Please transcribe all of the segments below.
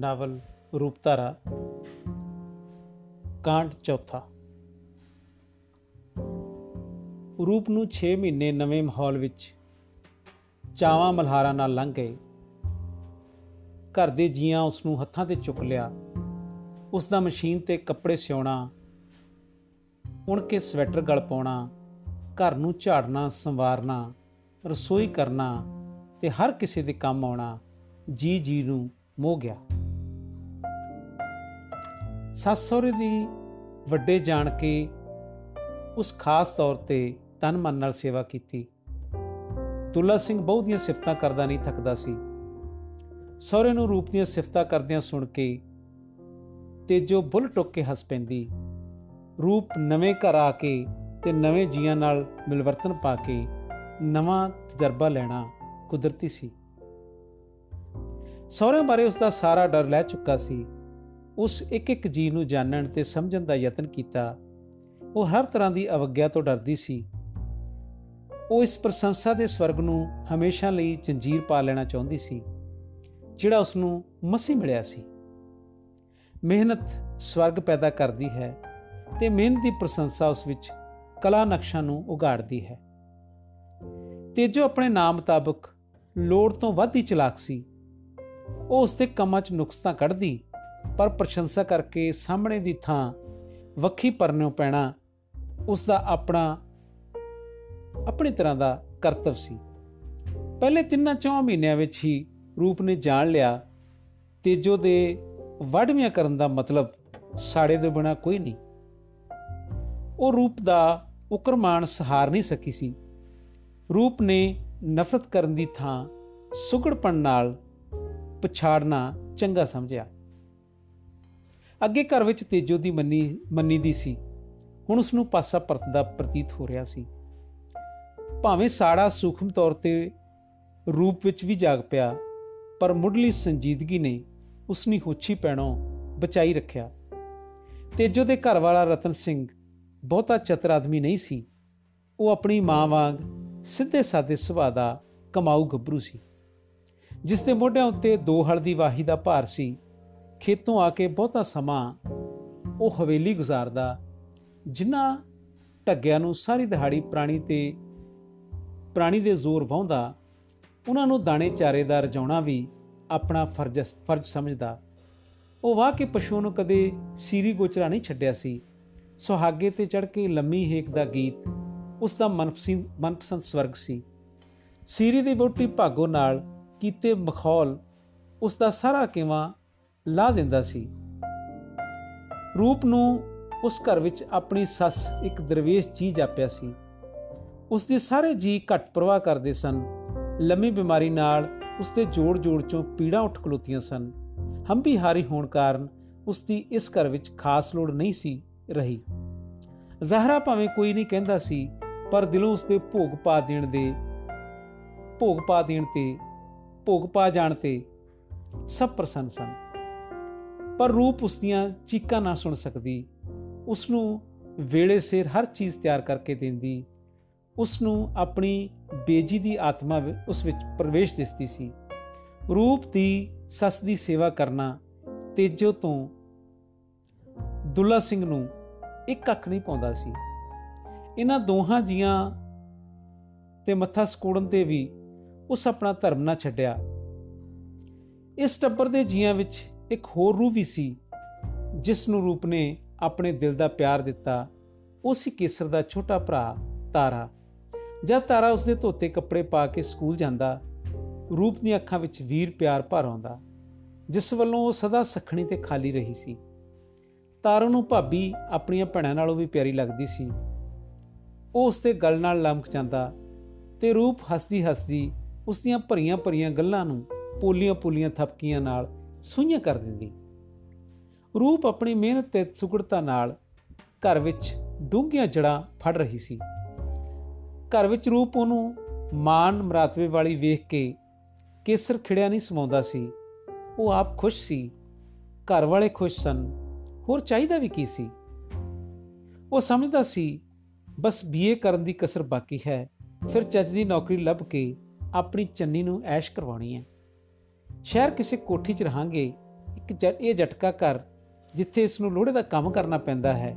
Novel ਰੂਪਤਾਰਾ ਕਾਂਡ ਚੌਥਾ। ਰੂਪ ਨੂੰ 6 ਮਹੀਨੇ ਨਵੇਂ ਮਾਹੌਲ ਵਿੱਚ ਚਾਵਾਂ ਮਲਹਾਰਾਂ ਨਾਲ ਲੰਘ ਗਏ। ਘਰ ਦੇ ਜੀਆਂ ਉਸ ਨੂੰ ਹੱਥਾਂ ਤੇ ਚੁੱਕ ਲਿਆ। ਉਸ ਦਾ ਮਸ਼ੀਨ ਤੇ ਕੱਪੜੇ ਸਿਉਣਾ, ਉਣ ਕੇ ਸਵੈਟਰ ਗਲ ਪਾਉਣਾ, ਘਰ ਨੂੰ ਝਾੜਨਾ, ਸੰਵਾਰਨਾ, ਰਸੋਈ ਕਰਨਾ ਤੇ ਹਰ ਕਿਸੇ ਦੇ ਕੰਮ ਆਉਣਾ ਜੀ ਜੀ ਨੂੰ ਮੋਹ ਗਿਆ। ਸੱਸ ਸਹੁਰੇ ਦੀ ਵੱਡੇ ਜਾਣ ਕੇ ਉਸ ਖਾਸ ਤੌਰ ਤੇ ਤਨ ਮਨ ਨਾਲ ਸੇਵਾ ਕੀਤੀ। ਤੁਲਾ ਸਿੰਘ ਬਹੁਤ ਦੀਆਂ ਸਿਫਤਾਂ ਕਰਦਾ ਨਹੀਂ ਥੱਕਦਾ ਸੀ। ਸਹੁਰੇ ਨੂੰ ਰੂਪ ਦੀਆਂ ਸਿਫਤਾਂ ਕਰਦਿਆਂ ਸੁਣ ਕੇ ਤੇ ਜੋ ਬੁੱਲ ਟੁੱਕ ਕੇ ਹੱਸ ਪੈਂਦੀ, ਰੂਪ ਨਵੇਂ ਘਰ ਆ ਕੇ ਤੇ ਨਵੇਂ ਜੀਆਂ ਨਾਲ ਮਿਲਵਰਤਨ ਪਾ ਕੇ ਨਵਾਂ ਤਜਰਬਾ ਲੈਣਾ ਕੁਦਰਤੀ ਸੀ। ਸਹੁਰੇ ਬਾਰੇ ਉਸ ਦਾ ਸਾਰਾ ਡਰ ਲੈ ਚੁੱਕਾ ਸੀ। ਉਸ ਇੱਕ ਇੱਕ ਜੀ ਨੂੰ ਜਾਣਨ ਤੇ ਸਮਝਣ ਦਾ ਯਤਨ ਕੀਤਾ। ਉਹ ਹਰ ਤਰ੍ਹਾਂ ਦੀ ਅਵਗਿਆ ਤੋਂ ਡਰਦੀ ਸੀ। ਉਹ ਇਸ ਪ੍ਰਸ਼ੰਸਾ ਦੇ ਸਵਰਗ ਨੂੰ ਹਮੇਸ਼ਾ ਲਈ ਜੰਜੀਰ ਪਾ ਲੈਣਾ ਚਾਹੁੰਦੀ ਸੀ, ਜਿਹੜਾ ਉਸ ਨੂੰ ਮਸੀ ਮਿਲਿਆ ਸੀ। ਮਿਹਨਤ ਸਵਰਗ ਪੈਦਾ ਕਰਦੀ ਹੈ ਤੇ ਮਿਹਨਤ ਦੀ ਪ੍ਰਸ਼ੰਸਾ ਉਸ ਵਿੱਚ ਕਲਾ ਨਕਸ਼ਾ ਨੂੰ ਉਗਾੜਦੀ ਹੈ। ਤੇ ਜੋ ਆਪਣੇ ਨਾਮ ਮੁਤਾਬਕ ਲੋੜ ਤੋਂ ਵੱਧ ਹੀ ਚਲਾਕ ਸੀ। ਉਹ ਉਸ ਦੇ ਕੰਮਾਂ 'ਚ ਨੁਕਸ ਤਾਂ ਕੱਢਦੀ ਪਰ ਪ੍ਰਸ਼ੰਸਾ ਕਰਕੇ ਸਾਹਮਣੇ ਦੀ ਥਾਂ ਵੱਖੀ ਪਰਨਿਓ ਪੈਣਾ ਉਸ ਦਾ ਆਪਣਾ, ਆਪਣੀ ਤਰ੍ਹਾਂ ਦਾ ਕਰਤਵ ਸੀ। ਪਹਿਲੇ ਤਿੰਨਾਂ ਚੌਂ ਮਹੀਨਿਆਂ ਵਿੱਚ ਹੀ ਰੂਪ ਨੇ ਜਾਣ ਲਿਆ ਤੇਜੋ ਦੇ ਵੜਵੀਆਂ ਕਰਨ ਦਾ ਮਤਲਬ ਸਾੜੇ ਦੇ ਬਿਨਾ ਕੋਈ ਨਹੀਂ। ਉਹ ਰੂਪ ਦਾ ਉਕਰਮਾਨ ਸਹਾਰ ਨਹੀਂ ਸਕੀ ਸੀ। ਰੂਪ ਨੇ ਨਫ਼ਰਤ ਕਰਨ ਦੀ ਥਾਂ ਸੁਗੜਪਣ ਨਾਲ ਪਛਾੜਨਾ ਚੰਗਾ ਸਮਝਿਆ। ਅੱਗੇ ਘਰ ਵਿੱਚ ਤੇਜੋ ਦੀ ਮੰਨੀ ਮੰਨੀ ਦੀ ਸੀ। ਹੁਣ ਉਸ ਨੂੰ ਪਾਸਾ ਪਰਤਦਾ ਪ੍ਰਤੀਤ ਹੋ ਰਿਹਾ ਸੀ। ਭਾਵੇਂ ਸਾੜਾ ਸੂਖਮ ਤੌਰ ਤੇ ਰੂਪ ਵਿੱਚ ਵੀ ਜਾਗ ਪਿਆ, ਪਰ ਮੁੱਢਲੀ ਸੰਜੀਦਗੀ ਨੇ ਉਸ ਨੂੰ ਹੋਛੀ ਪੈਣੋਂ ਬਚਾਈ ਰੱਖਿਆ। ਤੇਜੋ ਦੇ ਘਰ ਵਾਲਾ ਰਤਨ ਸਿੰਘ ਬਹੁਤਾ ਚਤਰ ਆਦਮੀ ਨਹੀਂ ਸੀ। ਉਹ ਆਪਣੀ ਮਾਂ ਵਾਂਗ ਸਿੱਧੇ ਸਾਦੇ ਸੁਭਾਅ ਦਾ ਕਮਾਊ ਗੱਭਰੂ ਸੀ। ਜਿਸ ਦੇ ਮੋਢਿਆਂ ਉੱਤੇ ਦੋ ਹਲ ਦੀ ਵਾਹੀ ਦਾ ਭਾਰ ਸੀ ਖੇਤੋਂ ਆ ਕੇ ਬਹੁਤਾ ਸਮਾਂ ਉਹ ਹਵੇਲੀ ਗੁਜ਼ਾਰਦਾ ਜਿਨ੍ਹਾਂ ਢੱਗਿਆਂ ਨੂੰ ਸਾਰੀ ਦਿਹਾੜੀ ਪ੍ਰਾਣੀ ਤੇ ਪ੍ਰਾਣੀ ਦੇ ਜ਼ੋਰ ਵਾਹੁੰਦਾ, ਉਹਨਾਂ ਨੂੰ ਦਾਣੇ ਚਾਰੇ ਦਾ ਰਜਾਉਣਾ ਵੀ ਆਪਣਾ ਫਰਜ਼ ਫਰਜ਼ ਸਮਝਦਾ। ਉਹ ਵਾਹ ਕੇ ਪਸ਼ੂ ਨੂੰ ਕਦੇ ਸੀਰੀ ਗੋਚਰਾ ਨਹੀਂ ਛੱਡਿਆ ਸੀ। ਸੁਹਾਗੇ ਤੇ ਚੜ ਕੇ ਲੰਮੀ ਹੇਕ ਦਾ ਗੀਤ, ਉਸ ਦਾ ਮਨਪਸੰਦ ਮਨਪਸੰਦ ਸਵਰਗ ਸੀ। ਸੀਰੀ ਦੀ ਵੋਟੀ ਭਾਗੋ ਨਾਲ ਕੀਤੇ ਮਖੌਲ, ਉਸ ਦਾ ਸਾਰਾ ਕਿਵਾ ਲਾ ਦਿੰਦਾ ਸੀ। ਰੂਪ ਨੂੰ ਉਸ ਘਰ ਵਿੱਚ ਆਪਣੀ ਸੱਸ ਇੱਕ ਦਰਵੇਸ਼ ਜੀ ਜਾਪਿਆ ਸੀ। ਉਸ ਦੇ ਸਾਰੇ ਜੀ ਘੱਟ ਪ੍ਰਵਾਹ ਕਰਦੇ ਸਨ। ਲੰਮੀ ਬਿਮਾਰੀ ਨਾਲ ਉਸ ਦੇ ਜੋੜ-ਜੋੜ ਚੋਂ ਪੀੜਾ ਉੱਠ ਖਲੋਤੀਆਂ ਸਨ। ਹੰਬੀ ਹਾਰੀ ਹੋਣ ਕਾਰਨ ਉਸ ਦੀ ਇਸ ਘਰ ਵਿੱਚ ਖਾਸ ਲੋੜ ਨਹੀਂ ਸੀ ਰਹੀ। ਜ਼ਹਰਾ ਭਾਵੇਂ ਕੋਈ ਨਹੀਂ ਕਹਿੰਦਾ ਸੀ, ਪਰ ਦਿਲੋਂ ਉਸ ਦੇ ਭੋਗ ਪਾ ਦੇਣ ਦੇ, ਭੋਗ ਪਾ ਦੇਣ ਤੇ, ਭੋਗ ਪਾ ਜਾਣ ਤੇ ਸਭ ਪ੍ਰਸੰਨ ਸਨ। ਪਰ ਰੂਪ ਉਸ ਦੀਆਂ ਚੀਕਾਂ ਨਾ ਸੁਣ ਸਕਦੀ। ਉਸ ਨੂੰ ਵੇਲੇ ਸਿਰ ਹਰ ਚੀਜ਼ ਤਿਆਰ ਕਰਕੇ ਦਿੰਦੀ। ਉਸ ਨੂੰ ਆਪਣੀ ਬੇਜੀ ਦੀ ਆਤਮਾ ਉਸ ਵਿੱਚ ਪ੍ਰਵੇਸ਼ ਦਿਸਦੀ ਸੀ। ਰੂਪ ਦੀ ਸੱਸ ਦੀ ਸੇਵਾ ਕਰਨਾ ਤੇਜੋ ਤੋਂ ਦੁੱਲਾ ਸਿੰਘ ਨੂੰ ਇੱਕ ਅੱਖ ਨਹੀਂ ਪਾਉਂਦਾ ਸੀ। ਇਹਨਾਂ ਦੋਹਾਂ ਜੀਆਂ ਤੇ ਮੱਥਾ ਸਕੋੜਨ ਤੇ ਵੀ ਉਸ ਆਪਣਾ ਧਰਮ ਨਾ ਛੱਡਿਆ। ਇਸ ਟੱਬਰ ਦੇ ਜੀਆਂ ਵਿੱਚ ਇੱਕ ਹੋਰ ਰੂਹ ਵੀ ਸੀ, ਜਿਸ ਨੂੰ ਰੂਪ ਨੇ ਆਪਣੇ ਦਿਲ ਦਾ ਪਿਆਰ ਦਿੱਤਾ। ਉਹ ਸੀ ਕੇਸਰ ਦਾ ਛੋਟਾ ਭਰਾ ਤਾਰਾ। ਜਦ ਤਾਰਾ ਉਸਦੇ ਧੋਤੇ ਕੱਪੜੇ ਪਾ ਕੇ ਸਕੂਲ ਜਾਂਦਾ, ਰੂਪ ਦੀਆਂ ਅੱਖਾਂ ਵਿੱਚ ਵੀਰ ਪਿਆਰ ਭਰ ਆਉਂਦਾ, ਜਿਸ ਵੱਲੋਂ ਉਹ ਸਦਾ ਸਖਣੀ ਤੇ ਖਾਲੀ ਰਹੀ ਸੀ। ਤਾਰੋ ਨੂੰ ਭਾਬੀ ਆਪਣੀਆਂ ਭੈਣਾਂ ਨਾਲੋਂ ਵੀ ਪਿਆਰੀ ਲੱਗਦੀ ਸੀ। ਉਹ ਉਸ ਤੇ ਗਲ ਨਾਲ ਲੰਮਕ ਜਾਂਦਾ ਤੇ ਰੂਪ ਹੱਸਦੀ ਹੱਸਦੀ ਉਸ ਦੀਆਂ ਭਰੀਆਂ ਭਰੀਆਂ ਗੱਲਾਂ ਨੂੰ ਪੋਲੀਆਂ ਪੋਲੀਆਂ ਥਪਕੀਆਂ ਨਾਲ ਸੁਈਆਂ ਕਰ ਦਿੰਦੀ। ਰੂਪ ਆਪਣੀ ਮਿਹਨਤ ਤੇ ਸੁਗੜਤਾ ਨਾਲ ਘਰ ਵਿੱਚ ਡੂੰਘੀਆਂ ਜੜਾਂ ਫੜ ਰਹੀ ਸੀ। ਘਰ ਵਿੱਚ ਰੂਪ ਉਹਨੂੰ ਮਾਨ ਮਰਾਤਵੇ ਵਾਲੀ ਵੇਖ ਕੇ ਕੇਸਰ ਖਿੜਿਆ ਨਹੀਂ ਸਮਾਉਂਦਾ ਸੀ। ਉਹ ਆਪ ਖੁਸ਼ ਸੀ। ਘਰ ਵਾਲੇ ਖੁਸ਼ ਸਨ। ਹੋਰ ਚਾਹੀਦਾ ਵੀ ਕੀ ਸੀ? ਉਹ ਸਮਝਦਾ ਸੀ, ਬਸ ਬੀਏ ਕਰਨ ਦੀ ਕਸਰ ਬਾਕੀ ਹੈ। ਫਿਰ ਚੱਜ ਦੀ ਨੌਕਰੀ ਲੱਭ ਕੇ ਆਪਣੀ ਚੰਨੀ ਨੂੰ ਐਸ਼ ਕਰਵਾਉਣੀ ਹੈ। ਸ਼ਹਿਰ ਕਿਸੇ ਕੋਠੀ 'ਚ ਰਹਾਂਗੇ, ਇੱਕ ਇਹ ਝਟਕਾ ਕਰ ਜਿੱਥੇ ਇਸ ਨੂੰ ਲੋੜੇ ਦਾ ਕੰਮ ਕਰਨਾ ਪੈਂਦਾ ਹੈ,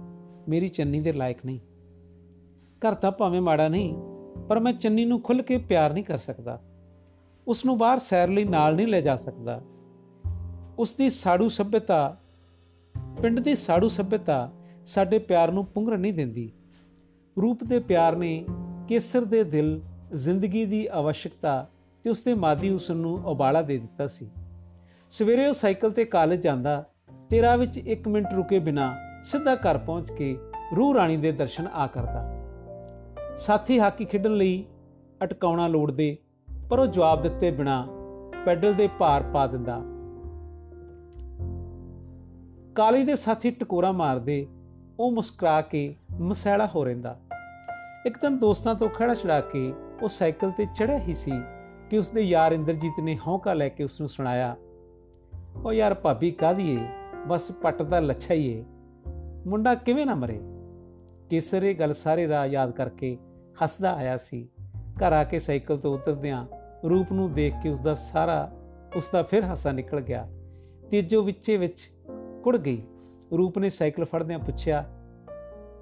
ਮੇਰੀ ਚੰਨੀ ਦੇ ਲਾਇਕ ਨਹੀਂ। ਘਰ ਤਾਂ ਭਾਵੇਂ ਮਾੜਾ ਨਹੀਂ, ਪਰ ਮੈਂ ਚੰਨੀ ਨੂੰ ਖੁੱਲ ਕੇ ਪਿਆਰ ਨਹੀਂ ਕਰ ਸਕਦਾ। ਉਸ ਨੂੰ ਬਾਹਰ ਸੈਰ ਲਈ ਨਾਲ ਨਹੀਂ ਲੈ ਜਾ ਸਕਦਾ। ਉਸ ਦੀ ਸਾੜੂ ਸਭਿਅਤਾ, ਪਿੰਡ ਦੀ ਸਾੜੂ ਸਭਿਅਤਾ ਸਾਡੇ ਪਿਆਰ ਨੂੰ ਪੁੰਗਰ ਨਹੀਂ ਦਿੰਦੀ। ਰੂਪ ਦੇ ਪਿਆਰ ਨੇ ਕੇਸਰ ਦੇ ਦਿਲ, ਜ਼ਿੰਦਗੀ ਦੀ ਆਵਸ਼ਕਤਾ ਤੇ ਉਸ ਦੇ ਮਾਦੀ ਉਸ ਨੂੰ ਉਬਾਲਾ ਦੇ ਦਿੱਤਾ ਸੀ। ਸਵੇਰੇ ਉਹ ਸਾਈਕਲ ਤੇ ਕਾਲਜ ਜਾਂਦਾ ਤੇ ਰਾਹ ਵਿੱਚ 1 ਮਿੰਟ ਰੁਕੇ ਬਿਨਾ ਸਿੱਧਾ ਘਰ ਪਹੁੰਚ ਕੇ ਰੂਹ ਰਾਣੀ ਦੇ ਦਰਸ਼ਨ ਆ ਕਰਦਾ। ਸਾਥੀ ਹਾਕੀ ਖੇਡਣ ਲਈ ਅਟਕਾਉਣਾ ਲੋੜਦੇ, ਪਰ ਉਹ ਜਵਾਬ ਦਿੱਤੇ ਬਿਨਾ ਪੈਡਲ ਦੇ ਭਾਰ ਪਾ ਦਿੰਦਾ। ਕਾਲੀ ਦੇ ਸਾਥੀ ਟਕੋਰਾ ਮਾਰਦੇ, ਉਹ ਮੁਸਕਰਾ ਕੇ ਮਸੈਲਾ ਹੋ ਰਹਿੰਦਾ। ਇੱਕ ਦਿਨ ਦੋਸਤਾਂ ਤੋਂ ਖੜਾ ਛੜਾ ਕੇ ਉਹ ਸਾਈਕਲ ਤੇ ਚੜਿਆ ਹੀ ਸੀ। ਕਿ ਉਸਦੇ ਯਾਰ ਇੰਦਰਜੀਤ ਨੇ ਹੌਂਕਾ ਲੈ ਕੇ ਉਸ ਨੂੰ ਸੁਣਾਇਆ ਉਹ ਯਾਰ ਭਾਬੀ ਕਾਦੀ ਏ? ਬਸ ਪੱਟ ਦਾ ਲੱਛਾ ਹੀ ਏ। ਮੁੰਡਾ ਕਿਵੇਂ ਨਾ ਮਰੇ? ਕੇਸਰ ਇਹ ਗੱਲ ਸਾਰੇ ਰਾਹ ਯਾਦ ਕਰਕੇ ਹੱਸਦਾ ਆਇਆ ਸੀ। ਘਰ ਆ ਕੇ ਸਾਈਕਲ ਤੋਂ ਉਤਰਦਿਆਂ ਰੂਪ ਨੂੰ ਦੇਖ ਕੇ ਉਸਦਾ ਸਾਰਾ, ਉਸਦਾ ਫਿਰ ਹਾਸਾ ਨਿਕਲ ਗਿਆ। ਤੇਜੋ ਵਿੱਚੇ ਵਿੱਚ ਕੁੜ ਗਈ। ਰੂਪ ਨੇ ਸਾਈਕਲ ਫੜਦਿਆਂ ਪੁੱਛਿਆ,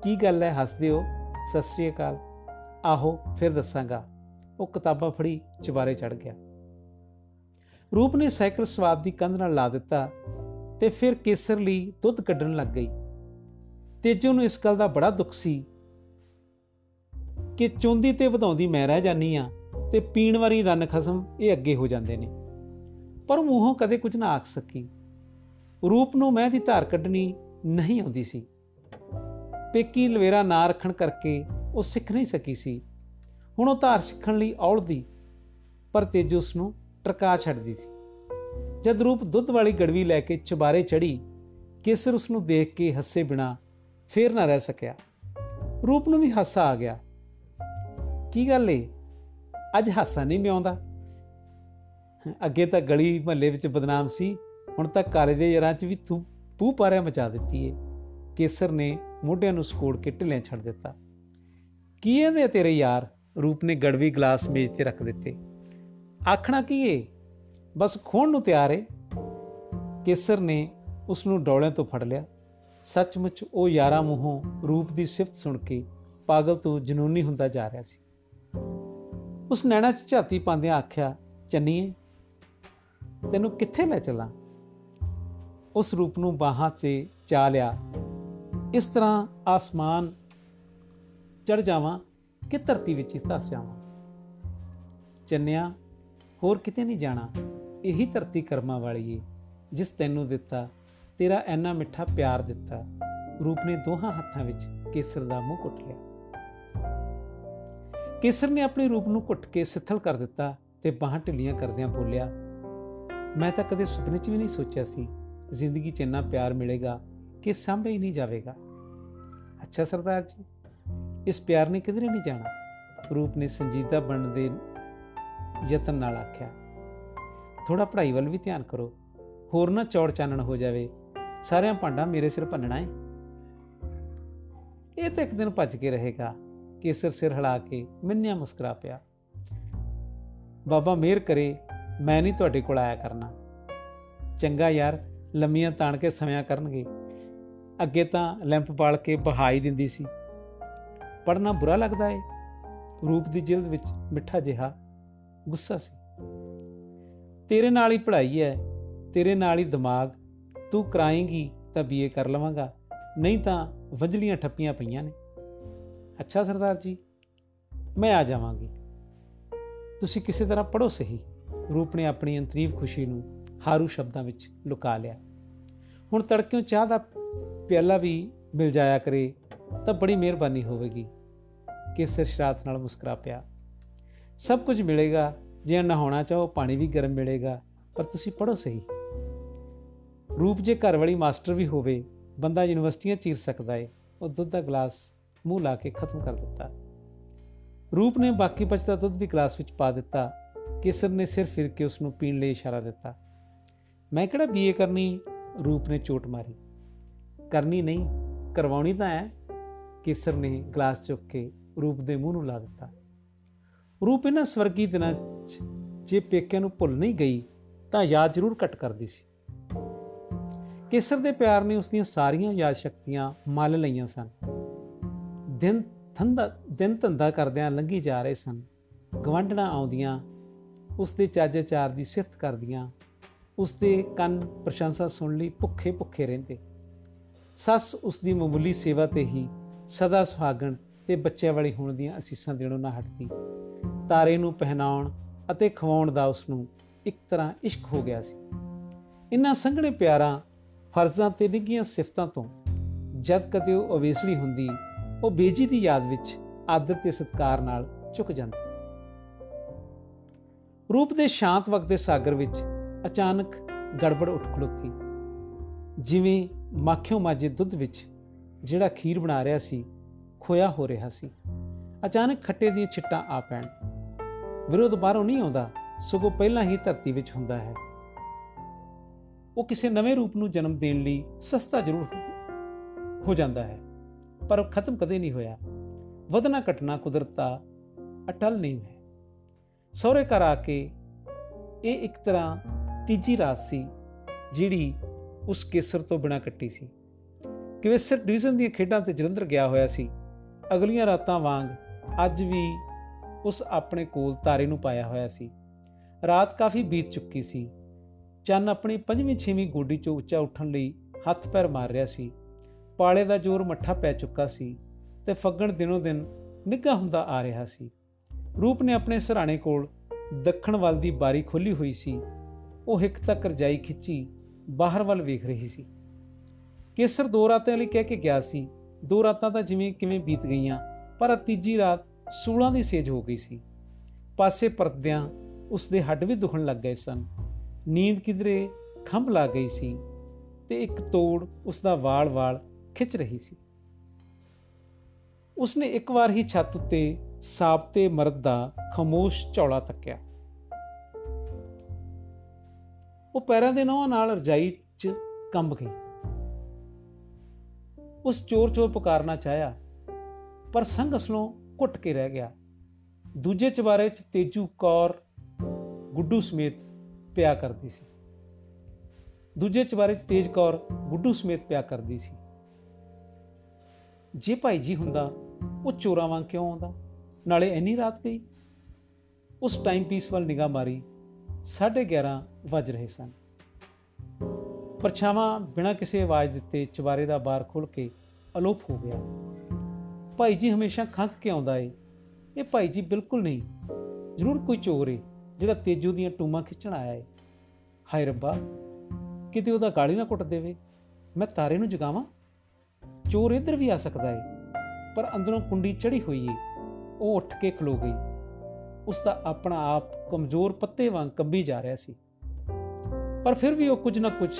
ਕੀ ਗੱਲ ਹੈ ਹੱਸਦੇ ਹੋ ਸਤਿ ਸ੍ਰੀ ਅਕਾਲ। ਆਹੋ, ਫਿਰ ਦੱਸਾਂਗਾ। ਉਹ ਕਿਤਾਬਾਂ ਫੜੀ ਚਵਾਰੇ ਚੜ ਗਿਆ। ਰੂਪ ਨੇ ਸਾਈਕਲ ਸਵਾਦ ਦੀ ਕੰਧ ਨਾਲ ਲਾ ਦਿੱਤਾ ਤੇ ਫਿਰ ਕੇਸਰ ਲਈ ਦੁੱਧ ਕੱਢਣ ਲੱਗ ਗਈ। ਤੇਜੋ ਨੂੰ ਇਸ ਗੱਲ ਦਾ ਬੜਾ ਦੁੱਖ ਸੀ ਕਿ ਚੁੰਦੀ ਤੇ ਵਧਾਉਂਦੀ ਮੈਂ ਰਹਿ ਜਾਨੀ ਆ ਤੇ ਪੀਣ ਵਾਲੀ ਰੰਨ ਖਸਮ ਇਹ ਅੱਗੇ ਹੋ ਜਾਂਦੇ ਨੇ। ਪਰ ਮੂੰਹੋਂ ਕਦੇ ਕੁਝ ਨਾ ਆਖ ਸਕੀ। ਰੂਪ ਨੂੰ ਮੈਂ ਦੀ ਧਾਰ ਕੱਢਣੀ ਨਹੀਂ ਆਉਂਦੀ ਸੀ। ਪੇਕੀ ਲਵੇਰਾ ਨਾ ਰੱਖਣ ਕਰਕੇ ਉਹ ਸਿੱਖ ਨਹੀਂ ਸਕੀ ਸੀ। ਹੁਣ ਉਹ ਧਾਰ ਸਿੱਖਣ ਲਈ ਔਲਦੀ, ਪਰ ਤੇਜ ਉਸ ਨੂੰ ਟਰਕਾ ਛੱਡਦੀ ਸੀ। ਜਦ ਰੂਪ ਦੁੱਧ ਵਾਲੀ ਗੜਵੀ ਲੈ ਕੇ ਚਬਾਰੇ ਚੜੀ, ਕੇਸਰ ਉਸ ਨੂੰ ਦੇਖ ਕੇ ਹੱਸੇ ਬਿਨਾ ਫੇਰ ਨਾ ਰਹਿ ਸਕਿਆ। ਰੂਪ ਨੂੰ ਵੀ ਹਾਸਾ ਆ ਗਿਆ। ਕੀ ਗੱਲ ਏ? ਅੱਜ ਹਾਸਾ ਨਹੀਂ ਮਿਆਉਂਦਾ ਅੱਗੇ ਤਾਂ ਗਲੀ ਮਹੱਲੇ ਵਿੱਚ ਬਦਨਾਮ ਸੀ, ਹੁਣ ਤਾਂ ਕਾਲੇ ਦੇ ਯਾਰਾਂ 'ਚ ਵੀ ਤੂੰ ਪੂ ਪਾਰਿਆ ਮਚਾ ਦਿੱਤੀ ਏ। ਕੇਸਰ ਨੇ ਮੋਢਿਆਂ ਨੂੰ ਸਕੋੜ ਕੇ ਢਿੱਲੇ ਛੱਡ ਦਿੱਤਾ। ਕੀ ਇਹਦੇ ਤੇਰੇ ਯਾਰ? ਰੂਪ ਨੇ ਗੜਵੀ ਗਲਾਸ ਮੇਜ਼ ਤੇ ਰੱਖ ਦਿੱਤੇ। ਆਖਣਾ ਕੀ ਏ? ਬਸ ਖੋਣ ਨੂੰ ਤਿਆਰ ਏ। ਕੇਸਰ ਨੇ ਉਸ ਨੂੰ ਡੋਲਿਆਂ ਤੋਂ ਫੜ ਲਿਆ। ਸੱਚਮੁੱਚ ਉਹ ਯਾਰਾ ਮੂੰਹੋਂ ਰੂਪ ਦੀ ਸਿਫਤ ਸੁਣ ਕੇ ਪਾਗਲ ਤੋਂ ਜਨੂਨੀ ਹੁੰਦਾ ਜਾ ਰਿਹਾ ਸੀ। ਉਸ ਨੈਣਾ 'ਚ ਝਾਤੀ ਪਾਉਂਦਿਆਂ ਆਖਿਆ ਚੰਨੀਏ ਤੈਨੂੰ ਕਿੱਥੇ ਲੈ ਚਲਾਂ? ਉਸ ਰੂਪ ਨੂੰ ਬਾਹਾਂ ਤੇ ਚਾ ਲਿਆ, ਇਸ ਤਰ੍ਹਾਂ ਆਸਮਾਨ ਚੜ ਜਾਵਾਂ ਕਿ ਧਰਤੀ ਵਿੱਚ ਹੀ ਧਸ ਜਾਵਾਂ ਚੰਨਿਆ, ਹੋਰ ਕਿਤੇ ਨਹੀਂ ਜਾਣਾ। ਇਹੀ ਧਰਤੀ ਕਰਮਾਂ ਵਾਲੀ ਏ, ਜਿਸ ਤੈਨੂੰ ਦਿੱਤਾ, ਤੇਰਾ ਐਨਾ ਮਿੱਠਾ ਪਿਆਰ ਦਿੱਤਾ। ਰੂਪ ਨੇ ਦੋਹਾਂ ਹੱਥਾਂ ਵਿੱਚ ਕੇਸਰ ਦਾ ਮੂੰਹ ਕੁੱਟ ਲਿਆ। ਕੇਸਰ ਨੇ ਆਪਣੇ ਰੂਪ ਨੂੰ ਘੁੱਟ ਕੇ ਸਿੱਥਲ ਕਰ ਦਿੱਤਾ ਤੇ ਬਾਹਾਂ ਢਿੱਲੀਆਂ ਕਰਦਿਆਂ ਬੋਲਿਆ, ਮੈਂ ਤਾਂ ਕਦੇ ਸੁਪਨੇ 'ਚ ਵੀ ਨਹੀਂ ਸੋਚਿਆ ਸੀ, ਜ਼ਿੰਦਗੀ 'ਚ ਇੰਨਾ ਪਿਆਰ ਮਿਲੇਗਾ ਕਿ ਸਾਂਭੇ ਹੀ ਨਹੀਂ ਜਾਵੇਗਾ। ਅੱਛਾ ਸਰਦਾਰ ਜੀ ਇਸ ਪਿਆਰ ਨੇ ਕਿਧਰੇ ਨਹੀਂ ਜਾਣਾ? ਰੂਪ ਨੇ ਸੰਜੀਦਾ ਬਣਨ ਦੇ ਯਤਨ ਨਾਲ ਆਖਿਆ ਥੋੜਾ ਪੜ੍ਹਾਈ ਵੱਲ ਵੀ ਧਿਆਨ ਕਰੋ। ਹੋਰ ਨਾ ਚੌੜ ਚਾਨਣ ਹੋ ਜਾਵੇ। ਸਾਰਿਆਂ ਭਾਂਡਾ ਮੇਰੇ ਸਿਰ ਭੰਨਣਾ ਹੈ ਇਹ ਤਾਂ ਇੱਕ ਦਿਨ ਭੱਜ ਕੇ ਰਹੇਗਾ। ਕੇਸਰ ਸਿਰ ਹਿਲਾ ਕੇ ਮਿੰਨਿਆ ਮੁਸਕਰਾ ਪਿਆ। ਬਾਬਾ ਮਿਹਰ ਕਰੇ, ਮੈਂ ਨਹੀਂ ਤੁਹਾਡੇ ਕੋਲ ਆਇਆ ਕਰਨਾ। ਚੰਗਾ ਯਾਰ, ਲੰਮੀਆਂ ਤਾਣ ਕੇ ਸਮਾਂ ਕਰਨਗੇ। ਅੱਗੇ ਤਾਂ ਲੈਂਪ ਬਾਲ ਕੇ ਬਹਾਈ ਦਿੰਦੀ ਸੀ। ਪੜਨਾ ਬੁਰਾ ਲੱਗਦਾ ਏ। ਰੂਪ ਦੀ ਜਿਲਦ ਵਿੱਚ ਮਿੱਠਾ ਜਿਹਾ ਗੁੱਸਾ ਸੀ। ਤੇਰੇ ਨਾਲ ਹੀ ਪੜ੍ਹਾਈ ਹੈ, ਤੇਰੇ ਨਾਲ ਹੀ ਦਿਮਾਗ, ਤੂੰ ਕਰਾਏਂਗੀ ਤਾਂ ਬੀਏ ਕਰ ਲਵਾਂਗਾ, ਨਹੀਂ ਤਾਂ ਵੰਜਲੀਆਂ ਠੱਪੀਆਂ ਪਈਆਂ ਨੇ। ਅੱਛਾ ਸਰਦਾਰ ਜੀ, ਮੈਂ ਆ ਜਾਵਾਂਗੀ। ਤੁਸੀਂ ਕਿਸੇ ਤਰ੍ਹਾਂ ਪੜੋ ਸਹੀ। ਰੂਪ ਨੇ ਆਪਣੀ ਅੰਤਰੀਵ ਖੁਸ਼ੀ ਨੂੰ ਹਾਰੂ ਸ਼ਬਦਾਂ ਵਿੱਚ ਲੁਕਾ ਲਿਆ। ਹੁਣ ਤੜਕਿਓਂ ਚਾਹ ਦਾ ਪਿਆਲਾ ਵੀ ਮਿਲ ਜਾਇਆ ਕਰੇ। ਤਾਂ ਬੜੀ ਮਿਹਰਬਾਨੀ ਹੋਵੇਗੀ ਕੇਸਰ ਸ਼ਰਾਤ ਨਾਲ ਮੁਸਕਰਾ ਪਿਆ। ਸਭ ਕੁਝ ਮਿਲੇਗਾ ਜੇ ਨਹਾਉਣਾ ਚਾਹੋ, ਪਾਣੀ ਵੀ ਗਰਮ ਮਿਲੇਗਾ, ਪਰ ਤੁਸੀਂ ਪੜੋ ਸਹੀ। ਰੂਪ ਜੇ ਘਰ ਵਾਲੀ ਮਾਸਟਰ ਵੀ ਹੋਵੇ, ਬੰਦਾ ਯੂਨੀਵਰਸਿਟੀਆਂ ਚੀਰ ਸਕਦਾ ਏ, ਉਹ ਦੁੱਧ ਦਾ ਗਲਾਸ ਮੂੰਹ ਲਾ ਕੇ ਖਤਮ ਕਰ ਦਿੱਤਾ। ਰੂਪ ਨੇ ਬਾਕੀ ਬਚਦਾ ਦੁੱਧ ਵੀ ਗਲਾਸ ਵਿੱਚ ਪਾ ਦਿੱਤਾ, ਕੇਸਰ ਨੇ ਸਿਰ ਫਿਰ ਕੇ ਉਸ ਨੂੰ ਪੀਣ ਲਈ ਇਸ਼ਾਰਾ ਦਿੱਤਾ। ਮੈਂ ਕਿਹੜਾ ਬੀਏ ਕਰਨੀ? ਰੂਪ ਨੇ ਚੋਟ ਮਾਰੀ। ਕਰਨੀ ਨਹੀਂ, ਕਰਵਾਉਣੀ ਤਾਂ ਹੈ। ਕੇਸਰ ਨੇ ਗਲਾਸ ਚੁੱਕ ਕੇ ਰੂਪ ਦੇ ਮੂੰਹ ਨੂੰ ਲਾ ਦਿੱਤਾ। ਰੂਪ ਇਹਨਾਂ ਸਵਰਗੀ ਦਿਨਾਂ 'ਚ ਜੇ ਪੇਕਿਆਂ ਨੂੰ ਭੁੱਲ ਨਹੀਂ ਗਈ, ਤਾਂ ਯਾਦ ਜ਼ਰੂਰ ਘਟ ਕਰਦੀ ਸੀ। ਕੇਸਰ ਦੇ ਪਿਆਰ ਨੇ ਉਸ ਦੀਆਂ ਸਾਰੀਆਂ ਯਾਦ ਸ਼ਕਤੀਆਂ ਮੱਲ ਲਈਆਂ ਸਨ। ਦਿਨ ਥੰਦਾ ਦਿਨ ਧੰਦਾ ਕਰਦਿਆਂ ਲੰਘੀ ਜਾ ਰਹੇ ਸਨ। ਗਵੰਡਣਾ ਆਉਂਦੀਆਂ ਉਸ ਦੇ ਚੱਜ ਚਾਰ ਦੀ ਸਿਫਤ ਕਰਦੀਆਂ ਉਸ ਦੇ ਕੰਨ ਪ੍ਰਸ਼ੰਸਾ ਸੁਣ ਲਈ ਭੁੱਖੇ ਭੁੱਖੇ ਰਹਿੰਦੇ। ਸੱਸ ਉਸ ਦੀ ਮਾਮੂਲੀ ਸੇਵਾ ਤੇ ਹੀ ਸਦਾ ਸੁਹਾਗਣ ਤੇ ਬੱਚਿਆਂ ਵਾਲੀ ਹੋਣ ਦੀਆਂ ਅਸੀਸਾਂ ਦੇਣੋਂ ਨਾ ਹਟਦੀ। ਤਾਰੇ ਨੂੰ ਪਹਿਨਾਉਣ ਅਤੇ ਖਵਾਉਣ ਦਾ ਉਸ ਨੂੰ ਇੱਕ ਤਰ੍ਹਾਂ ਇਸ਼ਕ ਹੋ ਗਿਆ ਸੀ। ਇਨ੍ਹਾਂ ਸੰਘਣੇ ਪਿਆਰਾਂ, ਫਰਜ਼ਾਂ ਤੇ ਨਿੱਗੀਆਂ ਸਿਫਤਾਂ ਤੋਂ ਜਦ ਕਦੇ ਉਹ ਅਵੇਸਲੀ ਹੁੰਦੀ, ਉਹ ਬੇਜੀ ਦੀ ਯਾਦ ਵਿੱਚ ਆਦਰ ਤੇ ਸਤਕਾਰ ਨਾਲ ਝੁਕ ਜਾਂਦੀ। ਰੂਪ ਦੇ ਸ਼ਾਂਤ ਵਕਤ ਦੇ ਸਾਗਰ ਵਿੱਚ ਅਚਾਨਕ ਗੜਬੜ ਉੱਠ ਖਲੋਤੀ ਜਿਵੇਂ ਮਾਖਿਓ ਮਾਜੇ ਦੁੱਧ ਵਿੱਚ ਜਿਹੜਾ ਖੀਰ ਬਣਾ ਰਿਹਾ ਸੀ, ਖੋਇਆ ਹੋ ਰਿਹਾ ਸੀ। ਅਚਾਨਕ ਖੱਟੇ ਦੀਆਂ ਛਿੱਟਾਂ ਆ ਪੈਣ। ਵਿਰੋਧ ਬਾਹਰੋਂ ਨਹੀਂ ਆਉਂਦਾ, ਸਗੋਂ ਪਹਿਲਾਂ ਹੀ ਧਰਤੀ ਵਿੱਚ ਹੁੰਦਾ ਹੈ। ਉਹ ਕਿਸੇ ਨਵੇਂ ਰੂਪ ਨੂੰ ਜਨਮ ਦੇਣ ਲਈ ਸਸਤਾ ਜ਼ਰੂਰ ਹੋ ਜਾਂਦਾ ਹੈ, ਪਰ ਖਤਮ ਕਦੇ ਨਹੀਂ ਹੋਇਆ। ਵਧਣਾ ਘਟਣਾ ਕੁਦਰਤ ਦਾ ਅਟਲ ਨਹੀਂ ਹੈ। ਸਹੁਰੇ ਘਰ ਆ ਕੇ ਇਹ ਇੱਕ ਤਰ੍ਹਾਂ ਤੀਜੀ ਰਾਤ ਸੀ, ਜਿਹੜੀ ਉਸ ਕੇਸਰ ਤੋਂ ਬਿਨਾ ਕੱਟੀ ਸੀ। ਕਿਵੇਸਰ ਡਿਵੀਜ਼ਨ ਦੀਆਂ ਖੇਡਾਂ ਤੇ ਜਲੰਧਰ ਗਿਆ ਹੋਇਆ ਸੀ। ਅਗਲੀਆਂ ਰਾਤਾਂ ਵਾਂਗ ਅੱਜ ਵੀ ਉਸ ਆਪਣੇ ਕੋਲ ਤਾਰੇ ਨੂੰ ਪਾਇਆ ਹੋਇਆ ਸੀ। ਰਾਤ ਕਾਫੀ ਬੀਤ ਚੁੱਕੀ ਸੀ। ਚੰਨ ਆਪਣੀ ਪੰਜਵੀਂ, ਛੇਵੀਂ ਗੋਡੀ 'ਚੋਂ ਉੱਚਾ ਉੱਠਣ ਲਈ ਹੱਥ ਪੈਰ ਮਾਰ ਰਿਹਾ ਸੀ। ਪਾਲੇ ਦਾ ਜ਼ੋਰ ਮੱਠਾ ਪੈ ਚੁੱਕਾ ਸੀ ਤੇ ਫੱਗਣ ਦਿਨੋਂ ਦਿਨ ਨਿੱਘਾ ਹੁੰਦਾ ਆ ਰਿਹਾ ਸੀ। ਰੂਪ ਨੇ ਆਪਣੇ ਸਰਾਣੇ ਕੋਲ ਦੱਖਣ ਵੱਲ ਦੀ ਬਾਰੀ ਖੋਲੀ ਹੋਈ ਸੀ। ਉਹ ਇੱਕ ਤੱਕ ਰਜਾਈ ਖਿੱਚੀ ਬਾਹਰ ਵੱਲ ਵੇਖ ਰਹੀ ਸੀ। ਕੇਸਰ ਦੋ ਰਾਤਾਂ ਲਈ ਕਹਿ ਕੇ ਗਿਆ ਸੀ। ਦੋ ਰਾਤਾਂ ਤਾਂ ਜਿਵੇਂ ਕਿਵੇਂ ਬੀਤ ਗਈਆਂ, ਪਰ ਤੀਜੀ ਰਾਤ ਸੂਲਾਂ ਦੀ ਸੇਜ ਹੋ ਗਈ ਸੀ। ਪਾਸੇ ਪਰਦਿਆਂ ਉਸ ਦੇ ਹੱਡ ਵੀ ਦੁਖਣ ਲੱਗ ਗਏ ਸਨ। ਨੀਂਦ ਕਿਧਰੇ ਖੰਭ ਲਾ ਗਈ ਸੀ ਤੇ ਇੱਕ ਤੋੜ ਉਸ ਦਾ ਵਾਲ-ਵਾਲ ਖਿੱਚ ਰਹੀ ਸੀ। ਉਸਨੇ ਇੱਕ ਵਾਰ ਹੀ ਛੱਤ ਉੱਤੇ ਸਾਬਤੇ ਮਰਦ ਦਾ ਖਮੋਸ਼ ਝੌਲਾ ਤੱਕਿਆ। ਉਹ ਪੈਰਾਂ ਦੇ ਨੋਹਾਂ ਨਾਲ ਰਜਾਈ 'ਚ ਕੰਬ ਗਈ। ਉਸ ਚੋਰ-ਚੋਰ ਪੁਕਾਰਨਾ ਚਾਹਿਆ, ਪਰ ਸੰਗ ਅਸਲੋਂ ਘੁੱਟ ਕੇ ਰਹਿ ਗਿਆ। ਦੂਜੇ ਚਵਾਰੇ 'ਚ ਤੇਜੂ ਕੌਰ ਗੁੱਡੂ ਸਮੇਤ ਪਿਆ ਕਰਦੀ ਸੀ। ਦੂਜੇ ਚਵਾਰੇ 'ਚ ਤੇਜ ਕੌਰ ਗੁੱਡੂ ਸਮੇਤ ਪਿਆ ਕਰਦੀ ਸੀ। ਜੇ ਭਾਈ ਜੀ ਹੁੰਦਾ, ਉਹ ਚੋਰਾਂ ਵਾਂ ਕਿਉਂ ਆਉਂਦਾ? ਨਾਲੇ ਇੰਨੀ ਰਾਤ ਗਈ? ਉਸ ਟਾਈਮ ਪੀਸ ਵੱਲ ਨਿਗਾਹ ਮਾਰੀ 11:30 ਵੱਜ ਰਹੇ ਸਨ। ਪਰਛਾਵਾਂ ਬਿਨਾਂ ਕਿਸੇ ਆਵਾਜ਼ ਦਿੱਤੇ ਚਵਾਰੇ ਦਾ ਬਾਰ ਖੁੱਲ ਕੇ ਅਲੋਪ ਹੋ ਗਿਆ। ਭਾਈ ਜੀ ਹਮੇਸ਼ਾ ਖੰਕ ਕੇ ਆਉਂਦਾ ਏ। ਇਹ ਭਾਈ ਜੀ ਬਿਲਕੁਲ ਨਹੀਂ। ਜ਼ਰੂਰ ਕੋਈ ਚੋਰ ਏ, ਜਿਹੜਾ ਤੇਜੂ ਦੀਆਂ ਟੂਮਾਂ ਖਿੱਚਣ ਆਇਆ ਏ। ਹਾਏ ਰੱਬਾ, ਕਿਤੇ ਉਹਦਾ ਗਾਲੀ ਨਾ ਕੁੱਟ ਦੇਵੇ। ਮੈਂ ਤਾਰੇ ਨੂੰ ਜਗਾਵਾਂ? ਚੋਰ ਇੱਧਰ ਵੀ ਆ ਸਕਦਾ ਏ, ਪਰ ਅੰਦਰੋਂ ਕੁੰਡੀ ਚੜੀ ਹੋਈ ਏ। ਉਹ ਉੱਠ ਕੇ ਖਲੋ ਗਈ। ਉਸ ਦਾ ਆਪਣਾ ਆਪ ਕਮਜ਼ੋਰ ਪੱਤੇ ਵਾਂਗ ਕੰਬੀ ਜਾ ਰਿਹਾ ਸੀ। ਪਰ ਫਿਰ ਵੀ ਉਹ ਕੁਝ ਨਾ ਕੁਝ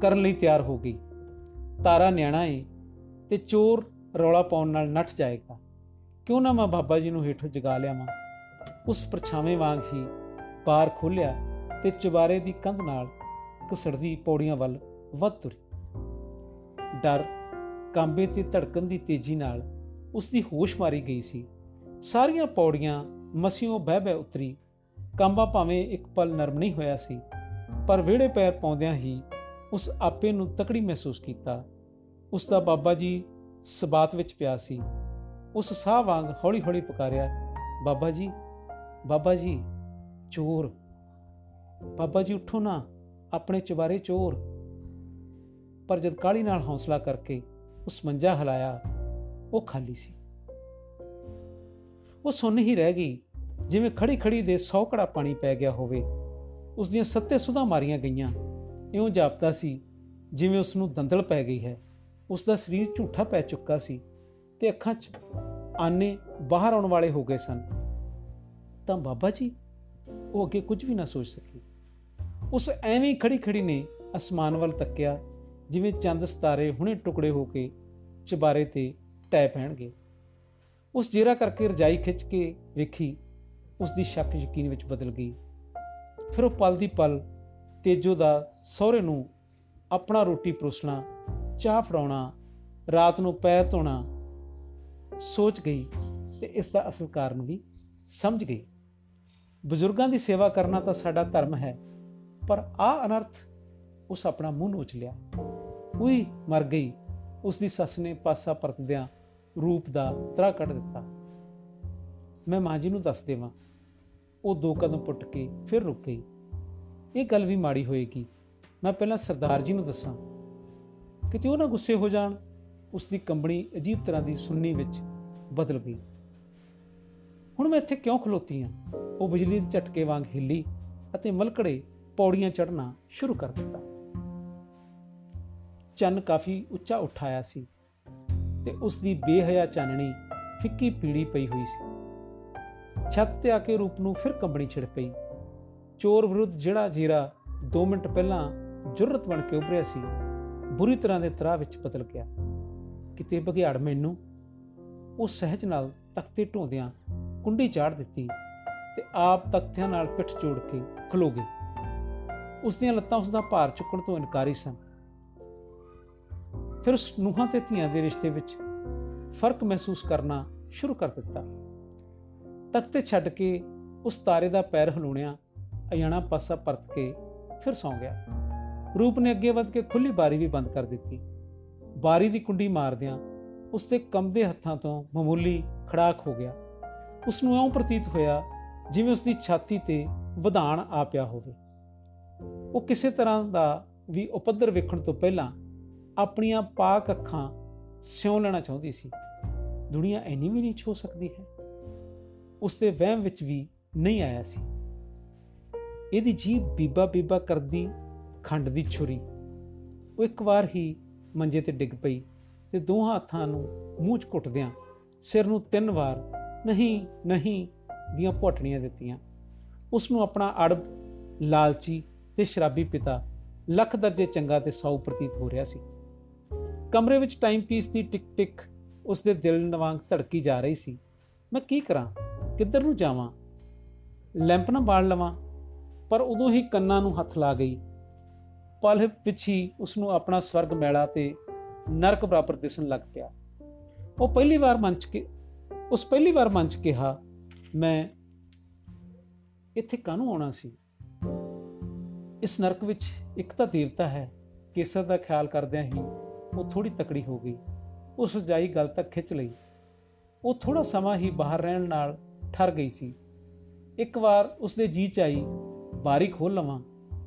ਕਰਨ ਲਈ ਤਿਆਰ ਹੋ ਗਈ। ਤਾਰਾ ਨਿਆਣਾ ਏ ਤੇ ਚੋਰ ਰੌਲਾ ਪਾਉਣ ਨਾਲ ਨੱਠ ਜਾਏਗਾ। ਕਿਉਂ ਨਾ ਮੈਂ ਬਾਬਾ ਜੀ ਨੂੰ ਹੇਠੋਂ ਜਗਾ ਲਿਆਵਾਂ? ਉਸ ਪਰਛਾਵੇਂ ਵਾਂਗ ਹੀ ਬਾਰ ਖੋਲਿਆ ਤੇ ਚੁਬਾਰੇ ਦੀ ਕੰਧ ਨਾਲ ਕਸੜਦੀ ਪੌੜੀਆਂ ਵੱਲ ਵੱਧ ਤੁਰੀ। ਡਰ, ਕੰਬੇ ਤੇ ਧੜਕਣ ਦੀ ਤੇਜ਼ੀ ਨਾਲ ਉਸ ਦੀ ਹੋਸ਼ ਮਾਰੀ ਗਈ ਸੀ। ਸਾਰੀਆਂ ਪੌੜੀਆਂ ਮਸੀਓ ਬਹਿ ਬਹਿ ਉਤਰੀ। ਕੰਬਾ ਭਾਵੇਂ ਇੱਕ ਪਲ ਨਰਮ ਨਹੀਂ ਹੋਇਆ ਸੀ, ਪਰ ਵਿਹੜੇ ਪੈਰ ਪਾਉਂਦਿਆਂ ਹੀ ਉਸ ਆਪੇ ਨੂੰ ਤਕੜੀ ਮਹਿਸੂਸ ਕੀਤਾ। ਉਸ ਦਾ ਬਾਬਾ ਜੀ ਸਬਾਤ ਵਿੱਚ ਪਿਆ ਸੀ। ਉਸ ਸਾਹ ਵਾਂਗ ਹੌਲੀ-ਹੌਲੀ ਪੁਕਾਰਿਆ, ਬਾਬਾ ਜੀ ਬਾਬਾ ਜੀ, ਚੋਰ। ਬਾਬਾ ਜੀ, ਉਠੋ ਨਾ, ਆਪਣੇ ਚਵਾਰੇ ਚੋਰ। ਪਰ ਜਦ ਕਾਲੀ ਨਾਲ ਹੌਸਲਾ ਕਰਕੇ ਉਸ ਮੰਜਾ ਹਲਾਇਆ, ਉਹ ਖਾਲੀ ਸੀ। ਉਹ ਸੁੰਨ ਹੀ ਰਹਿ ਗਈ, ਜਿਵੇਂ ਖੜੀ ਖੜੀ ਦੇ 100 ਕੜਾ ਪਾਣੀ ਪੈ ਗਿਆ ਹੋਵੇ। ਉਸ ਦੀਆਂ ਸੱਤੇ ਸੁਧਾ ਮਾਰੀਆਂ ਗਈਆਂ। ਇਉਂ ਜਾਪਦਾ ਸੀ, ਜਿਵੇਂ ਉਸ ਨੂੰ ਦੰਦਲ ਪੈ ਗਈ ਹੈ। ਉਸ ਦਾ ਸਰੀਰ ਝੂਠਾ ਪੈ ਚੁੱਕਾ ਸੀ ਤੇ ਅੱਖਾਂ 'ਚ ਆਨੇ ਬਾਹਰ ਆਉਣ ਵਾਲੇ ਹੋ ਗਏ ਸਨ। ਤਾਂ ਬਾਬਾ ਜੀ, ਉਹ ਅੱਗੇ ਕੁਝ ਵੀ ਨਾ ਸੋਚ ਸਕੀ। ਉਸ ਐਵੇਂ ਖੜੀ ਖੜੀ ਨੇ ਅਸਮਾਨ ਵੱਲ ਤੱਕਿਆ, ਜਿਵੇਂ ਚੰਦ ਸਤਾਰੇ ਹੁਣੇ ਟੁਕੜੇ ਹੋ ਕੇ ਚਬਾਰੇ ਤੇ ਟੈ ਪੈਣਗੇ। ਉਸ ਜੇਰਾ ਕਰਕੇ ਰਜਾਈ ਖਿੱਚ ਕੇ ਵੇਖੀ ਉਸ ਦੀ ਸ਼ੱਕ ਯਕੀਨ ਵਿੱਚ ਬਦਲ ਗਈ। ਫਿਰ ਉਹ ਪਲ ਦੀ ਪਲ ਤੇਜੋ ਦਾ ਸਹੁਰੇ ਨੂੰ ਆਪਣਾ ਰੋਟੀ ਪਰੋਸਣਾ, ਚਾਹ ਫੜਾਉਣਾ, ਰਾਤ ਨੂੰ ਪੈਰ ਧੋਣਾ ਸੋਚ ਗਈ ਤੇ ਇਸ ਦਾ ਅਸਲ ਕਾਰਨ ਵੀ ਸਮਝ ਗਈ। ਬਜ਼ੁਰਗਾਂ ਦੀ ਸੇਵਾ ਕਰਨਾ ਤਾਂ ਸਾਡਾ ਧਰਮ ਹੈ, ਪਰ ਆ ਅਨਰਥ ਉਸ ਆਪਣਾ ਮੂੰਹ ਨੋਚ ਲਿਆ। ਉਈ ਮਰ ਗਈ, ਉਸ ਦੀ ਸੱਸ ਨੇ ਪਾਸਾ ਪਰਤਦਿਆਂ ਰੂਪ ਦਾ ਤਰਾ ਕੱਢ ਦਿੱਤਾ। ਮੈਂ ਮਾਂ ਜੀ ਨੂੰ ਦੱਸ ਦੇਵਾਂ, ਉਹ ਦੋ ਕਦਮ ਪੁੱਟ ਕੇ ਫਿਰ ਰੁਕ ਗਈ। ਇਹ ਗੱਲ ਵੀ ਮਾੜੀ ਹੋਏਗੀ। ਮੈਂ ਪਹਿਲਾਂ ਸਰਦਾਰ ਜੀ ਨੂੰ ਦੱਸਾਂ ਕਿਤੇ ਉਹ ਨਾ ਗੁੱਸੇ ਹੋ ਜਾਣ ਉਸ ਦੀ ਕੰਬਣੀ ਅਜੀਬ ਤਰ੍ਹਾਂ ਦੀ ਸੁੰਨੀ ਵਿੱਚ ਬਦਲ ਗਈ। ਹੁਣ ਮੈਂ ਇੱਥੇ ਕਿਉਂ ਖਲੋਤੀ ਹਾਂ ਉਹ ਬਿਜਲੀ ਦੇ ਝਟਕੇ ਵਾਂਗ ਹਿੱਲੀ ਅਤੇ ਮਲਕੜੇ ਪੌੜੀਆਂ ਚੜ੍ਹਨਾ ਸ਼ੁਰੂ ਕਰ ਦਿੱਤਾ। ਚੰਨ ਕਾਫੀ ਉੱਚਾ ਉਠਾਇਆ ਸੀ ਤੇ ਉਸ ਦੀ ਬੇਹਯਾ ਚਾਨਣੀ ਫਿੱਕੀ ਪੀੜੀ ਪਈ ਹੋਈ ਸੀ। ਛੱਤ ਤੇ ਆ ਕੇ ਰੂਪ ਨੂੰ ਫਿਰ ਕੰਬਣੀ ਛਿੜ ਪਈ। ਚੋਰ ਵਿਰੁੱਧ ਜਿਹੜਾ ਜੀਰਾ 2 ਮਿੰਟ ਪਹਿਲਾਂ ਜੁਰਤ ਬਣ ਕੇ ਉੱਭਰਿਆ ਸੀ, ਬੁਰੀ ਤਰ੍ਹਾਂ ਦੇ ਤਰਾਹ ਵਿੱਚ ਬਦਲ ਗਿਆ। ਕਿਤੇ ਬਗਿਆੜ ਮੈਨੂੰ ਉਹ ਸਹਿਜ ਨਾਲ ਤਖਤੇ ਢੋਂਦਿਆਂ ਕੁੰਡੀ ਚਾੜ ਦਿੱਤੀ ਤੇ ਆਪ ਤਖਤਿਆਂ ਨਾਲ ਪਿੱਠ ਜੋੜ ਕੇ ਖਲੋ ਗਈ। ਉਸ ਦੀਆਂ ਲੱਤਾਂ ਉਸ ਦਾ ਭਾਰ ਚੁੱਕਣ ਤੋਂ ਇਨਕਾਰੀ ਸਨ। ਫਿਰ ਉਸ ਨੂਹਾਂ ਤੇ ਧੀਆਂ ਦੇ ਰਿਸ਼ਤੇ ਵਿੱਚ ਫ਼ਰਕ ਮਹਿਸੂਸ ਕਰਨਾ ਸ਼ੁਰੂ ਕਰ ਦਿੱਤਾ। ਤਖਤੇ ਛੱਡ ਕੇ ਉਸ ਤਾਰੇ ਦਾ ਪੈਰ ਹਲੂਣਿਆ ਅਯਾਣਾ ਪਾਸਾ ਪਰਤ ਕੇ ਫਿਰ ਸੌਂ ਗਿਆ। ਰੂਪ ਨੇ ਅੱਗੇ ਵੱਧ ਕੇ ਖੁੱਲੀ ਬਾਰੀ ਵੀ ਬੰਦ ਕਰ ਦਿੱਤੀ। ਬਾਰੀ ਦੀ ਕੁੰਡੀ ਮਾਰਦਿਆਂ ਉਸ ਦੇ ਕੰਬਦੇ ਹੱਥਾਂ ਤੋਂ ਮਾਮੂਲੀ ਖੜਾਕ ਹੋ ਗਿਆ। ਉਸ ਨੂੰ ਐਉਂ ਪ੍ਰਤੀਤ ਹੋਇਆ ਜਿਵੇਂ ਉਸ ਦੀ ਛਾਤੀ ਤੇ ਵਧਾਣ ਆ ਪਿਆ ਹੋਵੇ। ਉਹ ਕਿਸੇ ਤਰ੍ਹਾਂ ਦਾ ਵੀ ਉਪਦਰ ਵੇਖਣ ਤੋਂ ਪਹਿਲਾਂ ਆਪਣੀਆਂ ਪਾਕ ਅੱਖਾਂ ਸਿਉਂ ਲੈਣਾ ਚਾਹੁੰਦੀ ਸੀ। ਦੁਨੀਆ ਐਨੀ ਵੀ ਨਹੀਂ ਛੋ ਸਕਦੀ ਹੈ। ਉਸ ਦੇ ਵਹਿਮ ਵਿੱਚ ਵੀ ਨਹੀਂ ਆਇਆ ਸੀ। ਇਹਦੀ ਜੀਬ ਬੀਬਾ ਬੀਬਾ ਕਰਦੀ ਖੰਡ ਦੀ ਛੁਰੀ। ਉਹ ਇੱਕ ਵਾਰ ਹੀ ਮੰਜੇ ਤੇ ਡਿੱਗ ਪਈ ਤੇ ਦੋਹਾਂ ਹੱਥਾਂ ਨੂੰ ਮੂੰਹ 'ਚ ਘੁੱਟਦਿਆਂ ਸਿਰ ਨੂੰ ਤਿੰਨ ਵਾਰ ਨਹੀਂ ਨਹੀਂ ਦੀਆਂ ਪੋਟਣੀਆਂ ਦਿੱਤੀਆਂ। ਉਸ ਨੂੰ ਆਪਣਾ ਅੜਬ ਲਾਲਚੀ ਤੇ ਸ਼ਰਾਬੀ ਪਿਤਾ ਲੱਖ ਦਰਜੇ ਚੰਗਾ ਤੇ ਸੌ ਪ੍ਰਤੀਤ ਹੋ ਰਿਹਾ ਸੀ। ਕਮਰੇ ਵਿੱਚ ਟਾਈਮ ਪੀਸ ਦੀ ਟਿਕ ਟਿਕ ਉਸ ਦੇ ਦਿਲ ਨਵਾਂਗ ਧੜਕੀ ਜਾ ਰਹੀ ਸੀ। ਮੈਂ ਕੀ ਕਰਾਂ? ਕਿੱਧਰ ਨੂੰ ਜਾਵਾਂ? ਲੈਂਪ ਨਾ ਬਾਲ ਲਵਾਂ? ਪਰ ਉਦੋਂ ਹੀ ਕੰਨਾਂ ਨੂੰ ਹੱਥ ਲਾ ਗਈ। ਪਲ ਪਿੱਛੀ ਉਸ ਨੂੰ ਆਪਣਾ ਸਵਰਗ ਮੈਲਾ ਤੇ ਨਰਕ ਬਰਾਬਰ ਦਿਸਣ ਲੱਗ ਪਿਆ। ਉਹ ਪਹਿਲੀ ਵਾਰ ਮੰਚ ਕੇ, ਉਸ ਪਹਿਲੀ ਵਾਰ ਮੰਚ ਕਿਹਾ, ਮੈਂ ਇੱਥੇ ਕਾਹਨੂੰ ਆਉਣਾ ਸੀ? ਇਸ ਨਰਕ ਵਿੱਚ ਇੱਕ ਤਾਂ ਦੇਵਤਾ ਹੈ, ਕੇਸਰ ਦਾ ਖਿਆਲ ਕਰਦਿਆਂ ਹੀ ਉਹ ਥੋੜੀ ਤਕੜੀ ਹੋ ਗਈ। ਉਸ ਜਾਈ ਗੱਲ ਤੱਕ ਖਿੱਚ ਲਈ। ਉਹ ਥੋੜਾ ਸਮਾਂ ਹੀ ਬਾਹਰ ਰਹਿਣ ਨਾਲ ਠਰ ਗਈ ਸੀ। ਇੱਕ ਵਾਰ ਉਸ ਦੇ ਜੀ ਚਾਈ ਬਾਰੀ ਖੋਲ ਲਵਾਂ,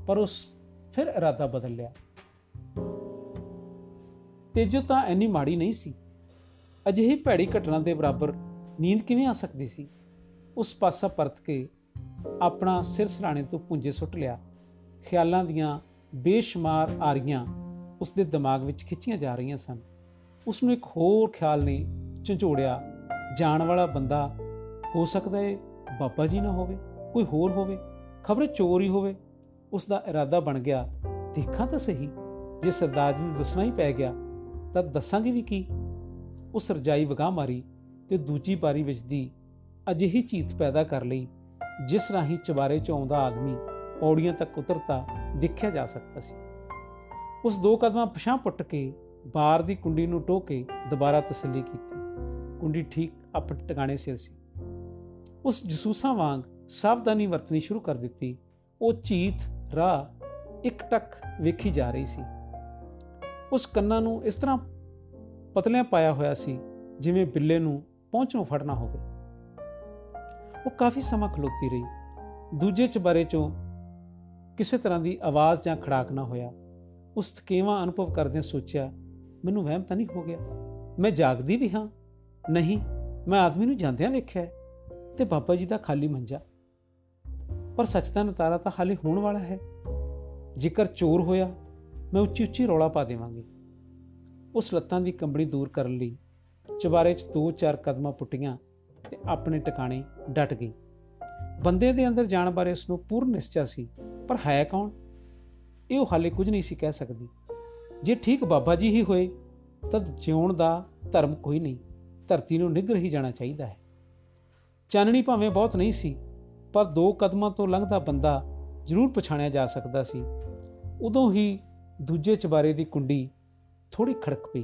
ਪਰ ਉਸ ਫਿਰ ਇਰਾਦਾ ਬਦਲ ਲਿਆ। ਤੇਜੋ ਤਾਂ ਐਨੀ ਮਾੜੀ ਨਹੀਂ ਸੀ। ਅਜਿਹੀ ਭੈੜੀ ਘਟਨਾ ਦੇ ਬਰਾਬਰ ਨੀਂਦ ਕਿਵੇਂ ਆ ਸਕਦੀ ਸੀ? ਉਸ ਪਾਸਾ ਪਰਤ ਕੇ ਆਪਣਾ ਸਿਰ ਸਰਾਣੇ ਤੋਂ ਪੁੰਜੇ ਸੁੱਟ ਲਿਆ। ਖਿਆਲਾਂ ਦੀਆਂ ਬੇਸ਼ੁਮਾਰ ਆਰੀਆਂ ਉਸ ਦੇ ਦਿਮਾਗ ਵਿੱਚ ਖਿੱਚੀਆਂ ਜਾ ਰਹੀਆਂ ਸਨ। ਉਸ ਨੂੰ ਇੱਕ ਹੋਰ ਖਿਆਲ ਨੇ ਝੰਜੋੜਿਆ, ਜਾਣ ਵਾਲਾ ਬੰਦਾ ਹੋ ਸਕਦਾ ਹੈ ਬਾਬਾ ਜੀ ਨਾ ਹੋਵੇ, ਕੋਈ ਹੋਰ ਹੋਵੇ। ਖਬਰੇ ਚੋਰ ਹੀ ਹੋਵੇ ਉਸ ਦਾ ਇਰਾਦਾ ਬਣ ਗਿਆ, ਦੇਖਾਂ ਤਾਂ ਸਹੀ, ਜੇ ਸਰਦਾਰ ਜੀ ਨੂੰ ਦੱਸਣਾ ਹੀ ਪੈ ਗਿਆ, ਤਾਂ ਦੱਸਾਂਗੇ ਵੀ ਕੀ? ਉਸ ਰਜਾਈ ਵਗਾ ਮਾਰੀ ਤੇ ਦੂਜੀ ਬਾਰੀ ਵਿੱਚ ਦੀ ਅਜਿਹੀ ਚੀਤ ਪੈਦਾ ਕਰ ਲਈ, ਜਿਸ ਰਾਹੀਂ ਚਵਾਰੇ 'ਚ ਆਉਂਦਾ ਆਦਮੀ ਪੌੜੀਆਂ ਤੱਕ ਉਤਰਤਾ ਦੇਖਿਆ ਜਾ ਸਕਦਾ ਸੀ। ਉਸ ਦੋ ਕਦਮਾਂ ਪਛਾਂ ਪੁੱਟ ਕੇ ਬਾਰ ਦੀ ਕੁੰਡੀ ਨੂੰ ਟੋ ਕੇ ਦੁਬਾਰਾ ਤਸੱਲੀ ਕੀਤੀ। ਕੁੰਡੀ ਠੀਕ ਆਪਣੇ ਟਿਕਾਣੇ ਸਿਰ ਸੀ। ਉਸ ਜਸੂਸਾਂ ਵਾਂਗ ਸਾਵਧਾਨੀ ਵਰਤਣੀ ਸ਼ੁਰੂ ਕਰ ਦਿੱਤੀ। ਉਹ ਚੀਤ, ਰਾਹ ਇੱਕ ਟਕ ਵੇਖੀ ਜਾ ਰਹੀ ਸੀ। ਉਸ ਕੰਨਾਂ ਨੂੰ ਇਸ ਤਰ੍ਹਾਂ ਪਤਲਿਆਂ ਪਾਇਆ ਹੋਇਆ ਸੀ, ਜਿਵੇਂ ਬਿੱਲੇ ਨੂੰ ਪਹੁੰਚੋਂ ਫੜਨਾ ਹੋਵੇ। ਉਹ ਕਾਫੀ ਸਮਾਂ ਖਲੋਤੀ ਰਹੀ। ਦੂਜੇ ਚਬਾਰੇ ਚੋਂ ਕਿਸੇ ਤਰ੍ਹਾਂ ਦੀ ਆਵਾਜ਼ ਜਾਂ ਖੜਾਕ ਨਾ ਹੋਇਆ। ਉਸ ਥਕੇਵਾ ਅਨੁਭਵ ਕਰਦਿਆਂ ਸੋਚਿਆ, ਮੈਨੂੰ ਵਹਿਮ ਤਾਂ ਨਹੀਂ ਹੋ ਗਿਆ? ਮੈਂ ਜਾਗਦੀ ਵੀ ਹਾਂ? ਨਹੀਂ, ਮੈਂ ਆਦਮੀ ਨੂੰ ਜਾਂਦਿਆਂ ਵੇਖਿਆ ਤੇ ਬਾਬਾ ਜੀ ਦਾ ਖਾਲੀ ਮੰਜਾ ਪਰ ਸੱਚ ਦਾ ਨਤਾਰਾ ਤਾਂ ਹਾਲੇ ਹੋਣ ਵਾਲਾ ਹੈ। ਜੇਕਰ ਚੋਰ ਹੋਇਆ, ਮੈਂ ਉੱਚੀ ਉੱਚੀ ਰੌਲਾ ਪਾ ਦੇਵਾਂਗੀ। ਉਸ ਲੱਤਾਂ ਦੀ ਕੰਬੜੀ ਦੂਰ ਕਰਨ ਲਈ ਚਬਾਰੇ 'ਚ ਦੋ ਚਾਰ ਕਦਮਾਂ ਪੁੱਟੀਆਂ ਤੇ ਆਪਣੇ ਟਿਕਾਣੇ ਡਟ ਗਈ। ਬੰਦੇ ਦੇ ਅੰਦਰ ਜਾਣ ਬਾਰੇ ਉਸ ਨੂੰ ਪੂਰਨ ਨਿਸ਼ਚਾ ਸੀ, ਪਰ ਹੈ ਕੌਣ? ਇਹ ਉਹ ਹਾਲੇ ਕੁਝ ਨਹੀਂ ਸੀ ਕਹਿ ਸਕਦੀ। ਜੇ ਠੀਕ ਬਾਬਾ ਜੀ ਹੀ ਹੋਏ ਤਦ ਜਿਉਣ ਦਾ ਧਰਮ ਕੋਈ ਨਹੀਂ। ਧਰਤੀ ਨੂੰ ਨਿਗਰ ਹੀ ਜਾਣਾ ਚਾਹੀਦਾ ਹੈ। ਚਾਨਣੀ ਭਾਵੇਂ ਬਹੁਤ ਨਹੀਂ ਸੀ ਪਰ ਦੋ ਕਦਮਾਂ ਤੋਂ ਲੰਘਦਾ ਬੰਦਾ ਜ਼ਰੂਰ ਪਛਾਣਿਆ ਜਾ ਸਕਦਾ ਸੀ। ਉਦੋਂ ਹੀ ਦੂਜੇ ਚਬਾਰੇ ਦੀ ਕੁੰਡੀ ਥੋੜੀ ਖੜਕ ਪਈ।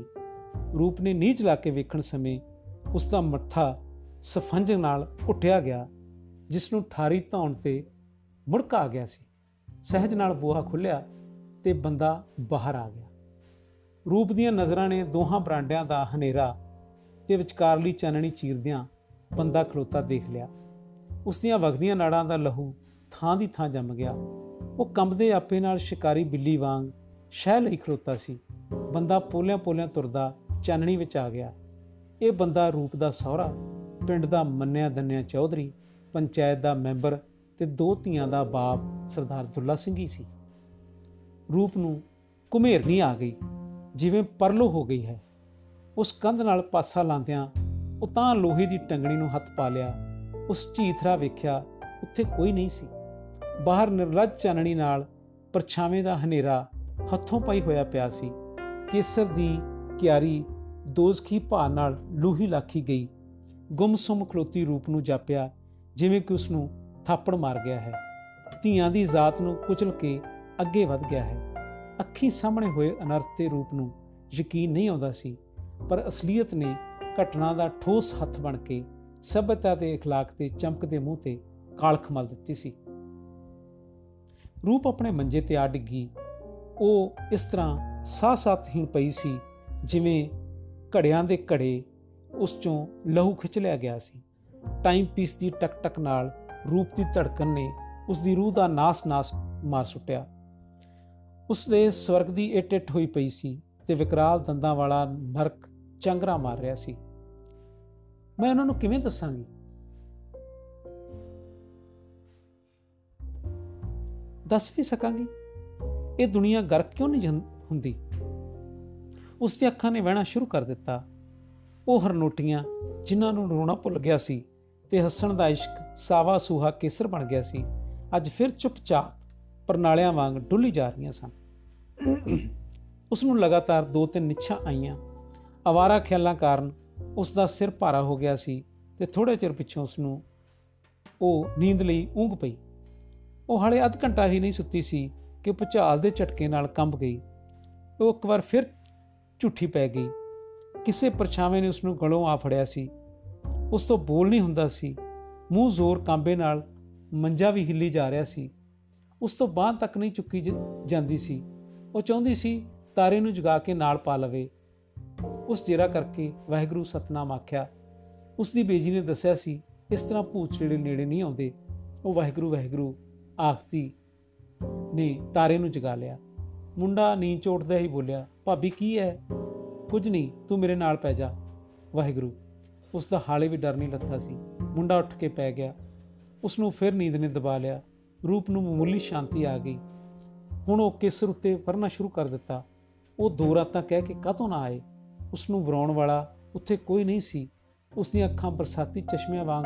ਰੂਪ ਨੇ ਨੀਚ ਲਾ ਕੇ ਵੇਖਣ ਸਮੇਂ ਉਸ ਦਾ ਮੱਥਾ ਸਫੰਜ ਨਾਲ ਉੱਠਿਆ ਗਿਆ ਜਿਸ ਨੂੰ ਠਾਰੀ ਧੌਣ ਤੇ ਮੁੜਕਾ ਆ ਗਿਆ ਸੀ। ਸਹਿਜ ਨਾਲ ਬੂਹਾ ਖੁੱਲਿਆ ਤੇ ਬੰਦਾ ਬਾਹਰ ਆ ਗਿਆ। ਰੂਪ ਦੀਆਂ ਨਜ਼ਰਾਂ ਨੇ ਦੋਹਾਂ ਬਰਾਂਡਿਆਂ ਦਾ ਹਨੇਰਾ ਤੇ ਵਿਚਕਾਰਲੀ ਚਾਨਣੀ ਚੀਰਦਿਆਂ ਬੰਦਾ ਖਲੋਤਾ ਦੇਖ ਲਿਆ। ਉਸ ਦੀਆਂ ਵਗਦੀਆਂ ਨਾੜਾਂ ਦਾ ਲਹੂ ਥਾਂ ਦੀ ਥਾਂ ਜੰਮ ਗਿਆ। ਉਹ ਕੰਬਦੇ ਆਪੇ ਨਾਲ ਸ਼ਿਕਾਰੀ ਬਿੱਲੀ ਵਾਂਗ ਸ਼ਹਿ ਲਈ ਖਲੋਤਾ ਸੀ। ਬੰਦਾ ਪੋਲਿਆਂ ਪੋਲਿਆਂ ਤੁਰਦਾ ਚਾਨਣੀ ਵਿੱਚ ਆ ਗਿਆ। ਇਹ ਬੰਦਾ ਰੂਪ ਦਾ ਸਹੁਰਾ, ਪਿੰਡ ਦਾ ਮੰਨਿਆ ਦੰਨਿਆ ਚੌਧਰੀ, ਪੰਚਾਇਤ ਦਾ ਮੈਂਬਰ ਤੇ ਦੋ ਧੀਆਂ ਦਾ ਬਾਪ ਸਰਦਾਰ ਦੁੱਲਾ ਸਿੰਘ ਹੀ ਸੀ। ਰੂਪ ਨੂੰ ਕੁਮੇਰਨੀ ਆ ਗਈ, ਜਿਵੇਂ ਪਰਲੋ ਹੋ ਗਈ ਹੈ। ਉਸ ਕੰਧ ਨਾਲ ਪਾਸਾ ਲਾਂਦਿਆਂ ਉਹ ਤਾਂ ਲੋਹੇ ਦੀ ਟੰਗਣੀ ਨੂੰ ਹੱਥ ਪਾ ਲਿਆ ਉਸ ਝੀਥਰਾ ਵੇਖਿਆ ਉੱਥੇ ਕੋਈ ਨਹੀਂ ਸੀ। ਬਾਹਰ ਨਿਰਲਜ ਚਾਨਣੀ ਨਾਲ ਪਰਛਾਵੇਂ ਦਾ ਹਨੇਰਾ ਹੱਥੋਂ ਪਾਈ ਹੋਇਆ ਪਿਆ ਸੀ। ਕੇਸਰ ਦੀ ਕਿਆਰੀ ਦੋਜ਼ਖੀ ਭਾਰ ਨਾਲ ਲੂਹੀ ਲਾਖੀ ਗਈ। ਗੁੰਮਸੁੰਮ ਖਲੋਤੀ ਰੂਪ ਨੂੰ ਜਾਪਿਆ, ਜਿਵੇਂ ਕਿ ਉਸ ਨੂੰ ਥਾਪੜ ਮਾਰ ਗਿਆ ਹੈ। ਧੀਆਂ ਦੀ ਜ਼ਾਤ ਨੂੰ ਕੁਚਲ ਕੇ ਅੱਗੇ ਵਧ ਗਿਆ ਹੈ। ਅੱਖੀ ਸਾਹਮਣੇ ਹੋਏ ਅਨਰਥ ਤੇ ਰੂਪ ਨੂੰ ਯਕੀਨ ਨਹੀਂ ਆਉਂਦਾ ਸੀ, ਪਰ ਅਸਲੀਅਤ ਨੇ ਘਟਨਾ ਦਾ ਠੋਸ ਹੱਥ ਬਣ ਕੇ ਸਭਿਅਤਾ ਤੇ اخلاق ਤੇ ਚਮਕਦੇ ਮੂੰਹ ਤੇ ਕਾਲਖ ਮਲ ਦਿੱਤੀ ਸੀ ਰੂਪ ਆਪਣੇ ਮੰਜੇ ਤੇ ਆ ਡਿੱਗੀ ਉਹ ਇਸ ਤਰ੍ਹਾਂ ਸਾਹ ਸਾਥਹੀਣ ਪਈ ਸੀ ਜਿਵੇਂ ਘੜਿਆਂ ਦੇ ਘੜੇ ਉਸ ਚੋਂ ਲਹੂ ਖਿੱਚ ਲਿਆ ਗਿਆ ਸੀ ਟਾਈਮ ਪੀਸ ਦੀ ਟਕ ਟਕ ਨਾਲ ਰੂਪ ਦੀ ਧੜਕਣ ਨੇ ਉਸ ਦੀ ਰੂਹ ਦਾ ਨਾਸ-ਨਾਸ ਮਾਰ ਸੁੱਟਿਆ ਉਸ ਦੇ ਸਵਰਗ ਦੀ ਇਹ ਟਿੱਟ ਹੋਈ ਪਈ ਸੀ ਤੇ ਵਿਕਰਾਲ ਦੰਦਾਂ ਵਾਲਾ ਨਰਕ ਚੰਗਰਾ ਮਾਰ ਰਿਹਾ ਸੀ ਮੈਂ ਉਹਨਾਂ ਨੂੰ ਕਿਵੇਂ ਦੱਸਾਂਗੀ? ਦੱਸ ਵੀ ਸਕਾਂਗੀ? ਇਹ ਦੁਨੀਆ ਗਰਕ ਕਿਉਂ ਨਹੀਂ ਹੁੰਦੀ? ਉਸ ਦੀਆਂ ਅੱਖਾਂ ਨੇ ਵਹਿਣਾ ਸ਼ੁਰੂ ਕਰ ਦਿੱਤਾ। ਉਹ ਹਰਨੋਟੀਆਂ ਜਿਨ੍ਹਾਂ ਨੂੰ ਰੋਣਾ ਭੁੱਲ ਗਿਆ ਸੀ ਤੇ ਹੱਸਣ ਦਾ ਇਸ਼ਕ ਸਾਵਾ ਸੂਹਾ ਕੇਸਰ ਬਣ ਗਿਆ ਸੀ, ਅੱਜ ਫਿਰ ਚੁੱਪਚਾਪ ਪਰਨਾਲਿਆਂ ਵਾਂਗ ਡੁੱਲੀ ਜਾ ਰਹੀਆਂ ਸਨ। ਉਸ ਨੂੰ ਲਗਾਤਾਰ ਦੋ ਤਿੰਨ ਨਿੱਛਾਂ ਆਈਆਂ। ਆਵਾਰਾ ਖਿਆਲਾਂ ਕਾਰਨ ਉਸ ਦਾ ਸਿਰ ਭਾਰਾ ਹੋ ਗਿਆ ਸੀ ਤੇ ਥੋੜੇ ਚਿਰ ਪਿੱਛੋਂ ਉਸ ਨੂੰ ਉਹ ਨੀਂਦ ਲਈ ਉਂਘ ਪਈ। ਉਹ ਹਾਲੇ ਅੱਧ ਘੰਟਾ ਹੀ ਨਹੀਂ ਸੁੱਤੀ ਸੀ ਕਿ ਭੁਚਾਲ ਦੇ ਝਟਕੇ ਨਾਲ ਕੰਬ ਗਈ। ਉਹ ਇੱਕ ਵਾਰ ਫਿਰ ਝੁੱਠੀ ਪੈ ਗਈ। ਕਿਸੇ ਪਰਛਾਵੇਂ ਨੇ ਉਸ ਨੂੰ ਗਲੋਂ ਆ ਫੜਿਆ ਸੀ। ਉਸ ਤੋਂ ਬੋਲ ਨਹੀਂ ਹੁੰਦਾ ਸੀ। ਮੂੰਹ ਜ਼ੋਰ ਕੰਬੇ ਨਾਲ ਮੰਜਾ ਵੀ ਹਿੱਲੀ ਜਾ ਰਿਹਾ ਸੀ। ਉਸ ਤੋਂ ਬਾਹ ਤੱਕ ਨਹੀਂ ਚੁੱਕੀ ਜਾਂਦੀ ਸੀ। ਉਹ ਚਾਹੁੰਦੀ ਸੀ ਤਾਰੇ ਨੂੰ ਜਗਾ ਕੇ ਨਾਲ ਪਾ ਲਵੇ। ਉਸ ਜੇਰਾ ਕਰਕੇ ਵਾਹਿਗੁਰੂ ਸਤਨਾਮ ਆਖਿਆ। ਉਸ ਦੀ ਬੇਜੀ ਨੇ ਦੱਸਿਆ ਸੀ, ਇਸ ਤਰ੍ਹਾਂ ਭੂਤ ਜਿਹੜੇ ਨੇੜੇ ਨਹੀਂ ਆਉਂਦੇ, ਉਹ ਵਾਹਿਗੁਰੂ ਵਾਹਿਗੁਰੂ ਆਖਤੀ ਨੇ ਤਾਰੇ ਨੂੰ ਜਗਾ ਲਿਆ। ਮੁੰਡਾ ਨੀਂਦ ਚੋਟਦਾ ਹੀ ਬੋਲਿਆ, ਭਾਬੀ, ਕੀ ਹੈ ਕੁਝ ਨਹੀਂ, ਤੂੰ ਮੇਰੇ ਨਾਲ ਪੈ ਜਾ। ਵਾਹਿਗੁਰੂ ਉਸ ਦਾ ਹਾਲੇ ਵੀ ਡਰ ਨਹੀਂ ਲੱਥਾ ਸੀ। ਮੁੰਡਾ ਉੱਠ ਕੇ ਪੈ ਗਿਆ। ਉਸ ਨੂੰ ਫਿਰ ਨੀਂਦ ਨੇ ਦਬਾ ਲਿਆ। ਰੂਪ ਨੂੰ ਮਾਮੂਲੀ ਸ਼ਾਂਤੀ ਆ ਗਈ। ਹੁਣ ਉਹ ਕਿਸਰ ਉੱਤੇ ਵਰਨਾ ਸ਼ੁਰੂ ਕਰ ਦਿੱਤਾ। ਉਹ ਦੋ ਰਾਤਾਂ ਕਹਿ ਕੇ ਕਾਹਤੋਂ ਨਾ ਆਏ? ਉਸ ਨੂੰ ਵਰਾਉਣ ਵਾਲਾ ਉੱਥੇ ਕੋਈ ਨਹੀਂ ਸੀ। ਉਸ ਦੀਆਂ ਅੱਖਾਂ ਬਰਸਾਤੀ ਚਸ਼ਮਿਆਂ ਵਾਂਗ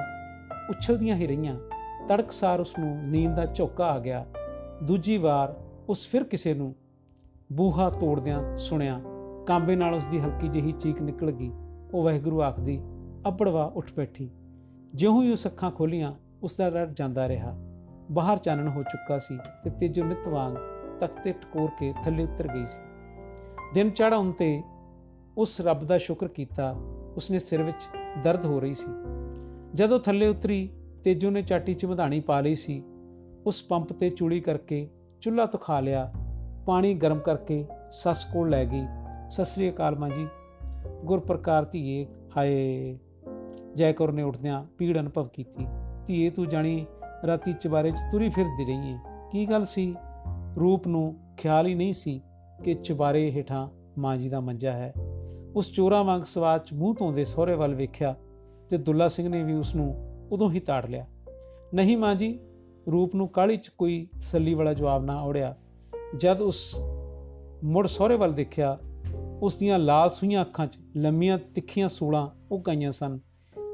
ਉਛਲਦੀਆਂ ਹੀ ਰਹੀਆਂ। ਤੜਕਸਾਰ ਉਸ ਨੂੰ ਨੀਂਦ ਦਾ ਝੋਕਾ ਆ ਗਿਆ। ਦੂਜੀ ਵਾਰ ਉਸ ਫਿਰ ਕਿਸੇ ਨੂੰ ਬੂਹਾ ਤੋੜਦਿਆਂ ਸੁਣਿਆ। ਕਾਂਬੇ ਨਾਲ ਉਸ ਦੀ ਹਲਕੀ ਜਿਹੀ ਚੀਕ ਨਿਕਲ ਗਈ। ਉਹ ਵਾਹਿਗੁਰੂ ਆਖਦੀ ਅਪੜਵਾ ਉੱਠ ਬੈਠੀ। ਜਿਉਂ ਹੀ ਉਸ ਅੱਖਾਂ ਖੋਲੀਆਂ ਉਸ ਦਾ ਡਰ ਜਾਂਦਾ ਰਿਹਾ। ਬਾਹਰ ਚਾਨਣ ਹੋ ਚੁੱਕਾ ਸੀ ਤੇ ਤੇਜੋ ਨਿਤ ਵਾਂਗ ਤਖਤੇ ਟਕੋਰ ਕੇ ਥੱਲੇ ਉਤਰ ਗਈ ਸੀ। ਦਿਨ ਚੜ੍ਹਾਉਣ ਤੇ ਉਸ ਰੱਬ ਦਾ ਸ਼ੁਕਰ ਕੀਤਾ, ਉਸਨੇ ਸਿਰ ਵਿੱਚ ਦਰਦ ਹੋ ਰਹੀ ਸੀ। ਜਦੋਂ ਥੱਲੇ ਉਤਰੀ, ਤੇਜੋ ਨੇ ਚਾਟੀ 'ਚ ਮਧਾਣੀ ਪਾ ਲਈ ਸੀ, ਉਸ ਪੰਪ ਤੇ ਚੂੜੀ ਕਰਕੇ ਚੁੱਲ੍ਹਾ ਤਖਾ ਲਿਆ, ਪਾਣੀ ਗਰਮ ਕਰਕੇ ਸੱਸ ਕੋਲ ਲੈ ਗਈ। ਸਸਰੀ ਅਕਾਲ ਮਾਂ ਜੀ। ਗੁਰਪ੍ਰਕਾਰ ਧੀਏ, ਹਾਏ। ਜੈਕੌਰ ਨੇ ਉੱਠਦਿਆਂ ਪੀੜ ਅਨੁਭਵ ਕੀਤੀ। ਧੀਏ, ਤੂੰ ਜਾਣੀ ਰਾਤੀ ਚਬਾਰੇ 'ਚ ਤੁਰੀ ਫਿਰਦੀ ਰਹੀ ਹੈ ਕੀ ਗੱਲ ਸੀ? ਰੂਪ ਨੂੰ ਖਿਆਲ ਹੀ ਨਹੀਂ ਸੀ ਕਿ ਚਬਾਰੇ ਹੇਠਾਂ ਮਾਂ ਜੀ ਦਾ ਮੰਜਾ ਹੈ। ਉਸ ਚੋਰਾ ਵਾਂਗ ਸਵਾਦ 'ਚ ਮੂੰਹ ਧੋਂਦੇ ਸਹੁਰੇ ਵੱਲ ਵੇਖਿਆ ਤੇ ਦੁੱਲਾ ਸਿੰਘ ਨੇ ਵੀ ਉਸ ਨੂੰ ਉਦੋਂ ਹੀ ਤਾੜ ਲਿਆ। ਨਹੀਂ ਮਾਂ ਜੀ, ਰੂਪ ਨੂੰ ਕਾਲੀ 'ਚ ਕੋਈ ਤਸੱਲੀ ਵਾਲਾ ਜਵਾਬ ਨਾ ਔੜਿਆ। ਜਦ ਉਸ ਮੁੜ ਸਹੁਰੇ ਵੱਲ ਦੇਖਿਆ, ਉਸ ਦੀਆਂ ਲਾਲ ਸੂਈਆਂ ਅੱਖਾਂ 'ਚ ਲੰਮੀਆਂ ਤਿੱਖੀਆਂ ਸੂਲਾਂ ਉਹ ਗਈਆਂ ਸਨ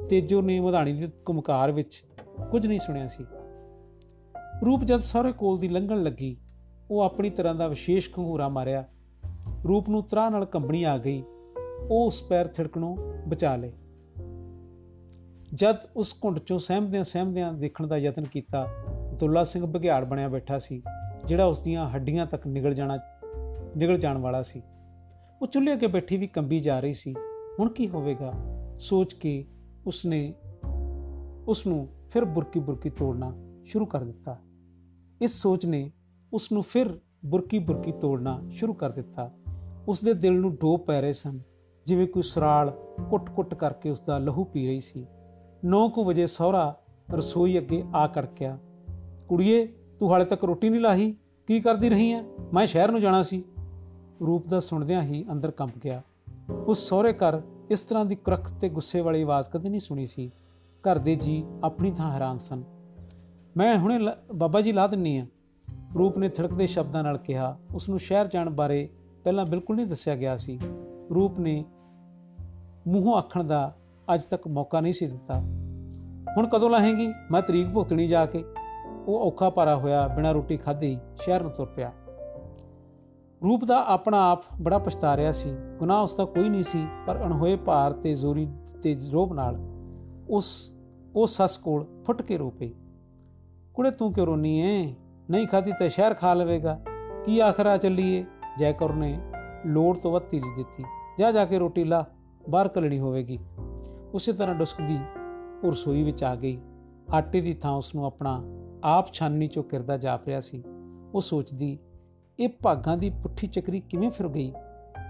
ਤੇਜੋ ਨੇ ਮਧਾਣੀ ਦੀ ਕੁਮਕਾਰ ਵਿੱਚ ਕੁਝ ਨਹੀਂ ਸੁਣਿਆ ਸੀ। ਰੂਪ ਜਦ ਸਾਰੇ ਕੋਲ ਦੀ ਲੰਘਣ ਲੱਗੀ, ਉਹ ਆਪਣੀ ਤਰ੍ਹਾਂ ਦਾ ਵਿਸ਼ੇਸ਼ ਖੰਗੂਰਾ ਮਾਰਿਆ। ਰੂਪ ਨੂੰ ਤਰਾ ਨਾਲ ਕੰਬਣੀ ਆ ਗਈ। ਉਹ ਉਸ ਪੈਰ ਥਿੜਕਣੋਂ ਬਚਾ ਲੇ ਜਦ ਉਸ ਘੁੰਡ ਚੋਂ ਸਹਿਮਦਿਆਂ ਸਹਿਮਦਿਆਂ ਦੇਖਣ ਦਾ ਯਤਨ ਕੀਤਾ, ਦੁੱਲਾ ਸਿੰਘ ਬਘਿਆੜ ਬਣਿਆ ਬੈਠਾ ਸੀ, ਜਿਹੜਾ ਉਸ ਦੀਆਂ ਹੱਡੀਆਂ ਤੱਕ ਨਿਗਲ ਜਾਣਾ ਨਿਗਲ ਜਾਣ ਵਾਲਾ ਸੀ। ਉਹ ਚੁੱਲ੍ਹੇ ਅੱਗੇ ਬੈਠੀ ਵੀ ਕੰਬੀ ਜਾ ਰਹੀ ਸੀ। ਹੁਣ ਕੀ ਹੋਵੇਗਾ? ਸੋਚ ਕੇ ਉਸਨੇ ਉਸ ਨੂੰ ਫਿਰ ਬੁਰਕੀ ਬੁਰਕੀ ਤੋੜਨਾ ਸ਼ੁਰੂ ਕਰ ਦਿੱਤਾ। ਇਸ ਸੋਚ ਨੇ ਉਸ ਨੂੰ ਫਿਰ ਬੁਰਕੀ ਬੁਰਕੀ ਤੋੜਨਾ ਸ਼ੁਰੂ ਕਰ ਦਿੱਤਾ। ਉਸ ਦੇ ਦਿਲ ਨੂੰ ਡੋਬ ਪੈ ਰਹੇ ਸਨ। ਜਿਵੇਂ ਕੋਈ ਸਰਾਲ ਕੁੱਟ-ਕੁੱਟ ਕਰਕੇ ਉਸ ਦਾ ਲਹੂ ਪੀ ਰਹੀ ਸੀ। 9:00 ਵਜੇ ਸਹੁਰਾ ਰਸੋਈ ਅੱਗੇ ਆ ਕੜਕਿਆ, ਕੁੜੀਏ, ਤੂੰ ਹਾਲੇ ਤੱਕ ਰੋਟੀ ਨਹੀਂ ਲਾਹੀ? ਕੀ ਕਰਦੀ ਰਹੀ ਐ? ਮੈਂ ਸ਼ਹਿਰ ਨੂੰ ਜਾਣਾ ਸੀ। ਰੂਪ ਦਾ ਸੁਣਦਿਆਂ ਹੀ ਅੰਦਰ ਕੰਬ ਗਿਆ। ਉਸ ਸਹੁਰੇ ਘਰ ਇਸ ਤਰ੍ਹਾਂ ਦੀ ਕਰਖ ਤੇ ਗੁੱਸੇ ਵਾਲੀ ਆਵਾਜ਼ ਕਦੇ ਨਹੀਂ ਸੁਣੀ ਸੀ। ਘਰ ਦੇ ਜੀ ਆਪਣੀ ਥਾਂ ਹੈਰਾਨ ਸਨ। ਮੈਂ ਹੁਣੇ ਬਾਬਾ ਜੀ ਲਾ ਦਿੰਨੀ ਆ। ਰੂਪ ਨੇ ਥੜਕਦੇ ਸ਼ਬਦਾਂ ਨਾਲ ਕਿਹਾ। ਉਸ ਨੂੰ ਸ਼ਹਿਰ ਜਾਣ ਬਾਰੇ ਪਹਿਲਾਂ ਬਿਲਕੁਲ ਨਹੀਂ ਦੱਸਿਆ ਗਿਆ ਸੀ। ਰੂਪ ਨੇ ਮੂੰਹੋਂ ਆਖਣ ਦਾ ਅੱਜ ਤੱਕ ਮੌਕਾ ਨਹੀਂ ਸੀ ਦਿੱਤਾ। ਹੁਣ ਕਦੋਂ ਲਾਹੇਗੀ? ਮੈਂ ਤਰੀਕ ਭੁਗਤਣੀ ਜਾ ਕੇ। ਉਹ ਔਖਾ ਪਾਰਾ ਹੋਇਆ, ਬਿਨਾਂ ਰੋਟੀ ਖਾਧੀ ਸ਼ਹਿਰ ਨੂੰ ਤੁਰ ਪਿਆ। ਰੂਪ ਦਾ ਆਪਣਾ ਆਪ ਬੜਾ ਪਛਤਾ ਰਿਹਾ ਸੀ। ਗੁਨਾਹ ਉਸ ਦਾ ਕੋਈ ਨਹੀਂ ਸੀ, ਪਰ ਅਣਹੋਏ ਭਾਰ ਤੇ ਜ਼ੋਰੀ ਤੇ ਰੋਬ ਨਾਲ ਉਸ, ਉਹ ਸੱਸ ਕੋਲ ਫੁੱਟ ਕੇ ਰੋ ਪਈ। ਕੁੜੇ, ਤੂੰ ਕਿਉਂ ਰੋਨੀ ਏ? ਨਹੀਂ ਖਾਦੀ ਤਾਂ ਸ਼ਹਿਰ ਖਾ ਲਵੇਗਾ। ਕੀ ਆਖਰਾ ਚੱਲੀਏ? ਜੈਕਰ ਨੇ ਲੋੜ ਤੋਂ ਵੱਧ ਤੀਜ ਦਿੱਤੀ। ਜਾ ਜਾ ਕੇ ਰੋਟੀ ਲਾ। ਬਾਹਰ ਕਲਣੀ ਹੋਵੇਗੀ। ਉਸੇ ਤਰ੍ਹਾਂ ਡੁਸਕਦੀ ਉਹ ਰਸੋਈ ਵਿੱਚ ਆ ਗਈ। ਆਟੇ ਦੀ ਥਾਂ ਉਸ ਨੂੰ ਆਪਣਾ ਆਪ ਛਾਨਣੀ ਚੋਂ ਕਿਰਦਾ ਜਾਪ ਰਿਹਾ ਸੀ। ਉਹ ਸੋਚਦੀ, ਇਹ ਭਾਗਾਂ ਦੀ ਪੁੱਠੀ ਚੱਕਰੀ ਕਿਵੇਂ ਫਿਰ ਗਈ?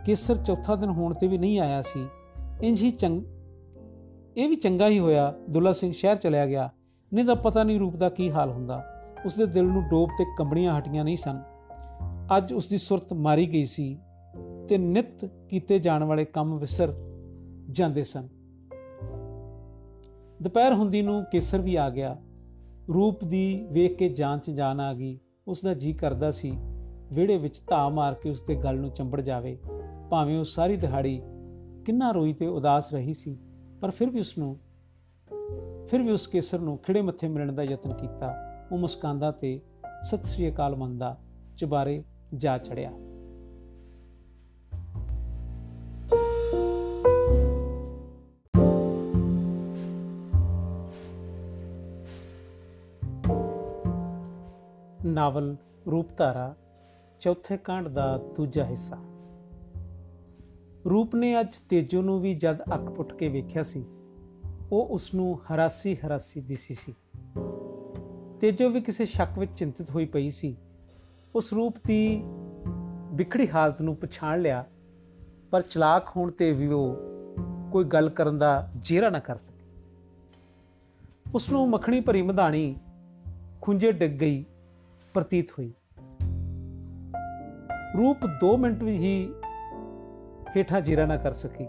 ਕੇਸਰ ਚੌਥਾ ਦਿਨ ਹੋਣ ਤੇ ਵੀ ਨਹੀਂ ਆਇਆ ਸੀ। ਇੰਜ ਹੀ ਚੰਗ, ਇਹ ਵੀ ਚੰਗਾ ਹੀ ਹੋਇਆ। ਦੁੱਲਾ ਸਿੰਘ ਸ਼ਹਿਰ ਚਲਿਆ ਗਿਆ। ਨਹੀਂ ਤਾਂ ਪਤਾ ਨਹੀਂ ਰੂਪ ਦਾ ਕੀ ਹਾਲ ਹੁੰਦਾ। ਉਸ ਦੇ ਦਿਲ ਨੂੰ ਡੋਬ ਤੇ ਕੰਬਣੀਆਂ ਹਟੀਆਂ ਨਹੀਂ ਸਨ। ਅੱਜ ਉਸ ਦੀ ਸੁਰਤ ਮਾਰੀ ਗਈ ਸੀ ਤੇ ਨਿਤ ਕੀਤੇ ਜਾਣ ਵਾਲੇ ਕੰਮ ਵਿਸਰ ਜਾਂਦੇ ਸਨ। ਦੁਪਹਿਰ ਹੁੰਦੀ ਨੂੰ ਕੇਸਰ ਵੀ ਆ ਗਿਆ। ਰੂਪ ਦੀ ਵੇਖ ਕੇ ਜਾਨ ਚ ਜਾਨ ਆ ਗਈ। ਉਸ ਦਾ ਜੀ ਕਰਦਾ ਸੀ, ਵਿਹੜੇ ਵਿੱਚ ਧਾ ਮਾਰ ਕੇ ਉਸ ਦੇ ਗਲ ਨੂੰ ਚੰਬੜ ਜਾਵੇ। ਭਾਵੇਂ ਉਹ ਸਾਰੀ ਦਿਹਾੜੀ ਕਿੰਨਾ ਰੋਈ ਤੇ ਉਦਾਸ ਰਹੀ ਸੀ, ਪਰ ਫਿਰ ਵੀ ਉਸ ਨੂੰ ਫਿਰ ਵੀ ਉਸ ਕੇਸਰ ਨੂੰ ਖਿੜੇ ਮੱਥੇ ਮਿਲਣ ਦਾ ਯਤਨ ਕੀਤਾ। ਉਹ ਮੁਸਕਾਂਦਾ ਤੇ ਸਤਿ ਸ੍ਰੀ ਅਕਾਲ ਮੰਦਾ ਚੁਬਾਰੇ ਜਾ ਚੜਿਆ। ਨਾਵਲ ਰੂਪਧਾਰਾ, ਚੌਥੇ ਕਾਂਡ ਦਾ ਦੂਜਾ ਹਿੱਸਾ। ਰੂਪ ਨੇ ਅੱਜ ਤੇਜੋ ਨੂੰ ਵੀ ਜਦ ਅੱਖ ਪੁੱਟ ਕੇ ਵੇਖਿਆ ਸੀ, ਉਹ ਉਸ ਨੂੰ ਹਰਾਸੀ ਹਰਾਸੀ ਦਿਸੀ ਸੀ। ਤੇਜੋ ਵੀ ਕਿਸੇ ਸ਼ੱਕ ਵਿੱਚ ਚਿੰਤਿਤ ਹੋਈ ਪਈ ਸੀ। ਉਸ ਰੂਪ ਦੀ ਵਿਖੜੀ ਹਾਲਤ ਨੂੰ ਪਛਾਣ ਲਿਆ, ਪਰ ਚਲਾਕ ਹੋਣ ਤੇ ਵੀ ਉਹ ਕੋਈ ਗੱਲ ਕਰਨ ਦਾ ਜੇਰਾ ਨਾ ਕਰ ਸਕੀ। ਉਸ ਨੂੰ ਮੱਖਣੀ ਭਰੀ ਮਧਾਣੀ ਖੁੰਝੇ ਡਿੱਗ ਗਈ। ਪ੍ਰਤੀਤ ਹੋਈ। ਰੂਪ 2 ਮਿੰਟ ਵੀ ਹੀ ਹੇਠਾਂ ਜੀਰਾ ਨਾ ਕਰ ਸਕੀ।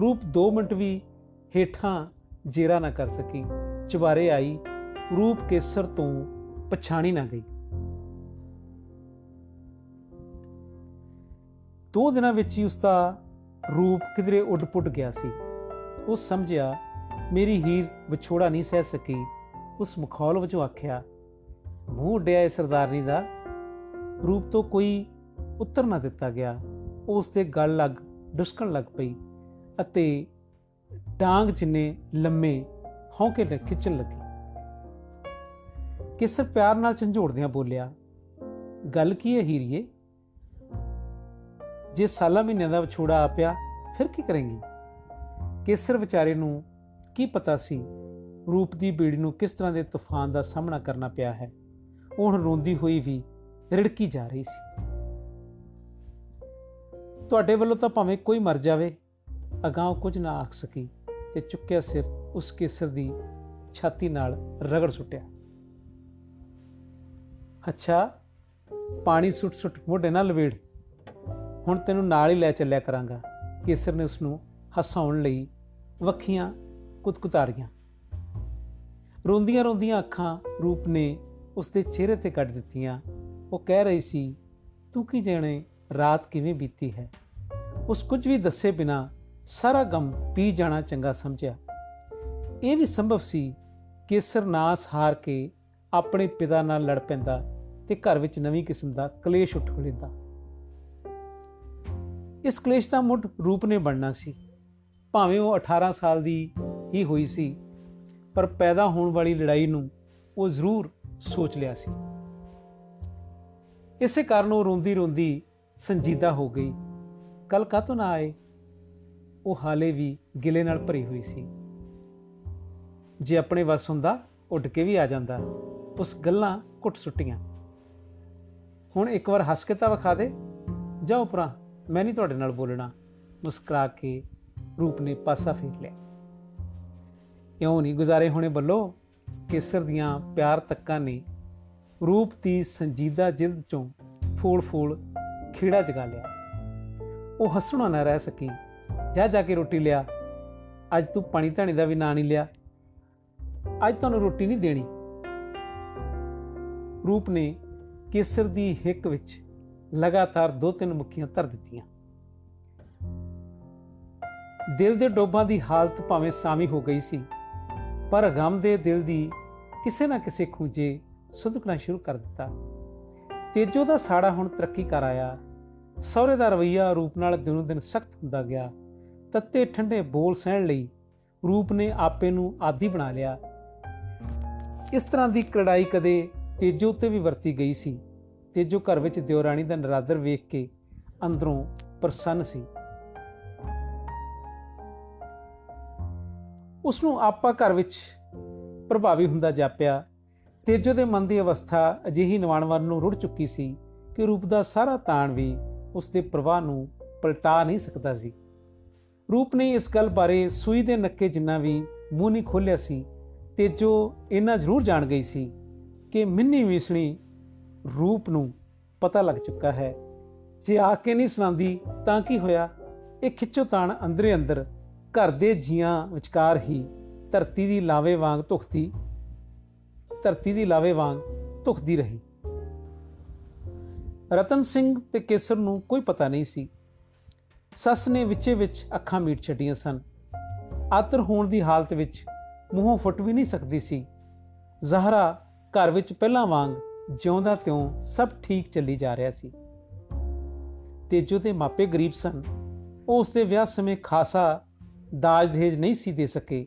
ਰੂਪ 2 ਮਿੰਟ ਵੀ ਹੇਠਾਂ ਜੀਰਾ ਨਾ ਕਰ ਸਕੀ। ਚੁਬਾਰੇ ਆਈ, ਰੂਪ ਕੇਸਰ ਤੋਂ ਪਛਾਣੀ ਨਾ ਗਈ। ਦੋ ਦਿਨਾਂ ਵਿੱਚ ਹੀ ਉਸ ਦਾ ਰੂਪ ਕਿਧਰੇ ਉੱਡ-ਪੁੱਡ ਗਿਆ ਸੀ। ਉਹ ਸਮਝਿਆ, ਮੇਰੀ ਹੀਰ ਵਿਛੋੜਾ ਨਹੀਂ ਸਹਿ ਸਕੀ। ਉਸ ਮਖੌਲ ਵਜੋਂ ਆਖਿਆ ਮੂੰਹ ਉੱਡਿਆ ਇਸ ਸਰਦਾਰਨੀ ਦਾ। ਰੂਪ ਤੋਂ ਕੋਈ ਉੱਤਰ ਨਾ ਦਿੱਤਾ ਗਿਆ। ਉਸ ਦੇ ਗਲ ਲੱਗ ਡੁਸਕਣ ਲੱਗ ਪਈ ਅਤੇ ਡਾਂਗ ਜਿੰਨੇ ਲੰਮੇ ਹੌਂਕੇ ਲੈ ਖਿੱਚਣ ਲੱਗੀ। ਕਿਸਰ ਪਿਆਰ ਨਾਲ ਝੰਜੋੜਦਿਆਂ ਬੋਲਿਆ, ਗੱਲ ਕੀ ਹੈ ਹੀਰੀਏ? ਜੇ ਸਾਲਾ ਮਹੀਨਿਆਂ ਦਾ ਵਿਛੋੜਾ ਆ ਪਿਆ, ਫਿਰ ਕੀ ਕਰਾਂਗੀ? ਕੇਸਰ ਵਿਚਾਰੇ ਨੂੰ ਕੀ ਪਤਾ ਸੀ ਰੂਪ ਦੀ ਬੀੜੀ ਨੂੰ ਕਿਸ ਤਰ੍ਹਾਂ ਦੇ ਤੂਫਾਨ ਦਾ ਸਾਹਮਣਾ ਕਰਨਾ ਪਿਆ ਹੈ? ਉਹ ਰੋਂਦੀ ਹੋਈ ਵੀ ਰਿੜਕੀ ਜਾ ਰਹੀ ਸੀ। ਤੁਹਾਡੇ ਵੱਲੋਂ ਤਾਂ ਭਾਵੇਂ ਕੋਈ ਮਰ ਜਾਵੇ, ਅਗਾਹ ਕੁਝ ਨਾ ਆਖ ਸਕੀ ਤੇ ਚੁੱਕਿਆ ਸਿਰ ਉਸ ਕੇਸਰ ਦੀ ਛਾਤੀ ਨਾਲ ਰਗੜ ਸੁੱਟਿਆ। ਅੱਛਾ, ਪਾਣੀ ਸੁੱਟ ਸੁੱਟ ਮੋਢੇ ਨਾਲ ਲਵੇੜ। ਹੁਣ ਤੈਨੂੰ ਨਾਲ ਹੀ ਲੈ ਚੱਲਿਆ ਕਰਾਂਗਾ। ਕੇਸਰ ਨੇ ਉਸ ਨੂੰ ਹਸਾਉਣ ਲਈ ਵੱਖੀਆਂ ਕੁਤਕੁਤਾਰੀਆਂ। ਰੋਂਦੀਆਂ ਰੋਂਦੀਆਂ ਅੱਖਾਂ ਰੂਪ ਨੇ ਉਸ ਦੇ ਚਿਹਰੇ ਤੇ ਕੱਢ ਦਿੱਤੀਆਂ। ਉਹ ਕਹਿ ਰਹੀ ਸੀ, ਤੂੰ ਕੀ ਜਾਣੇ, ਰਾਤ ਕਿਵੇਂ ਬੀਤੀ ਹੈ? ਉਸ ਕੁਝ ਵੀ ਦੱਸੇ ਬਿਨਾ ਸਾਰਾ ਗਮ ਪੀ ਜਾਣਾ ਚੰਗਾ ਸਮਝਿਆ। ਇਹ ਵੀ ਸੰਭਵ ਸੀ ਕੇਸਰ ਨਾਸ ਹਾਰ ਕੇ ਆਪਣੇ ਪਿਤਾ ਨਾਲ ਲੜ ਪੈਂਦਾ ਤੇ ਘਰ ਵਿੱਚ ਨਵੀਂ ਕਿਸਮ ਦਾ ਕਲੇਸ਼ ਉੱਠ ਖੜਿੰਦਾ ਇਸ ਕਲੇਸ਼ ਦਾ ਮੁੱਢ ਰੂਪ ਨੇ ਬਣਨਾ ਸੀ। ਭਾਵੇਂ ਉਹ 18 ਸਾਲ ਦੀ ਹੀ ਹੋਈ ਸੀ, ਪਰ ਪੈਦਾ ਹੋਣ ਵਾਲੀ ਲੜਾਈ ਨੂੰ ਉਹ ਜ਼ਰੂਰ ਸੋਚ ਲਿਆ ਸੀ। ਇਸੇ ਕਾਰਨ ਉਹ ਰੋਂਦੀ ਰੋਂਦੀ ਸੰਜੀਦਾ ਹੋ ਗਈ। ਕੱਲ ਕਾਤੋਂ ਨਾ ਆਏ? ਉਹ ਹਾਲੇ ਵੀ ਗਿਲੇ ਨਾਲ ਭਰੀ ਹੋਈ ਸੀ। ਜੇ ਆਪਣੇ ਵਸ ਹੁੰਦਾ, ਉੱਡ ਕੇ ਵੀ ਆ ਜਾਂਦਾ। ਉਸ ਗੱਲਾਂ ਘੁੱਟ ਸੁੱਟੀਆਂ। ਹੁਣ ਇੱਕ ਵਾਰ ਹੱਸ ਕੇ ਤਾਂ ਵਿਖਾ ਦੇ। ਜਾਓ ਪਰਾਂ ਮੈਂ ਨਹੀਂ ਤੁਹਾਡੇ ਨਾਲ ਬੋਲਣਾ। ਮੁਸਕਰਾ ਕੇ ਰੂਪ ਨੇ ਪਾਸਾ ਫੇਰ ਲਿਆ। ਇਉਂ ਨਹੀਂ ਗੁਜ਼ਾਰੇ ਹੋਣੇ ਬੱਲੋ। ਕੇਸਰ ਦੀਆਂ ਪਿਆਰ ਤੱਕਾਂ ਨੇ ਰੂਪ ਦੀ ਸੰਜੀਦਾ ਜਿਲਦ ਚੋਂ ਫੂਲ-ਫੂਲ ਖੀੜਾ ਜਗਾ ਲਿਆ। ਉਹ ਹੱਸਣਾ ਨਾ ਰਹਿ ਸਕੀ। ਜਾ ਜਾ ਕੇ ਰੋਟੀ ਲਿਆ। ਅੱਜ ਤੂੰ ਪਾਣੀ ਧਾਣੀ ਦਾ ਵੀ ਨਾਂ ਨਹੀਂ ਲਿਆ। ਅੱਜ ਤੁਹਾਨੂੰ ਰੋਟੀ ਨਹੀਂ ਦੇਣੀ। ਰੂਪ ਨੇ ਕੇਸਰ ਦੀ ਹਿੱਕ ਵਿੱਚ ਲਗਾਤਾਰ ਦੋ ਤਿੰਨ ਮੁੱਖੀਆਂ ਧਰ ਦਿੱਤੀਆਂ। ਦਿਲ ਦੇ ਡੋਬਾਂ ਦੀ ਹਾਲਤ ਭਾਵੇਂ ਸਾਮੀ ਹੋ ਗਈ ਸੀ, ਪਰ ਗਮ ਦੇ ਦਿਲ ਦੀ ਕਿਸੇ ਨਾ ਕਿਸੇ ਖੂਜੇ ਸੁਧਕਣਾ ਸ਼ੁਰੂ ਕਰ ਦਿੱਤਾ। ਤੇਜੋ ਦਾ ਸਾੜਾ ਹੁਣ ਤਰੱਕੀ ਕਰ ਆਇਆ। ਸਹੁਰੇ ਦਾ ਰਵਈਆ ਰੂਪ ਨਾਲ ਦਿਨੋਂ ਦਿਨ ਸਖਤ ਹੁੰਦਾ ਗਿਆ। ਤੱਤੇ ਠੰਡੇ ਬੋਲ ਸਹਿਣ ਲਈ ਰੂਪ ਨੇ ਆਪੇ ਨੂੰ ਆਦੀ ਬਣਾ ਲਿਆ। ਇਸ ਤਰ੍ਹਾਂ ਦੀ ਕੜਾਈ ਕਦੇ ਤੇਜੋ ਤੇ ਵੀ ਵਰਤੀ ਗਈ ਸੀ। ਤੇਜੋ ਘਰ ਵਿੱਚ ਦਿਉਰਾਣੀ ਦਾ ਨਰਾਦਰ ਵੇਖ ਕੇ ਅੰਦਰੋਂ ਪ੍ਰਸੰਨ ਸੀ। ਉਸ ਨੂੰ ਆਪਾ ਘਰ ਵਿੱਚ ਪ੍ਰਭਾਵੀ ਹੁੰਦਾ ਜਾਪਿਆ। ਤੇਜੋ ਦੇ ਮਨ ਦੀ ਅਵਸਥਾ ਅਜਿਹੀ ਨਿਵਾਣਵਰ ਨੂੰ ਰੁੜ ਚੁੱਕੀ ਸੀ ਕਿ ਰੂਪ ਦਾ ਸਾਰਾ ਤਾਣ ਵੀ ਉਸ ਦੇ ਪ੍ਰਵਾਹ ਨੂੰ ਪਲਟਾ ਨਹੀਂ ਸਕਦਾ ਸੀ। ਰੂਪ ਨੇ ਇਸ ਗੱਲ ਬਾਰੇ ਸੂਈ ਦੇ ਨੱਕੇ ਜਿੰਨਾ ਵੀ ਮੂੰਹ ਨਹੀਂ ਖੋਲਿਆ ਸੀ, ਤੇਜੋ ਇਹਨਾਂ ਜ਼ਰੂਰ ਜਾਣ ਗਈ ਸੀ ਕਿ ਮਿੰਨੀ ਵਿਸਣੀ ਰੂਪ ਨੂੰ ਪਤਾ ਲੱਗ ਚੁੱਕਾ ਹੈ। ਜੇ ਆ ਕੇ ਨਹੀਂ ਸੁਣਾਉਂਦੀ ਤਾਂ ਕੀ ਹੋਇਆ? ਇਹ ਖਿੱਚੋ ਤਾਣ ਅੰਦਰੇ ਅੰਦਰ ਘਰ ਦੇ ਜੀਆਂ ਵਿਚਕਾਰ ਹੀ ਧਰਤੀ ਦੀ ਲਾਵੇ ਵਾਂਗ ਧੁਖਦੀ, ਧਰਤੀ ਦੀ ਲਾਵੇ ਵਾਂਗ ਧੁਖਦੀ ਰਹੀ। ਰਤਨ ਸਿੰਘ ਤੇ ਕੇਸਰ ਨੂੰ ਕੋਈ ਪਤਾ ਨਹੀਂ ਸੀ। ਸੱਸ ਨੇ ਵਿੱਚੇ ਵਿੱਚ ਅੱਖਾਂ ਮੀਟ ਛੱਡੀਆਂ ਸਨ। ਆਤਰ ਹੋਣ ਦੀ ਹਾਲਤ ਵਿੱਚ ਮੂੰਹੋਂ ਫੁੱਟ ਵੀ ਨਹੀਂ ਸਕਦੀ ਸੀ। ਜ਼ਹਰਾ ਘਰ ਵਿੱਚ ਪਹਿਲਾਂ ਵਾਂਗ ਜਿਉਂਦਾ ਤਿਉਂ ਸਭ ਠੀਕ ਚੱਲੀ ਜਾ ਰਿਹਾ ਸੀ। ਤੇਜੋ ਦੇ ਮਾਪੇ ਗਰੀਬ ਸਨ ਉਹ ਉਸ ਦੇ ਵਿਆਹ ਸਮੇਂ ਖਾਸਾ ਦਾਜ ਦੇਜ ਨਹੀਂ ਸੀ ਦੇ ਸਕੇ।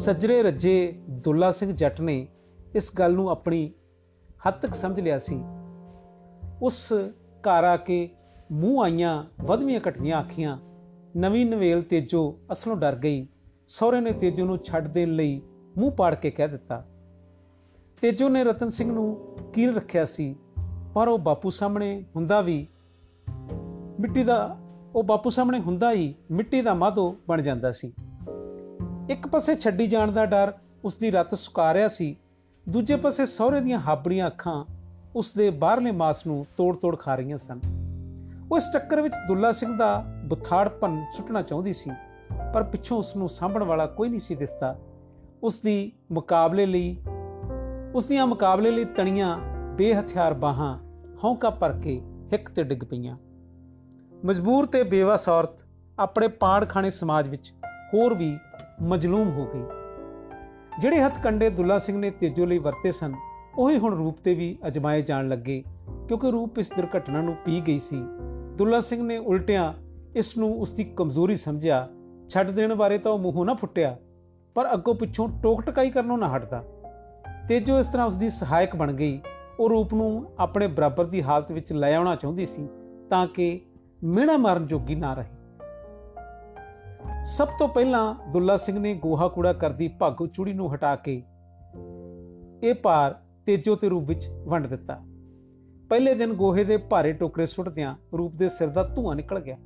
ਸੱਜਰੇ ਰੱਜੇ ਦੁੱਲਾ ਸਿੰਘ ਜੱਟ ਨੇ ਇਸ ਗੱਲ ਨੂੰ ਆਪਣੀ ਹੱਦ ਤੱਕ ਸਮਝ ਲਿਆ ਸੀ। ਉਸ ਘਰ ਆ ਕੇ ਮੂੰਹ ਆਈਆਂ ਵਧਵੀਆਂ ਘਟਵੀਆਂ ਅੱਖੀਆਂ ਨਵੀਂ ਨਵੇਲ ਤੇਜੋ ਅਸਲੋਂ ਡਰ ਗਈ, ਸਹੁਰੇ ਨੇ ਤੇਜੋ ਨੂੰ ਛੱਡ ਦੇਣ ਲਈ ਮੂੰਹ ਪਾੜ ਕੇ ਕਹਿ ਦਿੱਤਾ। ਤੇਜੋ ਨੇ ਰਤਨ ਸਿੰਘ ਨੂੰ ਕੀਲ ਰੱਖਿਆ ਸੀ, ਪਰ ਉਹ ਬਾਪੂ ਸਾਹਮਣੇ ਹੁੰਦਾ ਵੀ ਮਿੱਟੀ ਦਾ, ਉਹ ਬਾਪੂ ਸਾਹਮਣੇ ਹੁੰਦਾ ਹੀ ਮਿੱਟੀ ਦਾ ਮਾਧੋ ਬਣ ਜਾਂਦਾ ਸੀ। ਇੱਕ ਪਾਸੇ ਛੱਡੀ ਜਾਣ ਦਾ ਡਰ ਉਸ ਦੀ ਰਤ ਸੁਕਾ ਰਿਹਾ ਸੀ, ਦੂਜੇ ਪਾਸੇ ਸਹੁਰੇ ਦੀਆਂ ਹਾਬੜੀਆਂ ਅੱਖਾਂ ਉਸ ਦੇ ਬਾਹਰਲੇ ਮਾਸ ਨੂੰ ਤੋੜ-ਤੋੜ ਖਾ ਰਹੀਆਂ ਸਨ। ਉਹ ਇਸ ਟੱਕਰ ਵਿੱਚ ਦੁੱਲਾ ਸਿੰਘ ਦਾ ਬੁਥਾੜਪਨ ਸੁੱਟਣਾ ਚਾਹੁੰਦੀ ਸੀ, ਪਰ ਪਿੱਛੋਂ ਉਸ ਨੂੰ ਸਾਂਭਣ ਵਾਲਾ ਕੋਈ ਨਹੀਂ ਸੀ ਦਿਸਦਾ। ਉਸ ਦੀ ਮੁਕਾਬਲੇ ਲਈ ਉਸ ਦੀਆਂ ਮੁਕਾਬਲੇ ਲਈ ਤਣੀਆਂ, ਬੇਹਥਿਆਰ ਬਾਹਾਂ ਹੌਂਕਾ ਭਰ ਕੇ ਹਿੱਕ ਤੇ ਡਿੱਗ ਪਈਆਂ। ਮਜਬੂਰ ਤੇ ਬੇਵਸ ਔਰਤ ਆਪਣੇ ਪਾੜ ਖਾਣੇ ਸਮਾਜ ਵਿੱਚ ਹੋਰ ਵੀ ਮਜਲੂਮ ਹੋ ਗਈ। ਜਿਹੜੇ ਹੱਥ ਕੰਡੇ ਦੁੱਲਾ ਸਿੰਘ ਨੇ ਤੇਜੋ ਲਈ ਵਰਤੇ ਸਨ, ਉਹੀ ਹੁਣ ਰੂਪ ਤੇ ਵੀ ਅਜਮਾਏ ਜਾਣ ਲੱਗੇ, ਕਿਉਂਕਿ ਰੂਪ ਇਸ ਦੁਰਘਟਨਾ ਨੂੰ ਪੀ ਗਈ ਸੀ। ਦੁੱਲਾ ਸਿੰਘ ਨੇ ਉਲਟਿਆਂ ਇਸ ਨੂੰ ਉਸ ਦੀ ਕਮਜ਼ੋਰੀ ਸਮਝਿਆ, ਛੱਡ ਦੇਣ ਬਾਰੇ ਤਾਂ ਉਹ ਮੂੰਹੋਂ ਨਾ ਫੁੱਟਿਆ, ਪਰ ਅੱਗੋਂ ਪਿੱਛੋਂ ਟੋਕ ਟਕਾਈ ਕਰਨੋਂ ਨਾ ਹਟਦਾ। ਤੇਜੋ ਇਸ ਤਰ੍ਹਾਂ ਉਸ ਦੀ ਸਹਾਇਕ ਬਣ ਗਈ। ਉਹ ਰੂਪ ਨੂੰ ਆਪਣੇ ਬਰਾਬਰ ਦੀ ਹਾਲਤ ਵਿੱਚ ਲੈ ਆਉਣਾ ਚਾਹੁੰਦੀ ਸੀ, ਤਾਂ ਕਿ ਮਿਹਣਾ ਮਾਰਨ ਜੋਗੀ ਨਾ ਰਹੇ। ਸਭ ਤੋਂ ਪਹਿਲਾਂ ਦੁੱਲਾ ਸਿੰਘ ਨੇ ਗੋਹਾ ਕੂੜਾ ਕਰਦੀ ਭਾਗੋ ਚੂੜੀ ਨੂੰ ਹਟਾ ਕੇ ਇਹ ਭਾਰ ਤੇਜੋ ਤੇ ਰੂਪ ਵਿੱਚ ਵੰਡ ਦਿੱਤਾ। ਪਹਿਲੇ ਦਿਨ ਗੋਹੇ ਦੇ ਭਾਰੇ ਟੋਕਰੇ ਸੁੱਟਦਿਆਂ ਰੂਪ ਦੇ ਸਿਰ ਦਾ ਧੂਆਂ ਨਿਕਲ ਗਿਆ।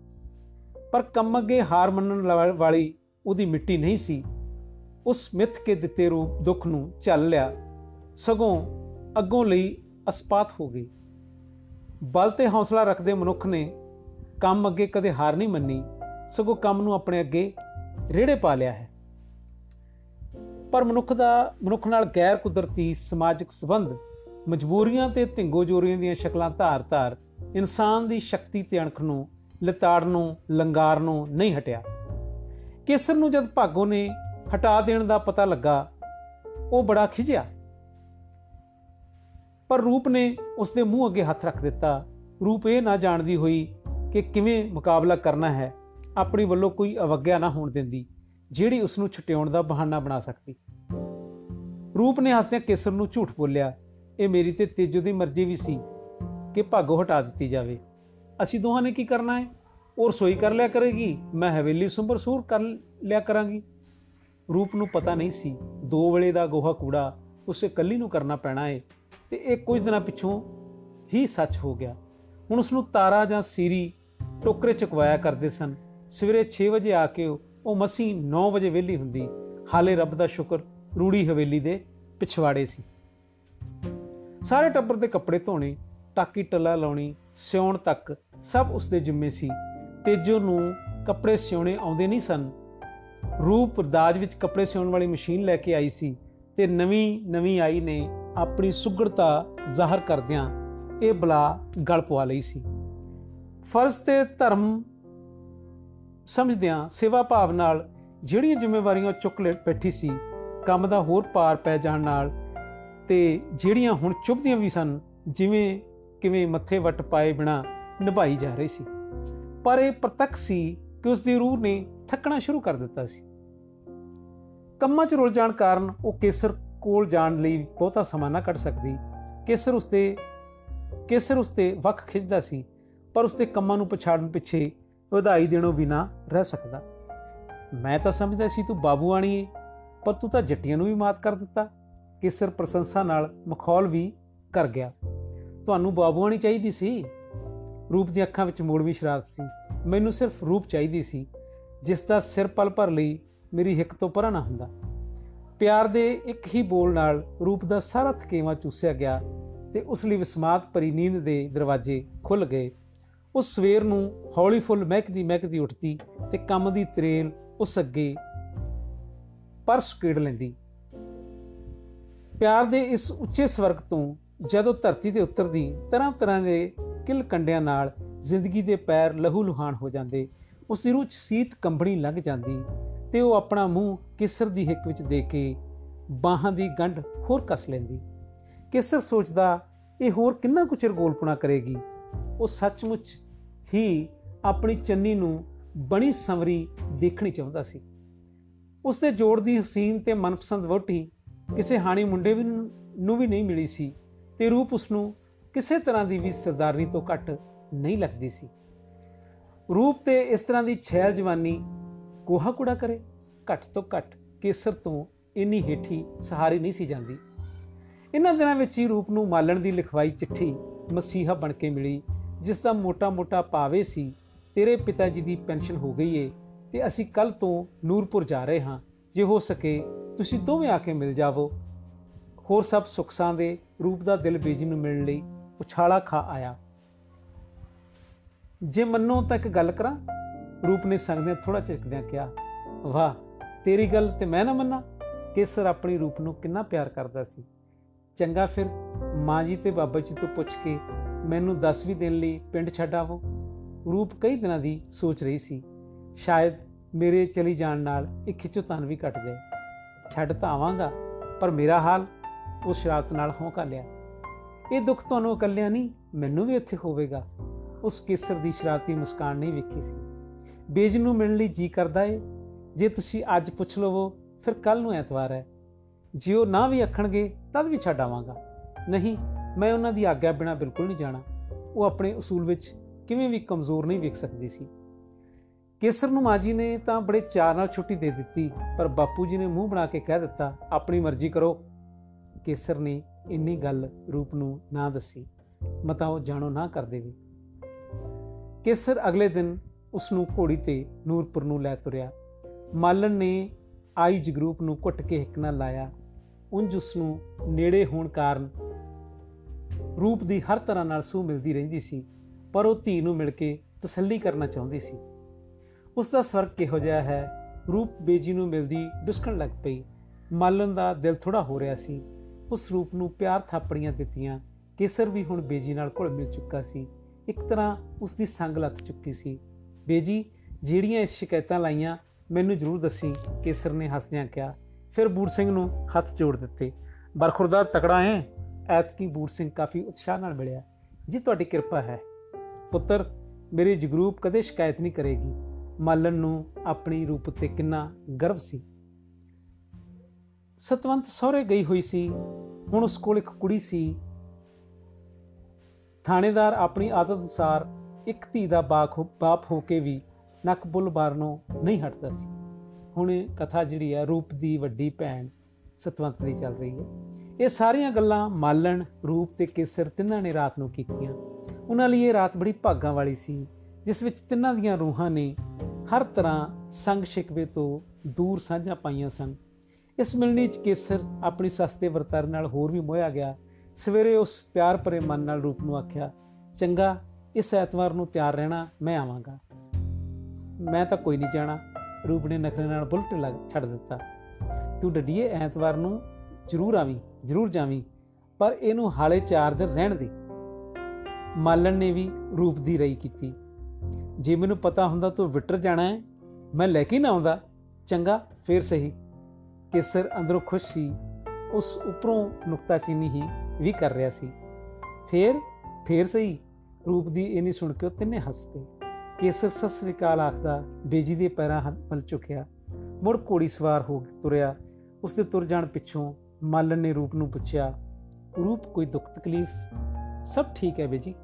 ਪਰ ਕੰਮ ਅੱਗੇ ਹਾਰ ਮੰਨਣ ਵਾਲੀ ਉਹਦੀ ਮਿੱਟੀ ਨਹੀਂ ਸੀ। ਉਸ ਮਿੱਥ ਕੇ ਦਿੱਤੇ ਰੂਪ ਦੁੱਖ ਨੂੰ ਝੱਲ ਲਿਆ। ਸਗੋਂ ਅੱਗੋਂ ਲਈ ਅਸਪਾਤ ਹੋ ਗਈ। ਬਲ ਤੇ ਹੌਸਲਾ ਰੱਖਦੇ ਮਨੁੱਖ ਨੇ ਕੰਮ ਅੱਗੇ ਕਦੇ ਹਾਰ ਨਹੀਂ ਮੰਨੀ। ਸਗੋਂ ਕੰਮ ਨੂੰ ਆਪਣੇ ਅੱਗੇ ਰੇੜੇ ਪਾ ਲਿਆ ਹੈ। ਪਰ ਮਨੁੱਖ ਦਾ, ਮਨੁੱਖ ਨਾਲ ਗੈਰ ਕੁਦਰਤੀ ਸਮਾਜਿਕ ਸਬੰਧ, ਮਜਬੂਰੀਆਂ ਤੇ ਢਿੰਗੋ ਜੋਰੀਆਂ ਦੀਆਂ ਸ਼ਕਲਾਂ ਧਾਰ-ਧਾਰ ਇਨਸਾਨ ਦੀ ਸ਼ਕਤੀ ਤੇ ਅਣਖ ਨੂੰ, ਲਤਾੜ ਨੂੰ, ਲੰਗਾਰ ਨੂੰ ਨਹੀਂ ਹਟਿਆ। ਕੇਸਰ ਨੂੰ ਜਦ ਭਾਗੋ ਨੇ ਹਟਾ ਦੇਣ ਦਾ ਪਤਾ ਲੱਗਾ, ਉਹ ਬੜਾ ਖਿਜਿਆ ਪਰ ਰੂਪ ਨੇ ਉਸ ਦੇ ਮੂੰਹ ਅੱਗੇ ਹੱਥ ਰੱਖ ਦਿੱਤਾ। ਰੂਪ ਇਹ ਨਾ ਜਾਣਦੀ ਹੋਈ ਕਿ ਕਿਵੇਂ ਮੁਕਾਬਲਾ ਕਰਨਾ ਹੈ। ਆਪਣੀ ਵੱਲੋਂ ਕੋਈ ਅਵਗਿਆ ਨਾ ਹੋਣ ਦਿੰਦੀ, ਜਿਹੜੀ ਉਸ ਨੂੰ ਛਟਿਆਉਣ ਦਾ ਬਹਾਨਾ ਬਣਾ ਸਕਦੀ। ਰੂਪ ਨੇ ਹੱਸਦਿਆਂ ਕੇਸਰ ਨੂੰ ਝੂਠ ਬੋਲਿਆ, ਇਹ ਮੇਰੀ ਤੇ ਤੇਜੋ ਦੀ ਮਰਜ਼ੀ ਵੀ ਸੀ ਕਿ ਭਾਗੋ ਹਟਾ ਦਿੱਤੀ ਜਾਵੇ। ਅਸੀਂ ਦੋਹਾਂ ਨੇ ਕੀ ਕਰਨਾ ਹੈ? ਔਰ ਸੋਈ ਕਰ ਲਿਆ ਕਰੇਗੀ, ਮੈਂ ਹਵੇਲੀ ਸੁੰਬਰ ਸੂਰ ਕਰ ਲਿਆ ਕਰਾਂਗੀ। ਰੂਪ ਨੂੰ ਪਤਾ ਨਹੀਂ ਸੀ, ਦੋ ਵੇਲੇ ਦਾ ਗੋਹਾ ਕੂੜਾ ਉਸੇ ਕੱਲੀ ਨੂੰ ਕਰਨਾ ਪੈਣਾ ਏ ਤੇ ਇਹ ਕੁਝ ਦਿਨਾਂ ਪਿੱਛੋਂ ਹੀ ਸੱਚ ਹੋ ਗਿਆ। ਹੁਣ ਉਸ ਨੂੰ ਤਾਰਾ ਜਾਂ ਸੀਰੀ ਟੋਕਰੇ ਚਕਵਾਇਆ ਕਰਦੇ ਸਨ। ਸਵੇਰੇ 6 ਵਜੇ ਆ ਕੇ ਉਹ ਮਸੀਂ 9 ਵਜੇ ਵਿਹਲੀ ਹੁੰਦੀ। ਹਾਲੇ ਰੱਬ ਦਾ ਸ਼ੁਕਰ ਰੂੜੀ ਹਵੇਲੀ ਦੇ ਪਿਛਵਾੜੇ ਸੀ। ਸਾਰੇ ਟੱਬਰ ਦੇ ਕੱਪੜੇ ਧੋਣੇ, ਟਾਕੀ ਟੱਲਾ ਲਾਉਣੀ, ਸਿਉਣ ਤੱਕ ਸਭ ਉਸ ਦੇ ਜ਼ਿੰਮੇ ਸੀ। ਤੇਜੋ ਨੂੰ ਕੱਪੜੇ ਸਿਉਣੇ ਆਉਂਦੇ ਨਹੀਂ ਸਨ। ਰੂਪ ਦਾਜ ਵਿੱਚ ਕੱਪੜੇ ਸਿਉਣ ਵਾਲੀ ਮਸ਼ੀਨ ਲੈ ਕੇ ਆਈ ਸੀ ਤੇ ਨਵੀਂ ਨਵੀਂ ਆਈ ਨੇ ਆਪਣੀ ਸੁਗੜਤਾ ਜ਼ਾਹਰ ਕਰਦਿਆਂ ਇਹ ਬਲਾ ਗਲ ਪਵਾ ਲਈ ਸੀ। ਫਰਜ਼ ਤੇ ਧਰਮ ਸਮਝਦਿਆਂ ਸੇਵਾ ਭਾਵ ਨਾਲ ਜਿਹੜੀਆਂ ਜ਼ਿੰਮੇਵਾਰੀਆਂ ਚੁੱਕ ਲੈ ਬੈਠੀ ਸੀ, ਕੰਮ ਦਾ ਹੋਰ ਪਾਰ ਪੈ ਜਾਣ ਨਾਲ ਤੇ ਜਿਹੜੀਆਂ ਹੁਣ ਚੁੱਭਦੀਆਂ ਵੀ ਸਨ, ਜਿਵੇਂ ਕਿਵੇਂ ਮੱਥੇ ਵੱਟ ਪਾਏ ਬਿਨਾ ਨਿਭਾਈ ਜਾ ਰਹੀ ਸੀ। ਪਰ ਇਹ ਪ੍ਰਤੱਖ ਸੀ ਕਿ ਉਸ ਦੀ ਰੂਹ ਨੇ ਥੱਕਣਾ ਸ਼ੁਰੂ ਕਰ ਦਿੱਤਾ ਸੀ। ਕੰਮਾਂ 'ਚ ਰੁੱਝ ਜਾਣ ਕਾਰਨ ਉਹ ਕੇਸਰ ਕੋਲ ਜਾਣ ਲਈ ਬਹੁਤਾ ਸਮਾਂ ਨਾ ਕੱਢ ਸਕਦੀ। ਕੇਸਰ ਉਸਤੇ ਕੇਸਰ ਉਸਤੇ ਵੱਖ ਖਿੱਚਦਾ ਸੀ, ਪਰ ਉਸਦੇ ਕੰਮਾਂ ਨੂੰ ਪਛਾੜਨ ਪਿੱਛੇ ਵਧਾਈ ਦੇਣੋਂ ਬਿਨਾ ਰਹਿ ਸਕਦਾ। ਮੈਂ ਤਾਂ ਸਮਝਦਾ ਸੀ ਤੂੰ ਬਾਬੂਆਣੀ ਏ, ਪਰ ਤੂੰ ਤਾਂ ਜੱਟੀਆਂ ਨੂੰ ਵੀ ਮਾਤ ਕਰ ਦਿੱਤਾ। ਕੇਸਰ ਪ੍ਰਸ਼ੰਸਾ ਨਾਲ ਮਖੌਲ ਵੀ ਕਰ ਗਿਆ। ਤੁਹਾਨੂੰ ਬਾਬੂਆਣੀ ਚਾਹੀਦੀ ਸੀ? ਰੂਪ ਦੀਆਂ ਅੱਖਾਂ ਵਿੱਚ ਮੋੜਵੀਂ ਸ਼ਰਾਰਤ ਸੀ। ਮੈਨੂੰ ਸਿਰਫ ਰੂਪ ਚਾਹੀਦੀ ਸੀ, ਜਿਸ ਦਾ ਸਿਰ ਪਲ ਭਰ ਲਈ ਮੇਰੀ ਹਿੱਕ ਤੋਂ ਪਰਾਂ ਨਾ ਹੁੰਦਾ। ਪਿਆਰ ਦੇ ਇੱਕ ਹੀ ਬੋਲ ਨਾਲ ਰੂਪ ਦਾ ਸਾਰਾ ਥਕੇਵਾ ਚੂਸਿਆ ਗਿਆ ਤੇ ਉਸ ਲਈ ਵਿਸਮਾਤ ਭਰੀ ਨੀਂਦ ਦੇ ਦਰਵਾਜ਼ੇ ਖੁੱਲ ਗਏ। ਉਸ ਸਵੇਰ ਨੂੰ ਹੌਲੀ ਫੁੱਲ ਮਹਿਕਦੀ ਮਹਿਕਦੀ ਉੱਠਦੀ ਤੇ ਕੰਮ ਦੀ ਤਰੇਲ ਉਸ ਅੱਗੇ ਪਰਸ ਕੀੜ ਲੈਂਦੀ। ਪਿਆਰ ਦੇ ਇਸ ਉੱਚੇ ਸਵਰਗ ਤੋਂ ਜਦੋਂ ਧਰਤੀ ਤੇ ਉਤਰਦੀ, ਤਰ੍ਹਾਂ ਤਰ੍ਹਾਂ ਦੇ ਕਿਲ ਕੰਡਿਆਂ ਨਾਲ ਜ਼ਿੰਦਗੀ ਦੇ ਪੈਰ ਲਹੂ ਲੁਹਾਨ ਹੋ ਜਾਂਦੇ। ਉਸ ਦੀ ਰੂਹ 'ਚ ਸੀਤ ਕੰਬਣੀ ਲੰਘ ਜਾਂਦੀ ਤੇ ਉਹ ਆਪਣਾ ਮੂੰਹ ਕਿਸਰ ਦੀ ਹਿੱਕ ਵਿੱਚ ਦੇ ਕੇ ਬਾਹਾਂ ਦੀ ਗੰਢ ਹੋਰ ਕੱਸ ਲੈਂਦੀ। ਕਿਸਰ ਸੋਚਦਾ, ਇਹ ਹੋਰ ਕਿੰਨਾ ਕੁ ਚਿਰ ਗੋਲਪਣਾ ਕਰੇਗੀ? ਉਹ ਸੱਚਮੁੱਚ ਹੀ ਆਪਣੀ ਚੰਨੀ ਨੂੰ ਬਣੀ ਸੰਵਰੀ ਦੇਖਣੀ ਚਾਹੁੰਦਾ ਸੀ। ਉਸ ਦੇ ਜੋੜ ਦੀ ਹਸੀਨ ਤੇ ਮਨਪਸੰਦ ਵੋਟੀ ਕਿਸੇ ਹਾਣੀ ਮੁੰਡੇ ਵੀ ਨੂੰ ਵੀ ਨਹੀਂ ਮਿਲੀ ਸੀ ਤੇ ਰੂਪ ਉਸ ਨੂੰ ਕਿਸੇ ਤਰ੍ਹਾਂ ਦੀ ਵੀ ਸਰਦਾਰਨੀ ਤੋਂ ਘੱਟ ਨਹੀਂ ਲੱਗਦੀ ਸੀ। ਰੂਪ ਤੇ ਇਸ ਤਰ੍ਹਾਂ ਦੀ ਛੈਲ ਜਵਾਨੀ ਕੋਹਾ ਕੁੜਾ ਕਰੇ, ਘੱਟ ਤੋਂ ਘੱਟ ਕੇਸਰ ਤੋਂ ਇੰਨੀ ਹੇਠੀ ਸਹਾਰੀ ਨਹੀਂ ਸੀ ਜਾਂਦੀ। ਇਹਨਾਂ ਦਿਨਾਂ ਵਿੱਚ ਹੀ ਰੂਪ ਨੂੰ ਮਾਲਣ ਦੀ ਲਿਖਵਾਈ ਚਿੱਠੀ ਮਸੀਹਾ ਬਣ ਕੇ ਮਿਲੀ ਜਿਸ ਦਾ ਮੋਟਾ-ਮੋਟਾ ਪਾਵੇ ਸੀ, ਤੇਰੇ ਪਿਤਾ ਜੀ ਦੀ ਪੈਨਸ਼ਨ ਹੋ ਗਈ ਏ, ਤੇ ਅਸੀਂ ਕੱਲ ਤੋਂ ਨੂਰਪੁਰ ਜਾ ਰਹੇ ਹਾਂ। ਜੇ ਹੋ ਸਕੇ, ਤੁਸੀਂ ਦੋਵੇਂ ਆ ਕੇ ਮਿਲ ਜਾਵੋ। ਹੋਰ ਸਭ ਸੁਖਸਾਂ ਦੇ ਰੂਪ ਦਾ ਦਿਲ ਬੇਜੀ ਨੂੰ ਮਿਲਣ ਲਈ ਉਛਾਲਾ ਖਾ ਆਇਆ। ਜੇ ਮੰਨੋ ਤਾਂ ਇੱਕ ਗੱਲ ਕਰਾਂ? ਰੂਪ ਨੇ ਸੰਗਦਿਆਂ ਥੋੜਾ ਝਿਜਕਦਿਆਂ ਕਿਹਾ, ਵਾਹ, ਤੇਰੀ ਗੱਲ ਤੇ ਮੈਂ ਨਾ ਮੰਨਾਂ ਕੇਸਰ ਆਪਣੀ ਰੂਪ ਨੂੰ ਕਿੰਨਾ ਪਿਆਰ ਕਰਦਾ ਸੀ। ਚੰਗਾ ਫਿਰ ਮਾਂ ਜੀ ਤੇ ਬਾਬਾ ਜੀ ਤੋਂ ਪੁੱਛ ਕੇ ਮੈਨੂੰ 10 ਵੀ ਦਿਨ ਲਈ ਪਿੰਡ ਛੱਡ ਆਵੋ। ਰੂਪ ਕਈ ਦਿਨਾਂ ਦੀ ਸੋਚ ਰਹੀ ਸੀ। ਸ਼ਾਇਦ ਮੇਰੇ ਚਲੀ ਜਾਣ ਨਾਲ ਇੱਕ ਖਿੱਚੋਤਨ ਵੀ ਘਟ ਜਾਏ। ਛੱਡ ਤਾਂ ਆਵਾਂਗਾ, ਪਰ ਮੇਰਾ ਹਾਲ ਉਸ ਸ਼ਰਾਤ ਨਾਲ ਹੌਂਕਾ ਲਿਆ। ਇਹ ਦੁੱਖ ਤੁਹਾਨੂੰ ਇਕੱਲਿਆਂ ਨਹੀਂ, ਮੈਨੂੰ ਵੀ ਇੱਥੇ ਹੋਵੇਗਾ। ਉਸ ਕੇਸਰ ਦੀ ਸ਼ਰਾਤੀ ਮੁਸਕਾਨ ਨਹੀਂ ਵੇਖੀ ਸੀ। ਬੇਜ ਨੂੰ ਮਿਲਣ ਲਈ ਜੀ ਕਰਦਾ ਏ। ਜੇ ਤੁਸੀਂ ਅੱਜ ਪੁੱਛ ਲਵੋ, ਫਿਰ ਕੱਲ ਨੂੰ ਐਤਵਾਰ ਹੈ। ਜੇ ਉਹ ਨਾ ਵੀ ਆਖਣਗੇ, ਤਦ ਵੀ ਛੱਡ ਆਵਾਂਗਾ। ਨਹੀਂ ਮੈਂ ਉਹਨਾਂ ਦੀ ਆਗਿਆ ਬਿਨਾ ਬਿਲਕੁਲ ਨਹੀਂ ਜਾਣਾ। ਉਹ ਆਪਣੇ ਉਸੂਲ ਵਿੱਚ ਕਿਵੇਂ ਵੀ ਕਮਜ਼ੋਰ ਨਹੀਂ ਵੇਖ ਸਕਦੀ ਸੀ। ਕੇਸਰ ਨੂੰ ਮਾਜੀ ਨੇ ਤਾਂ ਬੜੇ ਚਾਰ ਨਾਲ ਛੁੱਟੀ ਦੇ ਦਿੱਤੀ, ਪਰ ਬਾਪੂ ਜੀ ਨੇ ਮੂੰਹ ਬਣਾ ਕੇ ਕਹਿ ਦਿੱਤਾ, ਆਪਣੀ ਮਰਜ਼ੀ ਕਰੋ। ਕੇਸਰ ਨੇ ਇੰਨੀ ਗੱਲ ਰੂਪ ਨੂੰ ਨਾ ਦੱਸੀ, ਮਤਾ ਉਹ ਜਾਣੋ ਨਾ ਕਰ ਦੇਵੇ। ਕੇਸਰ ਅਗਲੇ ਦਿਨ ਉਸ ਨੂੰ ਘੋੜੀ ਤੇ ਨੂਰਪੁਰ ਨੂੰ ਲੈ ਤੁਰਿਆ। ਮਾਲਣ ਨੇ ਆਈ ਜਗਰੂਪ ਨੂੰ ਘੁੱਟ ਕੇ ਹਿੱਕ ਨਾਲ ਲਾਇਆ। ਉੰਜ ਉਸ ਨੂੰ ਨੇੜੇ ਹੋਣ ਕਾਰਨ ਰੂਪ ਦੀ ਹਰ ਤਰ੍ਹਾਂ ਨਾਲ ਸੂ ਮਿਲਦੀ ਰਹਿੰਦੀ ਸੀ, ਪਰ ਉਹ ਧੀ ਨੂੰ ਮਿਲ ਕੇ ਤਸੱਲੀ ਕਰਨਾ ਚਾਹੁੰਦੀ ਸੀ। ਉਸ ਦਾ ਸਵਰਗ ਕਿਹੋ ਜਿਹਾ ਹੈ? ਰੂਪ ਬੇਜੀ ਨੂੰ ਮਿਲਦੀ ਡੁਸਕਣ ਲੱਗ ਪਈ। ਮਾਲਣ ਦਾ ਦਿਲ ਥੋੜਾ ਹੋ ਰਿਹਾ ਸੀ। ਉਸ ਰੂਪ ਨੂੰ ਪਿਆਰ ਥਾਪੜੀਆਂ ਦਿੱਤੀਆਂ। ਕੇਸਰ ਵੀ ਹੁਣ ਬੇਜੀ ਨਾਲ ਘੁਲ ਮਿਲ ਚੁੱਕਾ ਸੀ। ਇੱਕ ਤਰ੍ਹਾਂ ਉਸ ਦੀ ਸੰਗ ਲੱਤ ਚੁੱਕੀ ਸੀ। ਬੇਜੀ, ਜਿਹੜੀਆਂ ਇਸ ਸ਼ਿਕਾਇਤਾਂ ਲਾਈਆਂ, ਮੈਨੂੰ ਜ਼ਰੂਰ ਦੱਸੀ। ਕੇਸਰ ਨੇ ਹੱਸਦਿਆਂ ਕਿਹਾ, ਫਿਰ ਬੂਰ ਸਿੰਘ ਨੂੰ ਹੱਥ ਜੋੜ ਦਿੱਤੇ। ਬਰਖੁਰਦਾਰ ਤਕੜਾ ਹੈ। ਐਤਕੀ ਬੂਰ ਸਿੰਘ ਕਾਫੀ ਉਤਸ਼ਾਹ ਨਾਲ ਮਿਲਿਆ ਜੀ, ਤੁਹਾਡੀ ਕਿਰਪਾ ਹੈ। ਪੁੱਤਰ, ਮੇਰੀ ਜਗਰੂਪ ਕਦੇ ਸ਼ਿਕਾਇਤ ਨਹੀਂ ਕਰੇਗੀ। ਮਾਲਨ ਨੂੰ ਆਪਣੀ ਰੂਪ ਤੇ ਕਿੰਨਾ ਗਰਵ ਸੀ। ਸਤਵੰਤ ਸਹੁਰੇ ਗਈ ਹੋਈ ਸੀ। ਹੁਣ ਉਸ ਕੋਲ ਇੱਕ ਕੁੜੀ ਸੀ। ਥਾਣੇਦਾਰ ਆਪਣੀ ਆਦਤ ਅਨੁਸਾਰ ਇੱਕ ਧੀ ਦਾ ਬਾਪ ਹੋ ਕੇ ਵੀ ਨੱਕ ਬੁੱਲ ਬਾਰਨੋਂ ਨਹੀਂ ਹਟਦਾ ਸੀ। ਹੁਣ ਕਥਾ ਜਿਹੜੀ ਹੈ ਰੂਪ ਦੀ ਵੱਡੀ ਭੈਣ ਸਤਵੰਤ ਦੀ ਚੱਲ ਰਹੀ ਹੈ। ਇਹ ਸਾਰੀਆਂ ਗੱਲਾਂ ਮਾਲਣ, ਰੂਪ ਤੇ ਕੇਸਰ ਤਿੰਨਾਂ ਨੇ ਰਾਤ ਨੂੰ ਕੀਤੀਆਂ। ਉਹਨਾਂ ਲਈ ਇਹ ਰਾਤ ਬੜੀ ਭਾਗਾਂ ਵਾਲੀ ਸੀ, ਜਿਸ ਵਿੱਚ ਤਿੰਨਾਂ ਦੀਆਂ ਰੂਹਾਂ ਨੇ ਹਰ ਤਰ੍ਹਾਂ ਸੰਗ ਸ਼ਿਕਵੇ ਤੋਂ ਦੂਰ ਸਾਂਝਾਂ ਪਾਈਆਂ ਸਨ। ਇਸ ਮਿਲਣੀ 'ਚ ਕੇਸਰ ਆਪਣੀ ਸਸਤੇ ਵਰਤਾਰੇ ਨਾਲ ਹੋਰ ਵੀ ਮੋਹਿਆ ਗਿਆ। ਸਵੇਰੇ ਉਸ ਪਿਆਰ ਭਰੇ ਮਨ ਨਾਲ ਰੂਪ ਨੂੰ ਆਖਿਆ, ਚੰਗਾ, ਇਸ ਐਤਵਾਰ ਨੂੰ ਤਿਆਰ ਰਹਿਣਾ, ਮੈਂ ਆਵਾਂਗਾ। ਮੈਂ ਤਾਂ ਕੋਈ ਨਹੀਂ ਜਾਣਾ। ਰੂਪ ਨੇ ਨਖਰੇ ਨਾਲ ਬੁਲਟ ਲੱਗ ਛੱਡ ਦਿੱਤਾ। ਤੂੰ ਡੱਡੀਏ, ਐਤਵਾਰ ਨੂੰ ਜ਼ਰੂਰ ਆਵੀਂ। ਜ਼ਰੂਰ ਜਾਵੀਂ, ਪਰ ਇਹਨੂੰ ਹਾਲੇ 4 ਦਿਨ ਰਹਿਣ ਦੇ। ਮਾਲਣ ਨੇ ਵੀ ਰੂਪ ਦੀ ਰਹੀ ਕੀਤੀ। ਜੇ ਮੈਨੂੰ ਪਤਾ ਹੁੰਦਾ ਤੂੰ ਵਿਟਰ ਜਾਣਾ ਹੈ, ਮੈਂ ਲੈ ਕੇ ਨਾ ਆਉਂਦਾ। ਚੰਗਾ, ਫੇਰ ਸਹੀ। ਕੇਸਰ ਅੰਦਰੋਂ ਖੁਸ਼ ਸੀ, ਉਸ ਉੱਪਰੋਂ ਨੁਕਤਾਚੀਨੀ ਹੀ ਵੀ ਕਰ ਰਿਹਾ ਸੀ। ਫੇਰ ਫੇਰ ਸਹੀ, ਰੂਪ ਦੀ ਇਹ ਨਹੀਂ ਸੁਣ ਕੇ ਉਹ ਤਿੰਨੇ ਹੱਸ ਪਏ। ਕੇਸਰ ਸਤਿ ਸ੍ਰੀ ਅਕਾਲ ਆਖਦਾ ਬੇਜੀ ਦੇ ਪੈਰਾਂ ਹੱਥ ਮਲ ਚੁੱਕਿਆ ਮੁੜ ਘੋੜੀ ਸਵਾਰ ਹੋ ਕੇ ਤੁਰਿਆ। ਉਸ ਦੇ ਤੁਰ ਜਾਣ ਪਿੱਛੋਂ ਮਾਲਣ ਨੇ ਰੂਪ ਨੂੰ ਪੁੱਛਿਆ, ਰੂਪ, ਕੋਈ ਦੁੱਖ ਤਕਲੀਫ? ਸਭ ਠੀਕ ਹੈ ਬੇਜੀ।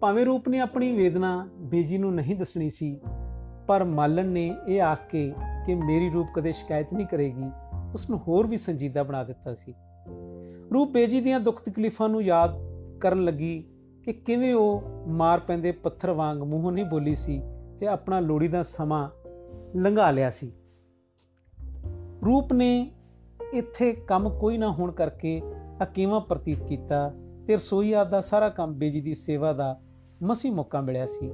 ਭਾਵੇਂ ਰੂਪ ਨੇ ਆਪਣੀ ਵੇਦਨਾ ਬੇਜੀ ਨੂੰ ਨਹੀਂ ਦੱਸਣੀ ਸੀ, ਪਰ ਮਾਲਣ ਨੇ ਇਹ ਆਖ ਕੇ ਕਿ ਮੇਰੀ ਰੂਪ ਕਦੇ ਸ਼ਿਕਾਇਤ ਨਹੀਂ ਕਰੇਗੀ, ਉਸ ਨੂੰ ਹੋਰ ਵੀ ਸੰਜੀਦਾ ਬਣਾ ਦਿੱਤਾ ਸੀ। ਰੂਪ ਬੇਜੀ ਦੀਆਂ ਦੁੱਖ ਤਕਲੀਫਾਂ ਨੂੰ ਯਾਦ ਕਰਨ ਲੱਗੀ ਕਿ ਕਿਵੇਂ ਉਹ ਮਾਰ ਪੈਂਦੇ ਪੱਥਰ ਵਾਂਗ ਮੂੰਹੋਂ ਨਹੀਂ ਬੋਲੀ ਸੀ ਤੇ ਆਪਣਾ ਲੋੜੀ ਦਾ ਸਮਾਂ ਲੰਘਾ ਲਿਆ ਸੀ। ਰੂਪ ਨੇ ਇੱਥੇ ਕੰਮ ਕੋਈ ਨਾ ਹੋਣ ਕਰਕੇ ਅਕੀਵਾ ਪ੍ਰਤੀਤ ਕੀਤਾ ਤੇ ਰਸੋਈ ਆਦ ਦਾ ਸਾਰਾ ਕੰਮ ਬੇਜੀ ਦੀ ਸੇਵਾ ਦਾ ਮਸੀ ਮੌਕਾ ਮਿਲਿਆ ਸੀ।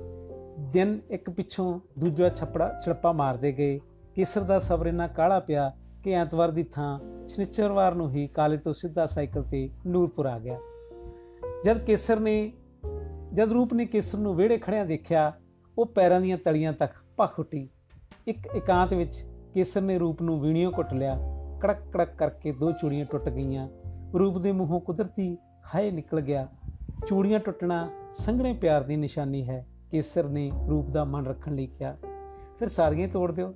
ਦਿਨ ਇੱਕ ਪਿੱਛੋਂ ਦੂਜਾ ਛਪੜਾ ਛੜਪਾ ਮਾਰਦੇ ਗਏ। ਕੇਸਰ ਦਾ ਸਬਰ ਇਨਾ ਕਾਲਾ ਪਿਆ ਕਿ ਐਤਵਾਰ ਦੀ ਥਾਂ ਸ਼ਨੀਚਰਵਾਰ ਨੂੰ ਹੀ ਕਾਲੇ ਤੋਂ ਸਿੱਧਾ ਸਾਈਕਲ ਤੇ ਨੂਰਪੁਰ ਆ ਗਿਆ। ਜਦ ਕੇਸਰ ਨੇ ਜਦ ਰੂਪ ਨੇ ਕੇਸਰ ਨੂੰ ਵਿਹੜੇ ਖੜਿਆ ਦੇਖਿਆ, ਉਹ ਪੈਰਾਂ ਦੀਆਂ ਤਲੀਆਂ ਤੱਕ ਭਖ ਉੱਟੀ ਇੱਕ ਇਕਾਂਤ ਵਿੱਚ ਕੇਸਰ ਨੇ ਰੂਪ ਨੂੰ ਵੀਣੀਓ ਘੁੱਟ ਲਿਆ, ਕੜਕ ਕੜਕ ਕਰਕੇ ਦੋ ਚੂੜੀਆਂ ਟੁੱਟ ਗਈਆਂ। ਰੂਪ ਦੇ ਮੂੰਹੋਂ ਕੁਦਰਤੀ ਹਾਏ ਨਿਕਲ ਗਿਆ। ਚੂੜੀਆਂ ਟੁੱਟਣਾ ਸੰਘਣੇ ਪਿਆਰ ਦੀ ਨਿਸ਼ਾਨੀ ਹੈ, ਕੇਸਰ ਨੇ ਰੂਪ ਦਾ ਮਨ ਰੱਖਣ ਲਈ ਕਿਹਾ। ਫਿਰ ਸਾਰੀਆਂ ਤੋੜ ਦਿਓ।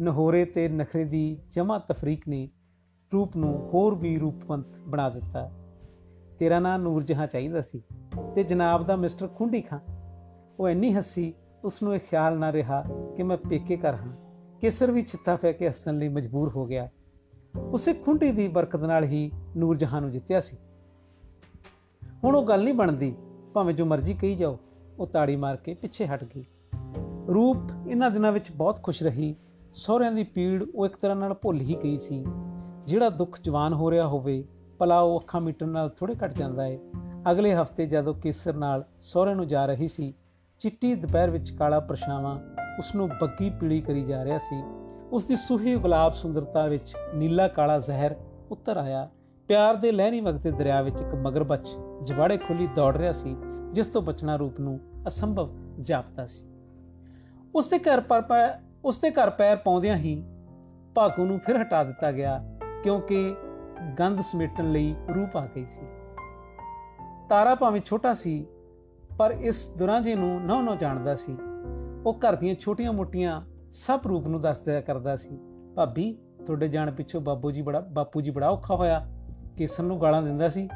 ਨਹੋਰੇ ਤੇ ਨਖਰੇ ਦੀ ਜਮਾ ਤਫਰੀਕ ਨੇ ਰੂਪ ਨੂੰ ਹੋਰ ਵੀ ਰੂਪਵੰਤ ਬਣਾ ਦਿੱਤਾ। ਤੇਰਾ ਨਾਂ ਨੂਰ ਜਹਾਂ ਚਾਹੀਦਾ ਸੀ ਤੇ ਜਨਾਬ ਦਾ ਮਿਸਟਰ ਖੁੰਡੀ ਖਾਂ ਉਹ ਇੰਨੀ ਹੱਸੀ ਉਸ ਨੂੰ ਇਹ ਖਿਆਲ ਨਾ ਰਿਹਾ ਕਿ ਮੈਂ ਪੇਕੇ ਕਰ ਹਾਂ। ਕੇਸਰ ਵੀ ਚਿੱਤਾ ਪੈ ਕੇ ਹੱਸਣ ਲਈ ਮਜਬੂਰ ਹੋ ਗਿਆ। ਉਸੇ ਖੁੰਡੀ ਦੀ ਬਰਕਤ ਨਾਲ ਹੀ ਨੂਰ ਜਹਾਂ ਨੂੰ ਜਿੱਤਿਆ ਸੀ। ਹੁਣ ਉਹ ਗੱਲ ਨਹੀਂ ਬਣਦੀ, ਭਾਵੇਂ ਜੋ ਮਰਜ਼ੀ ਕਹੀ ਜਾਓ, ਉਹ ਤਾੜੀ ਮਾਰ ਕੇ ਪਿੱਛੇ ਹਟ ਗਈ। ਰੂਪ ਇਹਨਾਂ ਦਿਨਾਂ ਵਿੱਚ ਬਹੁਤ ਖੁਸ਼ ਰਹੀ। ਸਹੁਰਿਆਂ ਦੀ ਪੀੜ ਉਹ ਇੱਕ ਤਰ੍ਹਾਂ ਨਾਲ ਭੁੱਲ ਹੀ ਗਈ ਸੀ। ਜਿਹੜਾ ਦੁੱਖ ਜਵਾਨ ਹੋ ਰਿਹਾ ਹੋਵੇ, ਭਲਾ ਉਹ ਅੱਖਾਂ ਮੀਟਣ ਨਾਲ ਥੋੜੇ ਘਟ ਜਾਂਦਾ ਹੈ ਅਗਲੇ ਹਫ਼ਤੇ ਜਦੋਂ ਕੇਸਰ ਨਾਲ ਸਹੁਰੇ ਨੂੰ ਜਾ ਰਹੀ ਸੀ, ਚਿੱਟੀ ਦੁਪਹਿਰ ਵਿੱਚ ਕਾਲਾ ਪਰਛਾਵਾਂ ਉਸ ਨੂੰ ਬੱਗੀ ਪੀੜੀ ਕਰੀ ਜਾ ਰਿਹਾ ਸੀ। ਉਸ ਦੀ ਸੁਹੀ ਗੁਲਾਬ ਸੁੰਦਰਤਾ ਵਿੱਚ ਨੀਲਾ ਕਾਲਾ ਜ਼ਹਿਰ ਉੱਤਰ ਆਇਆ। ਪਿਆਰ ਦੇ ਲਹਿਰੀ ਵਗਤੇ ਦਰਿਆ ਵਿੱਚ ਇੱਕ ਮਗਰਬੱਚ ਜਵਾੜੇ ਖੁੱਲੀ ਦੌੜ ਰਿਹਾ ਸੀ, ਜਿਸ ਤੋਂ ਬਚਣਾ ਰੂਪ ਨੂੰ ਅਸੰਭਵ ਜਾਪਦਾ ਸੀ। ਉਸ ਦੇ ਘਰ ਪਰ ਉਸ ਦੇ ਘਰ ਪੈਰ ਪਾਉਂਦਿਆਂ ਹੀ ਭਾਗੂ ਨੂੰ ਫਿਰ ਹਟਾ ਦਿੱਤਾ ਗਿਆ, ਕਿਉਂਕਿ ਗੰਧ ਸਮੇਟਣ ਲਈ ਰੂਪ ਆ ਗਈ ਸੀ। ਤਾਰਾ ਭਾਵੇਂ ਛੋਟਾ ਸੀ, ਪਰ ਇਸ ਦੁਰਾਂਜੇ ਨੂੰ ਨੌ ਨੌ ਜਾਣਦਾ ਸੀ। ਉਹ ਘਰ ਦੀਆਂ ਛੋਟੀਆਂ-ਮੋਟੀਆਂ ਸਭ ਰੂਪ ਨੂੰ ਦੱਸਦਾ ਕਰਦਾ ਸੀ। ਭਾਬੀ, ਤੁਹਾਡੇ ਜਾਣ ਪਿੱਛੋਂ ਬਾਬੂ ਜੀ ਬੜਾ ਬਾਪੂ ਜੀ ਬੜਾ ਔਖਾ ਹੋਇਆ। ਕਿਸਨ ਨੂੰ ਗਾਲਾਂ ਦਿੰਦਾ ਸੀ।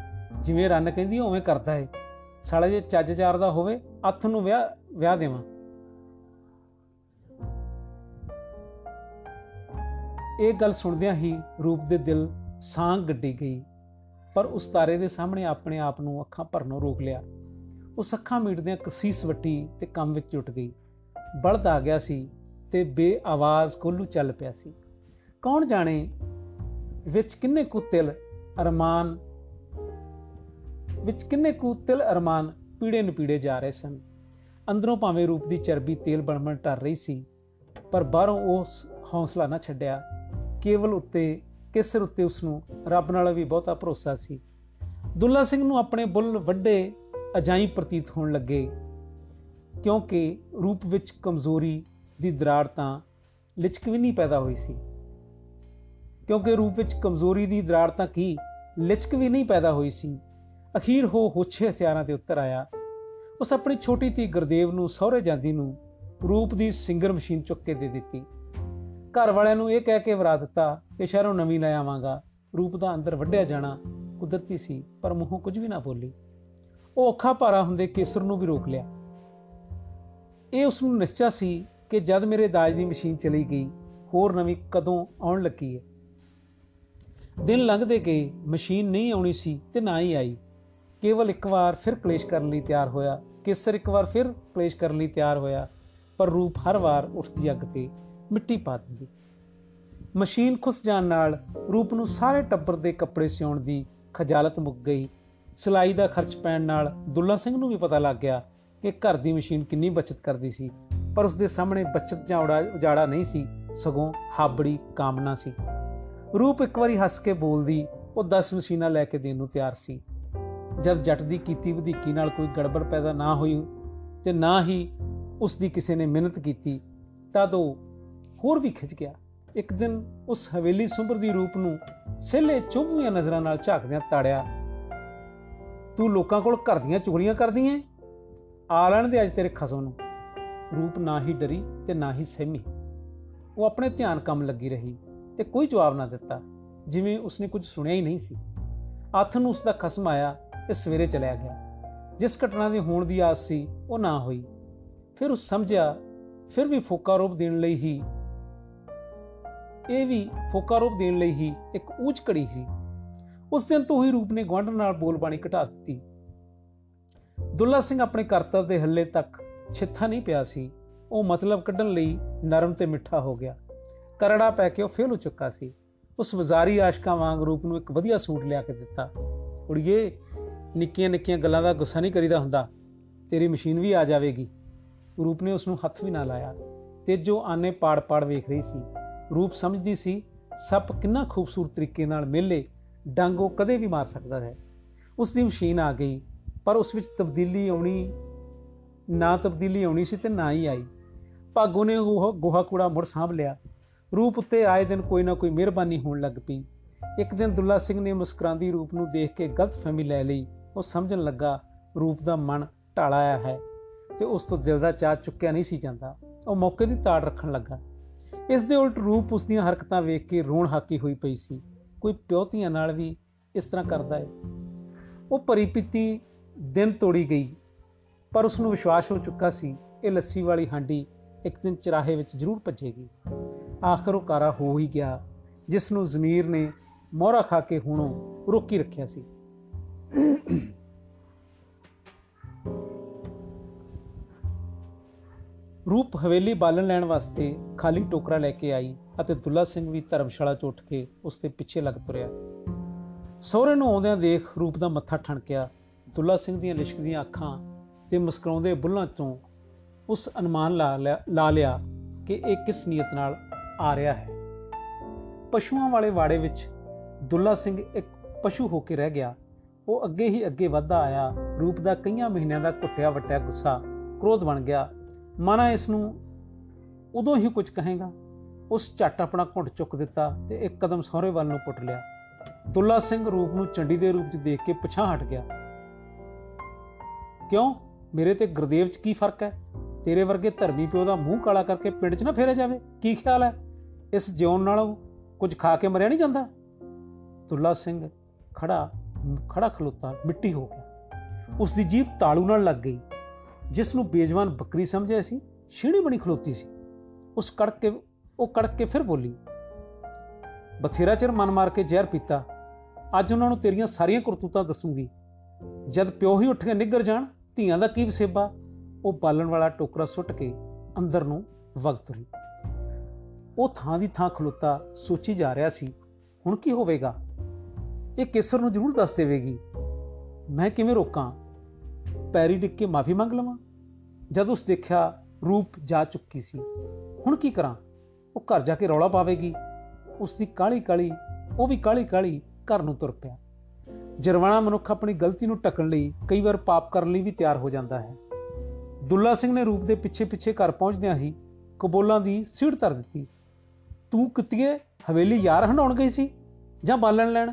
ਜਿਵੇਂ ਰੰਨ ਕਹਿੰਦੀ ਉਵੇਂ ਕਰਦਾ ਏ। ਸਾਲਾ ਜੇ ਚੱਜ ਚਾਰ ਦਾ ਹੋਵੇ, ਅੱਥ ਨੂੰ ਵਿਆਹ ਵਿਆਹ ਦੇਵਾਂ। ਇਹ ਗੱਲ ਸੁਣਦਿਆਂ ਹੀ ਰੂਪ ਦੇ ਦਿਲ ਸਾਂ ਗੱਡੀ ਗਈ। ਪਰ ਉਸ ਤਾਰੇ ਦੇ ਸਾਹਮਣੇ ਆਪਣੇ ਆਪ ਨੂੰ ਅੱਖਾਂ ਭਰਨੋਂ ਰੋਕ ਲਿਆ। ਉਸ ਅੱਖਾਂ ਮੀਟਦਿਆਂ ਕਸੀਸ ਵੱਟੀ ਤੇ ਕੰਮ ਵਿੱਚ ਜੁਟ ਗਈ। ਬਲਦ ਆ ਗਿਆ ਸੀ ਤੇ ਬੇਆਵਾਜ਼ ਕੋਲੂ ਚੱਲ ਪਿਆ ਸੀ। ਕੌਣ ਜਾਣੇ ਵਿੱਚ ਕਿੰਨੇ ਕੁ ਤਿਲ ਅਰਮਾਨ, ਵਿੱਚ ਕਿੰਨੇ ਕੁ ਤਿਲ ਅਰਮਾਨ ਪੀੜੇ ਨਪੀੜੇ ਜਾ ਰਹੇ ਸਨ। ਅੰਦਰੋਂ ਭਾਵੇਂ ਰੂਪ ਦੀ ਚਰਬੀ ਤੇਲ ਬਣਮਣ ਟਰ ਰਹੀ ਸੀ, ਪਰ ਬਾਹਰੋਂ ਉਸ ਹੌਸਲਾ ਨਾ ਛੱਡਿਆ। ਕੇਵਲ ਉੱਤੇ, ਕਿਸਰ ਉੱਤੇ ਉਸ ਨੂੰ ਰੱਬ ਨਾਲ ਵੀ ਬਹੁਤਾ ਭਰੋਸਾ ਸੀ। ਦੁੱਲਾ ਸਿੰਘ ਨੂੰ ਆਪਣੇ ਬੁੱਲ ਵੱਡੇ ਅਜਾਈ ਪ੍ਰਤੀਤ ਹੋਣ ਲੱਗੇ। ਕਿਉਂਕਿ ਰੂਪ ਵਿੱਚ ਕਮਜ਼ੋਰੀ ਦੀ ਦਰਾੜ ਤਾਂ ਲਿਚਕ ਵੀ ਨਹੀਂ ਪੈਦਾ ਹੋਈ ਸੀ। ਕਿਉਂਕਿ ਰੂਪ ਵਿੱਚ ਕਮਜ਼ੋਰੀ ਦੀ ਦਰਾੜ ਤਾਂ ਕੀ? ਲਿਚਕ ਵੀ ਨਹੀਂ ਪੈਦਾ ਹੋਈ ਸੀ। ਅਖੀਰ ਹੋ ਹੋਛੇ ਹਥਿਆਰਾਂ ਤੇ ਉੱਤਰ ਆਇਆ। ਉਸ ਆਪਣੀ ਛੋਟੀ ਧੀ ਗੁਰਦੇਵ ਨੂੰ ਸਹੁਰੇ ਜਾਂਦੀ ਨੂੰ ਰੂਪ ਦੀ ਸਿੰਗਰ ਮਸ਼ੀਨ ਚੁੱਕ ਕੇ ਦੇ ਦਿੱਤੀ। ਘਰ ਵਾਲਿਆਂ ਨੂੰ ਇਹ ਕਹਿ ਕੇ ਵਰਾ ਦਿੱਤਾ ਕਿ ਸ਼ਹਿਰੋਂ ਨਵੀਂ ਲੈ ਆਵਾਂਗਾ। ਰੂਪ ਦਾ ਅੰਦਰ ਵੱਢਿਆ ਜਾਣਾ ਕੁਦਰਤੀ ਸੀ, ਪਰ ਮੂੰਹੋਂ ਕੁਝ ਵੀ ਨਾ ਬੋਲੀ। ਉਹ ਔਖਾ ਭਾਰਾ ਹੁੰਦੇ ਕੇਸਰ ਨੂੰ ਵੀ ਰੋਕ ਲਿਆ। ਇਹ ਉਸ ਨੂੰ ਨਿਸ਼ਚਾ ਸੀ ਕਿ ਜਦ ਮੇਰੇ ਦਾਜ ਦੀ ਮਸ਼ੀਨ ਚਲੀ ਗਈ, ਹੋਰ ਨਵੀਂ ਕਦੋਂ ਆਉਣ ਲੱਗੀ ਹੈ। ਦਿਨ ਲੰਘਦੇ ਗਏ, ਮਸ਼ੀਨ ਨਹੀਂ ਆਉਣੀ ਸੀ ਤੇ ਨਾ ਹੀ ਆਈ। ਕੇਵਲ ਇੱਕ ਵਾਰ ਫਿਰ ਕਲੇਸ਼ ਕਰਨ ਲਈ ਤਿਆਰ ਹੋਇਆ, ਕੇਸਰ ਇੱਕ ਵਾਰ ਫਿਰ ਕਲੇਸ਼ ਕਰਨ ਲਈ ਤਿਆਰ ਹੋਇਆ, ਪਰ ਰੂਪ ਹਰ ਵਾਰ ਉੱਠਦੀ ਅੱਗ ਤੇ ਮਿੱਟੀ ਪਾ ਦਿੰਦੀ। ਮਸ਼ੀਨ ਖੁੱਸ ਜਾਣ ਨਾਲ ਰੂਪ ਨੂੰ ਸਾਰੇ ਟੱਬਰ ਦੇ ਕੱਪੜੇ ਸਿਉਣ ਦੀ ਖਜਾਲਤ ਮੁੱਕ ਗਈ। ਸਿਲਾਈ ਦਾ ਖਰਚ ਪੈਣ ਨਾਲ ਦੁੱਲਾ ਸਿੰਘ ਨੂੰ ਵੀ ਪਤਾ ਲੱਗ ਗਿਆ ਕਿ ਘਰ ਦੀ ਮਸ਼ੀਨ ਕਿੰਨੀ ਬਚਤ ਕਰਦੀ ਸੀ, ਪਰ ਉਸ ਦੇ ਸਾਹਮਣੇ ਬਚਤ ਜਾਂ ਉਜਾੜਾ ਨਹੀਂ ਸੀ, ਸਗੋਂ ਹਾਬੜੀ ਕਾਮਨਾ ਸੀ। ਰੂਪ ਇੱਕ ਵਾਰੀ ਹੱਸ ਕੇ ਬੋਲਦੀ, ਉਹ 10 ਮਸ਼ੀਨਾਂ ਲੈ ਕੇ ਦੇਣ ਨੂੰ ਤਿਆਰ ਸੀ। ਜਦ ਜੱਟ ਦੀ ਕੀਤੀ ਵਧੇਕੀ ਨਾਲ ਕੋਈ ਗੜਬੜ ਪੈਦਾ ਨਾ ਹੋਈ ਤੇ ਨਾ ਹੀ ਉਸ ਦੀ ਕਿਸੇ ਨੇ ਮਿਹਨਤ ਕੀਤੀ, ਤਦ ਉਹ ਹੋਰ ਵੀ ਖਿੱਚ ਗਿਆ। ਇੱਕ ਦਿਨ ਉਸ ਹਵੇਲੀ ਸੁੰਬਰ ਦੀ ਰੂਪ ਨੂੰ ਸੇਲੇ ਚੁਭਵੀਆਂ ਨਜ਼ਰਾਂ ਨਾਲ ਝਾਕਦਿਆਂ ਤਾੜਿਆ, ਤੂੰ ਲੋਕਾਂ ਕੋਲ ਘਰ ਦੀਆਂ ਚੁਗਲੀਆਂ ਕਰਦੀ ਐ ਆ ਲੈਣ ਦੇ ਅੱਜ ਤੇਰੇ ਖਸਮ ਨੂੰ। ਰੂਪ ਨਾ ਹੀ ਡਰੀ ਤੇ ਨਾ ਹੀ ਸਹਿਮੀ। ਉਹ ਆਪਣੇ ਧਿਆਨ ਕੰਮ ਲੱਗੀ ਰਹੀ ਤੇ ਕੋਈ ਜਵਾਬ ਨਾ ਦਿੱਤਾ, ਜਿਵੇਂ ਉਸਨੇ ਕੁਝ ਸੁਣਿਆ ਹੀ ਨਹੀਂ ਸੀ। ਅੱਥ ਨੂੰ ਉਸ ਦਾ ਖਸਮ ਆਇਆ ਤੇ ਸਵੇਰੇ ਚਲਿਆ ਗਿਆ। ਜਿਸ ਘਟਨਾ ਦੇ ਹੋਣ ਦੀ ਆਸ ਸੀ, ਉਹ ਨਾ ਹੋਈ। ਫਿਰ ਉਹ ਸਮਝਿਆ, ਫਿਰ ਵੀ ਫੋਕਾ ਰੂਪ ਦੇਣ ਲਈ ਹੀ, ਇਹ ਵੀ ਫੋਕਾ ਰੂਪ ਦੇਣ ਲਈ ਹੀ ਇੱਕ ਉੱਚ ਘੜੀ ਸੀ। ਉਸ ਦਿਨ ਤੋਂ ਹੀ ਰੂਪ ਨੇ ਗਵੰਡ ਨਾਲ ਬੋਲਬਾਣੀ ਘਟਾ ਦਿੱਤੀ। ਦੁੱਲਾ ਸਿੰਘ ਆਪਣੇ ਕਰਤੱਵ ਦੇ ਹੱਲੇ ਤੱਕ ਛਿੱਥਾ ਨਹੀਂ ਪਿਆ ਸੀ। ਉਹ ਮਤਲਬ ਕੱਢਣ ਲਈ ਨਰਮ ਤੇ ਮਿੱਠਾ ਹੋ ਗਿਆ। ਕਰੜਾ ਪੈ ਕੇ ਉਹ ਫੇਲ ਹੋ ਚੁੱਕਾ ਸੀ। ਉਸ ਵਜ਼ਾਰੀ ਆਸ਼ਕਾਂ ਵਾਂਗ ਰੂਪ ਨੂੰ ਇੱਕ ਵਧੀਆ ਸੂਟ ਲਿਆ ਕੇ ਦਿੱਤਾ। ਕੁੜੀਏ, ਨਿੱਕੀਆਂ ਨਿੱਕੀਆਂ ਗੱਲਾਂ ਦਾ ਗੁੱਸਾ ਨਹੀਂ ਕਰੀਦਾ ਹੁੰਦਾ। ਤੇਰੀ ਮਸ਼ੀਨ ਵੀ ਆ ਜਾਵੇਗੀ। ਰੂਪ ਨੇ ਉਸ ਨੂੰ ਹੱਥ ਵੀ ਨਾ ਲਾਇਆ। ਤੇ ਜੋ ਆਨੇ ਪਾੜ-ਪਾੜ ਵੇਖ ਰਹੀ ਸੀ। ਰੂਪ ਸਮਝਦੀ ਸੀ, ਸੱਪ ਕਿੰਨਾ ਖੂਬਸੂਰਤ ਤਰੀਕੇ ਨਾਲ ਮੇਲੇ ਡਾਂਗੋ ਕਦੇ ਵੀ ਮਾਰ ਸਕਦਾ ਹੈ। ਉਸ ਦੀ ਮਸ਼ੀਨ ਆ ਗਈ। ਪਰ ਉਸ ਵਿੱਚ ਤਬਦੀਲੀ ਆਉਣੀ, ਨਾ ਤਬਦੀਲੀ ਆਉਣੀ ਸੀ ਤੇ ਨਾ ਹੀ ਆਈ। ਭਾਗੋ ਨੇ ਉਹ ਗੋਹਾ ਕੂੜਾ ਮੁੜ ਸਾਂਭ ਲਿਆ। ਰੂਪ ਉੱਤੇ ਆਏ ਦਿਨ ਕੋਈ ਨਾ ਕੋਈ ਮਿਹਰਬਾਨੀ ਹੋਣ ਲੱਗ ਪਈ। ਇੱਕ ਦਿਨ ਦੁੱਲਾ ਸਿੰਘ ਨੇ ਮੁਸਕਰਾਂਦੀ ਰੂਪ ਨੂੰ ਦੇਖ ਕੇ ਗਲਤਫਹਿਮੀ ਲੈ ਲਈ। ਉਹ ਸਮਝਣ ਲੱਗਾ, ਰੂਪ ਦਾ ਮਨ ਢਾਲਾ ਆਇਆ ਹੈ ਤੇ ਉਸ ਤੋਂ ਦਿਲ ਦਾ ਚਾਹ ਚੁੱਕਿਆ ਨਹੀਂ ਸੀ ਜਾਂਦਾ। ਉਹ ਮੌਕੇ ਦੀ ਤਾੜ ਰੱਖਣ ਲੱਗਾ। ਇਸ ਦੇ ਉਲਟ ਰੂਪ ਉਸ ਦੀਆਂ ਹਰਕਤਾਂ ਵੇਖ ਕੇ ਰੋਣ ਹਾਕੀ ਹੋਈ ਪਈ ਸੀ। ਕੋਈ ਪਿਓਤੀਆਂ ਨਾਲ ਵੀ ਇਸ ਤਰ੍ਹਾਂ ਕਰਦਾ ਹੈ ਉਹ ਪਰਿਪਿਤੀ ਦਿਨ ਤੋੜੀ ਗਈ, ਪਰ ਉਸ ਨੂੰ ਵਿਸ਼ਵਾਸ ਹੋ ਚੁੱਕਾ ਸੀ, ਇਹ ਲੱਸੀ ਵਾਲੀ ਹਾਂਡੀ ਇੱਕ ਦਿਨ ਚਰਾਹੇ ਵਿੱਚ ਜ਼ਰੂਰ ਭੱਜੇਗੀ। ਆਖਰ ਉਹ ਕਾਰਾ ਹੋ ਹੀ ਗਿਆ ਜਿਸ ਨੂੰ ਜ਼ਮੀਰ ਨੇ ਮੋਹਰਾ ਖਾ ਕੇ ਹੁਣੋਂ ਰੋਕੀ ਰੱਖਿਆ ਸੀ। ਰੂਪ ਹਵੇਲੀ ਬਾਲਣ ਲੈਣ ਵਾਸਤੇ ਖਾਲੀ ਟੋਕਰਾ ਲੈ ਕੇ ਆਈ ਅਤੇ ਦੁੱਲਾ ਸਿੰਘ ਵੀ ਧਰਮਸ਼ਾਲਾ ਚ ਉੱਠ ਕੇ ਉਸ ਦੇ ਪਿੱਛੇ ਲੱਗ ਤੁਰਿਆ। ਸਹੁਰੇ ਨੂੰ ਆਉਂਦਿਆਂ ਦੇਖ ਰੂਪ ਦਾ ਮੱਥਾ ਠਣਕਿਆ ਦੁੱਲਾ ਸਿੰਘ ਦੀਆਂ ਲਿਸ਼ਕਦੀਆਂ ਅੱਖਾਂ ਤੇ ਮੁਸਕਰਾਉਂਦੇ ਬੁੱਲਾਂ ਤੋਂ ਉਸ ਅਨੁਮਾਨ ਲਾ ਲਿਆ ਕਿ ਇਹ ਕਿਸ ਨੀਅਤ ਨਾਲ ਆ ਰਿਹਾ ਹੈ। ਪਸ਼ੂਆਂ ਵਾਲੇ ਵਾੜੇ ਵਿੱਚ ਦੁੱਲਾ ਸਿੰਘ ਇੱਕ ਪਸ਼ੂ ਹੋ ਕੇ ਰਹਿ ਗਿਆ। ਉਹ ਅੱਗੇ ਹੀ ਅੱਗੇ ਵਧਦਾ ਆਇਆ। ਰੂਪ ਦਾ ਕਈਆਂ ਮਹੀਨਿਆਂ ਦਾ ਘੁੱਟਿਆ ਵਟਿਆ ਗੁੱਸਾ, ਕ੍ਰੋਧ ਬਣ ਗਿਆ। ਮਾਨਾ ਇਸ ਨੂੰ ਉਦੋਂ ਹੀ ਕੁਝ ਕਹੇਗਾ। ਉਸ ਝੱਟ ਆਪਣਾ ਘੁੱਟ ਚੁੱਕ ਦਿੱਤਾ ਤੇ ਇੱਕ ਕਦਮ ਸਹੁਰੇ ਵੱਲ ਨੂੰ ਪੁੱਟ ਲਿਆ। ਦੁੱਲਾ ਸਿੰਘ ਰੂਪ ਨੂੰ ਚੰਡੀ ਦੇ ਰੂਪ 'ਚ ਦੇਖ ਕੇ ਪਛਾਹ ਹਟ ਗਿਆ। ਕਿਉਂ? ਮੇਰੇ ਤੇ ਗੁਰਦੇਵ 'ਚ ਕੀ ਫ਼ਰਕ ਹੈ? ਤੇਰੇ ਵਰਗੇ ਧਰਮੀ ਪਿਓ ਦਾ ਮੂੰਹ ਕਾਲਾ ਕਰਕੇ ਪਿੰਡ 'ਚ ਨਾ ਫੇਰਿਆ ਜਾਵੇ। ਕੀ ਖਿਆਲ ਹੈ? ਇਸ ਜਿਉਣ ਨਾਲੋਂ ਕੁਝ ਖਾ ਕੇ ਮਰਿਆ ਨਹੀਂ ਜਾਂਦਾ? ਦੁੱਲਾ ਸਿੰਘ ਖੜਾ ਖੜਾ ਖਲੋਤਾ ਮਿੱਟੀ ਹੋ ਗਿਆ। ਉਸ ਦੀ ਜੀਭ ਤਾਲੂ ਨਾਲ ਲੱਗ ਗਈ, ਜਿਸ ਨੂੰ ਬੇਜਵਾਨ ਬੱਕਰੀ ਸਮਝਿਆ ਸੀ ਛੀੜੀ ਬਣੀ ਖਲੋਤੀ ਸੀ। ਉਸ ਕੜਕ ਕੇ, ਉਹ ਕੜਕ ਕੇ ਫਿਰ ਬੋਲੀ, ਬਥੇਰਾ ਚਿਰ ਮਨ ਮਾਰ ਕੇ ਜ਼ਹਿਰ ਪੀਤਾ, ਅੱਜ ਉਹਨਾਂ ਨੂੰ ਤੇਰੀਆਂ ਸਾਰੀਆਂ ਕਰਤੂਤਾਂ ਦੱਸੂਗੀ। ਜਦ ਪਿਓ ਹੀ ਉੱਠ ਕੇ ਨਿੱਗਰ ਜਾਣ ਧੀਆਂ ਦਾ ਕੀ ਵਸੇਬਾ? ਉਹ ਬਾਲਣ ਵਾਲਾ ਟੋਕਰਾ ਸੁੱਟ ਕੇ ਅੰਦਰ ਨੂੰ ਵਗ ਤੁਰੀ। ਉਹ ਥਾਂ ਦੀ ਥਾਂ ਖਲੋਤਾ ਸੋਚੀ ਜਾ ਰਿਹਾ ਸੀ, ਹੁਣ ਕੀ ਹੋਵੇਗਾ? ਇਹ ਕੇਸਰ ਨੂੰ ਜ਼ਰੂਰ ਦੱਸ ਦੇਵੇਗੀ। ਮੈਂ ਕਿਵੇਂ ਰੋਕਾਂ? ਪੈਰੀ ਡਿੱਗ ਕੇ ਮਾਫੀ ਮੰਗ ਲਵਾਂ? ਜਦ ਉਸ ਦੇਖਿਆ ਰੂਪ ਜਾ ਚੁੱਕੀ ਸੀ, ਹੁਣ ਕੀ ਕਰਾਂ? ਉਹ ਘਰ ਜਾ ਕੇ ਰੌਲਾ ਪਾਵੇਗੀ। ਉਸ ਦੀ ਕਾਲੀ ਕਾਲੀ ਉਹ ਵੀ ਕਾਲੀ ਕਾਲੀ ਘਰ ਨੂੰ ਤੁਰ ਪਿਆ। ਜਰਵਾਣਾ ਮਨੁੱਖ ਆਪਣੀ ਗਲਤੀ ਨੂੰ ਟੱਕਣ ਲਈ ਕਈ ਵਾਰ ਪਾਪ ਕਰਨ ਲਈ ਵੀ ਤਿਆਰ ਹੋ ਜਾਂਦਾ ਹੈ। ਦੁੱਲਾ ਸਿੰਘ ਨੇ ਰੂਪ ਦੇ ਪਿੱਛੇ ਪਿੱਛੇ ਘਰ ਪਹੁੰਚਦਿਆਂ ਹੀ ਕਬੋਲਾਂ ਦੀ ਸੀੜ ਧਰ ਦਿੱਤੀ। ਤੂੰ ਕਿਤੀਏ, ਹਵੇਲੀ ਯਾਰ ਹੰਡਾਉਣ ਗਈ ਸੀ ਜਾਂ ਬਾਲਣ ਲੈਣ?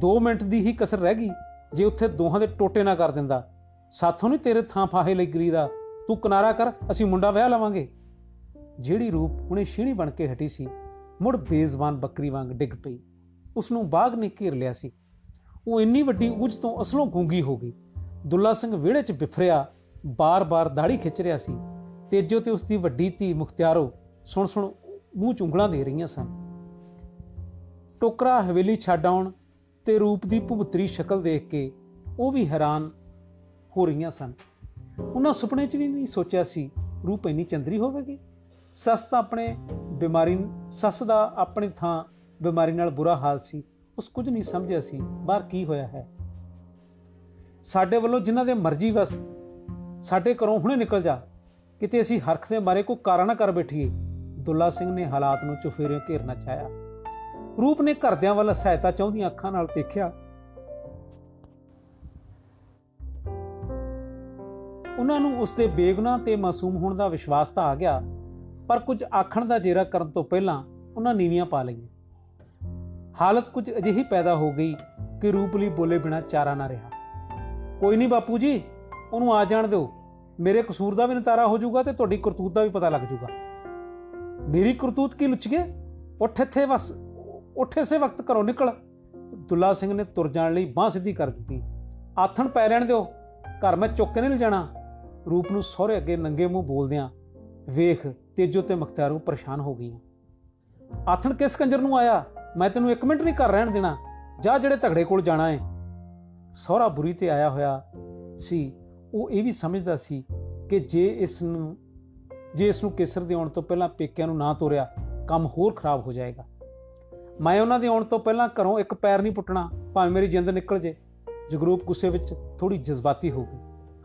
2 ਮਿੰਟ ਦੀ ਹੀ ਕਸਰ ਰਹਿ ਗਈ ਜੇ ਉੱਥੇ ਦੋਹਾਂ ਦੇ ਟੋਟੇ ਨਾ ਕਰ ਦਿੰਦਾ। ਸਾਥੋਂ ਨਹੀਂ ਤੇਰੇ ਥਾਂ ਫਾਹੇ ਲਈ ਗਰੀਦਾ। ਤੂੰ ਕਿਨਾਰਾ ਕਰ, ਅਸੀਂ ਮੁੰਡਾ ਵਿਆਹ ਲਵਾਂਗੇ। ਜਿਹੜੀ ਰੂਪ ਹੁਣੇ ਛੀਣੀ ਬਣ ਕੇ ਹਟੀ ਸੀ, ਮੁੜ ਬੇਜ਼ਬਾਨ ਬੱਕਰੀ ਵਾਂਗ ਡਿੱਗ ਪਈ। ਉਸ ਨੂੰ ਬਾਗ ਨੇ ਘੇਰ ਲਿਆ ਸੀ। ਉਹ ਇੰਨੀ ਵੱਡੀ ਉੱਚ ਤੋਂ ਅਸਲੋਂ ਗੂੰਗੀ ਹੋ ਗਈ। ਦੁੱਲਾ ਸਿੰਘ ਵਿਹੜੇ 'ਚ ਬਿਫਰਿਆ, ਬਾਰ-ਬਾਰ ਦਾੜੀ ਖਿੱਚ ਰਿਹਾ ਸੀ। ਤੇਜੋ ਤੇ ਉਸ ਦੀ ਵੱਡੀ ਧੀ ਮੁਖਤਿਆਰੋ ਸੁਣ ਸੁਣ ਮੂੰਹ ਚੁੰਗਲਾਂ ਦੇ ਰਹੀਆਂ ਸਨ। ਟੋਕਰਾ ਹਵੇਲੀ ਛੱਡ ਆਉਣ ਤੇ ਰੂਪ ਦੀ ਭੁਗਤਰੀ ਸ਼ਕਲ ਦੇਖ ਕੇ ਉਹ ਵੀ ਹੈਰਾਨ ਹੋ ਰਹੀਆਂ ਸਨ। ਉਹਨਾਂ ਸੁਪਨੇ 'ਚ ਵੀ ਨਹੀਂ ਸੋਚਿਆ ਸੀ, ਰੂਪ ਇੰਨੀ ਚੰਦਰੀ ਹੋਵੇਗੀ? ਸੱਸ ਤਾਂ ਆਪਣੇ ਬਿਮਾਰੀ, ਸੱਸ ਦਾ ਆਪਣੀ ਥਾਂ ਬਿਮਾਰੀ ਨਾਲ ਬੁਰਾ ਹਾਲ ਸੀ। ਉਸ ਕੁਝ ਨਹੀਂ ਸਮਝਿਆ ਸੀ, ਬਾਹਰ ਕੀ ਹੋਇਆ ਹੈ? ਸਾਡੇ ਵੱਲੋਂ ਜਿਨ੍ਹਾਂ ਦੇ ਮਰਜ਼ੀ ਵਸ, ਸਾਡੇ ਘਰੋਂ ਹੁਣੇ ਨਿਕਲ ਜਾ, ਕਿਤੇ ਅਸੀਂ ਹਰਖ ਦੇ ਮਾਰੇ ਕੋਈ ਕਾਰਾ ਨਾ ਕਰ ਬੈਠੀਏ। ਦੁੱਲਾ ਸਿੰਘ ਨੇ ਹਾਲਾਤ ਨੂੰ ਚੁਫੇਰਿਓਂ ਘੇਰਨਾ ਚਾਹਿਆ ਰੂਪ ਨੇ ਘਰਦਿਆਂ ਵੱਲ ਸਹਾਇਤਾ ਚਾਹੁੰਦੀਆਂ ਅੱਖਾਂ ਨਾਲ ਦੇਖਿਆ। ਉਹਨਾਂ ਨੂੰ ਉਸ ਦੇ ਬੇਗੁਨਾਹ ਤੇ ਮਾਸੂਮ ਹੋਣ ਦਾ ਵਿਸ਼ਵਾਸ ਤਾਂ ਆ ਗਿਆ, ਪਰ ਕੁਝ ਆਖਣ ਦਾ ਜੇਰਾ ਕਰਨ ਤੋਂ ਪਹਿਲਾਂ ਉਹਨਾਂ ਨੀਵੀਆਂ ਪਾ ਲਈਆਂ। ਹਾਲਤ ਕੁਝ ਅਜਿਹੀ ਪੈਦਾ ਹੋ ਗਈ ਕਿ ਰੂਪ ਲਈ ਬੋਲੇ ਬਿਨਾ ਚਾਰਾ ਨਾ ਰਿਹਾ। ਕੋਈ ਨਹੀਂ ਬਾਪੂ ਜੀ, ਉਹਨੂੰ ਆ ਜਾਣ ਦਿਓ। ਮੇਰੇ ਕਸੂਰ ਦਾ ਵੀ ਨਤਾਰਾ ਹੋ ਜਾਊਗਾ ਤੇ ਤੁਹਾਡੀ ਕਰਤੂਤ ਦਾ ਵੀ ਪਤਾ ਲੱਗ ਜਾਊਗਾ। ਮੇਰੀ ਕਰਤੂਤ ਕੀ ਲੁੱਚ ਗਏ ਉੱਠ ਇੱਥੇ ਬਸ। ਉੱਠ ਇਸੇ ਵਕਤ ਘਰੋਂ ਨਿਕਲ। ਦੁੱਲਾ ਸਿੰਘ ਨੇ ਤੁਰ ਜਾਣ ਲਈ ਬਾਹ ਸਿੱਧੀ ਕਰ ਦਿੱਤੀ। ਆਥਣ ਪੈ ਲੈਣ ਦਿਓ। ਘਰ ਮੈਂ ਚੁੱਕ ਕੇ ਨਹੀਂ ਲਿਜਾਣਾ। ਰੂਪ ਨੂੰ ਸਹੁਰੇ ਅੱਗੇ ਨੰਗੇ ਮੂੰਹ ਬੋਲਦਿਆਂ ਵੇਖ ਤੇਜੋ ਤੇ ਮਖਤਿਆਰੂ ਪਰੇਸ਼ਾਨ ਹੋ ਗਈਆਂ। ਆਥਣ ਕਿਸ ਕੰਜਰ ਨੂੰ ਆਇਆ? ਮੈਂ ਤੈਨੂੰ ਇੱਕ ਮਿੰਟ ਨਹੀਂ ਘਰ ਰਹਿਣ ਦੇਣਾ। ਜਾ ਜਿਹੜੇ ਤਗੜੇ ਕੋਲ ਜਾਣਾ ਏ। ਸਹੁਰਾ ਬੁਰੀ ਤੇ ਆਇਆ ਹੋਇਆ ਸੀ। ਉਹ ਇਹ ਵੀ ਸਮਝਦਾ ਸੀ ਕਿ ਜੇ ਇਸ ਨੂੰ ਜੇ ਇਸ ਨੂੰ ਕੇਸਰ ਦੇ ਆਉਣ ਤੋਂ ਪਹਿਲਾਂ ਪੇਕਿਆਂ ਨੂੰ ਨਾ ਤੋਰਿਆ, ਕੰਮ ਹੋਰ ਖਰਾਬ ਹੋ ਜਾਏਗਾ। ਮੈਂ ਉਹਨਾਂ ਦੇ ਆਉਣ ਤੋਂ ਪਹਿਲਾਂ ਘਰੋਂ ਇੱਕ ਪੈਰ ਨਹੀਂ ਪੁੱਟਣਾ, ਭਾਵੇਂ ਮੇਰੀ ਜਿੰਦ ਨਿਕਲ ਜੇ। ਜਗਰੂਪ ਗੁੱਸੇ ਵਿੱਚ ਥੋੜੀ ਜਜ਼ਬਾਤੀ ਹੋ ਗਈ।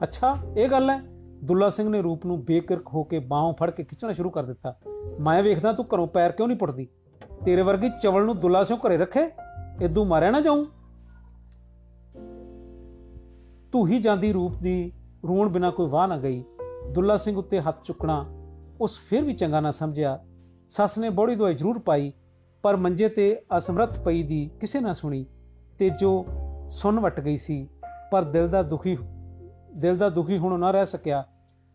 ਅੱਛਾ, ਇਹ ਗੱਲ ਹੈ, ਦੁੱਲਾ ਸਿੰਘ ਨੇ ਰੂਪ ਨੂੰ ਬੇਕਿਰਕ ਹੋ ਕੇ ਬਾਹੋਂ ਫੜ ਕੇ ਖਿੱਚਣਾ ਸ਼ੁਰੂ ਕਰ ਦਿੱਤਾ। ਮੈਂ ਵੇਖਦਾ ਤੂੰ ਘਰੋਂ ਪੈਰ ਕਿਉਂ ਨਹੀਂ ਪੁੱਟਦੀ? ਤੇਰੇ ਵਰਗੀ ਚਵਲ ਨੂੰ ਦੁੱਲਾ ਸਿੰਘ ਘਰੇ ਰੱਖੇ ਇਦੋਂ ਮਾਰਿਆ ਨਾ ਜਾਊਂ। ਤੂੰ ਹੀ ਜਾਂਦੀ ਰੂਪ ਦੀ ਰੋਣ ਬਿਨਾ ਕੋਈ ਵਾਹ ਨਾ ਗਈ। ਦੁੱਲਾ ਸਿੰਘ ਉੱਤੇ ਹੱਥ ਚੁੱਕਣਾ ਉਸ ਫਿਰ ਵੀ ਚੰਗਾ ਨਾ ਸਮਝਿਆ। ਸੱਸ ਨੇ ਬੋੜੀ ਦਵਾਈ ਜ਼ਰੂਰ ਪਾਈ, ਪਰ ਮੰਜੇ ਤੇ ਅਸਮਰੱਥ ਪਈ ਦੀ ਕਿਸੇ ਨਾ ਸੁਣੀ। ਤੇ ਜੋ ਸੁਣ ਵਟ ਗਈ ਸੀ, ਪਰ ਦਿਲ ਦਾ ਦੁਖੀ ਦਿਲ ਦਾ ਦੁਖੀ ਹੁਣ ਨਾ ਰਹਿ ਸਕਿਆ।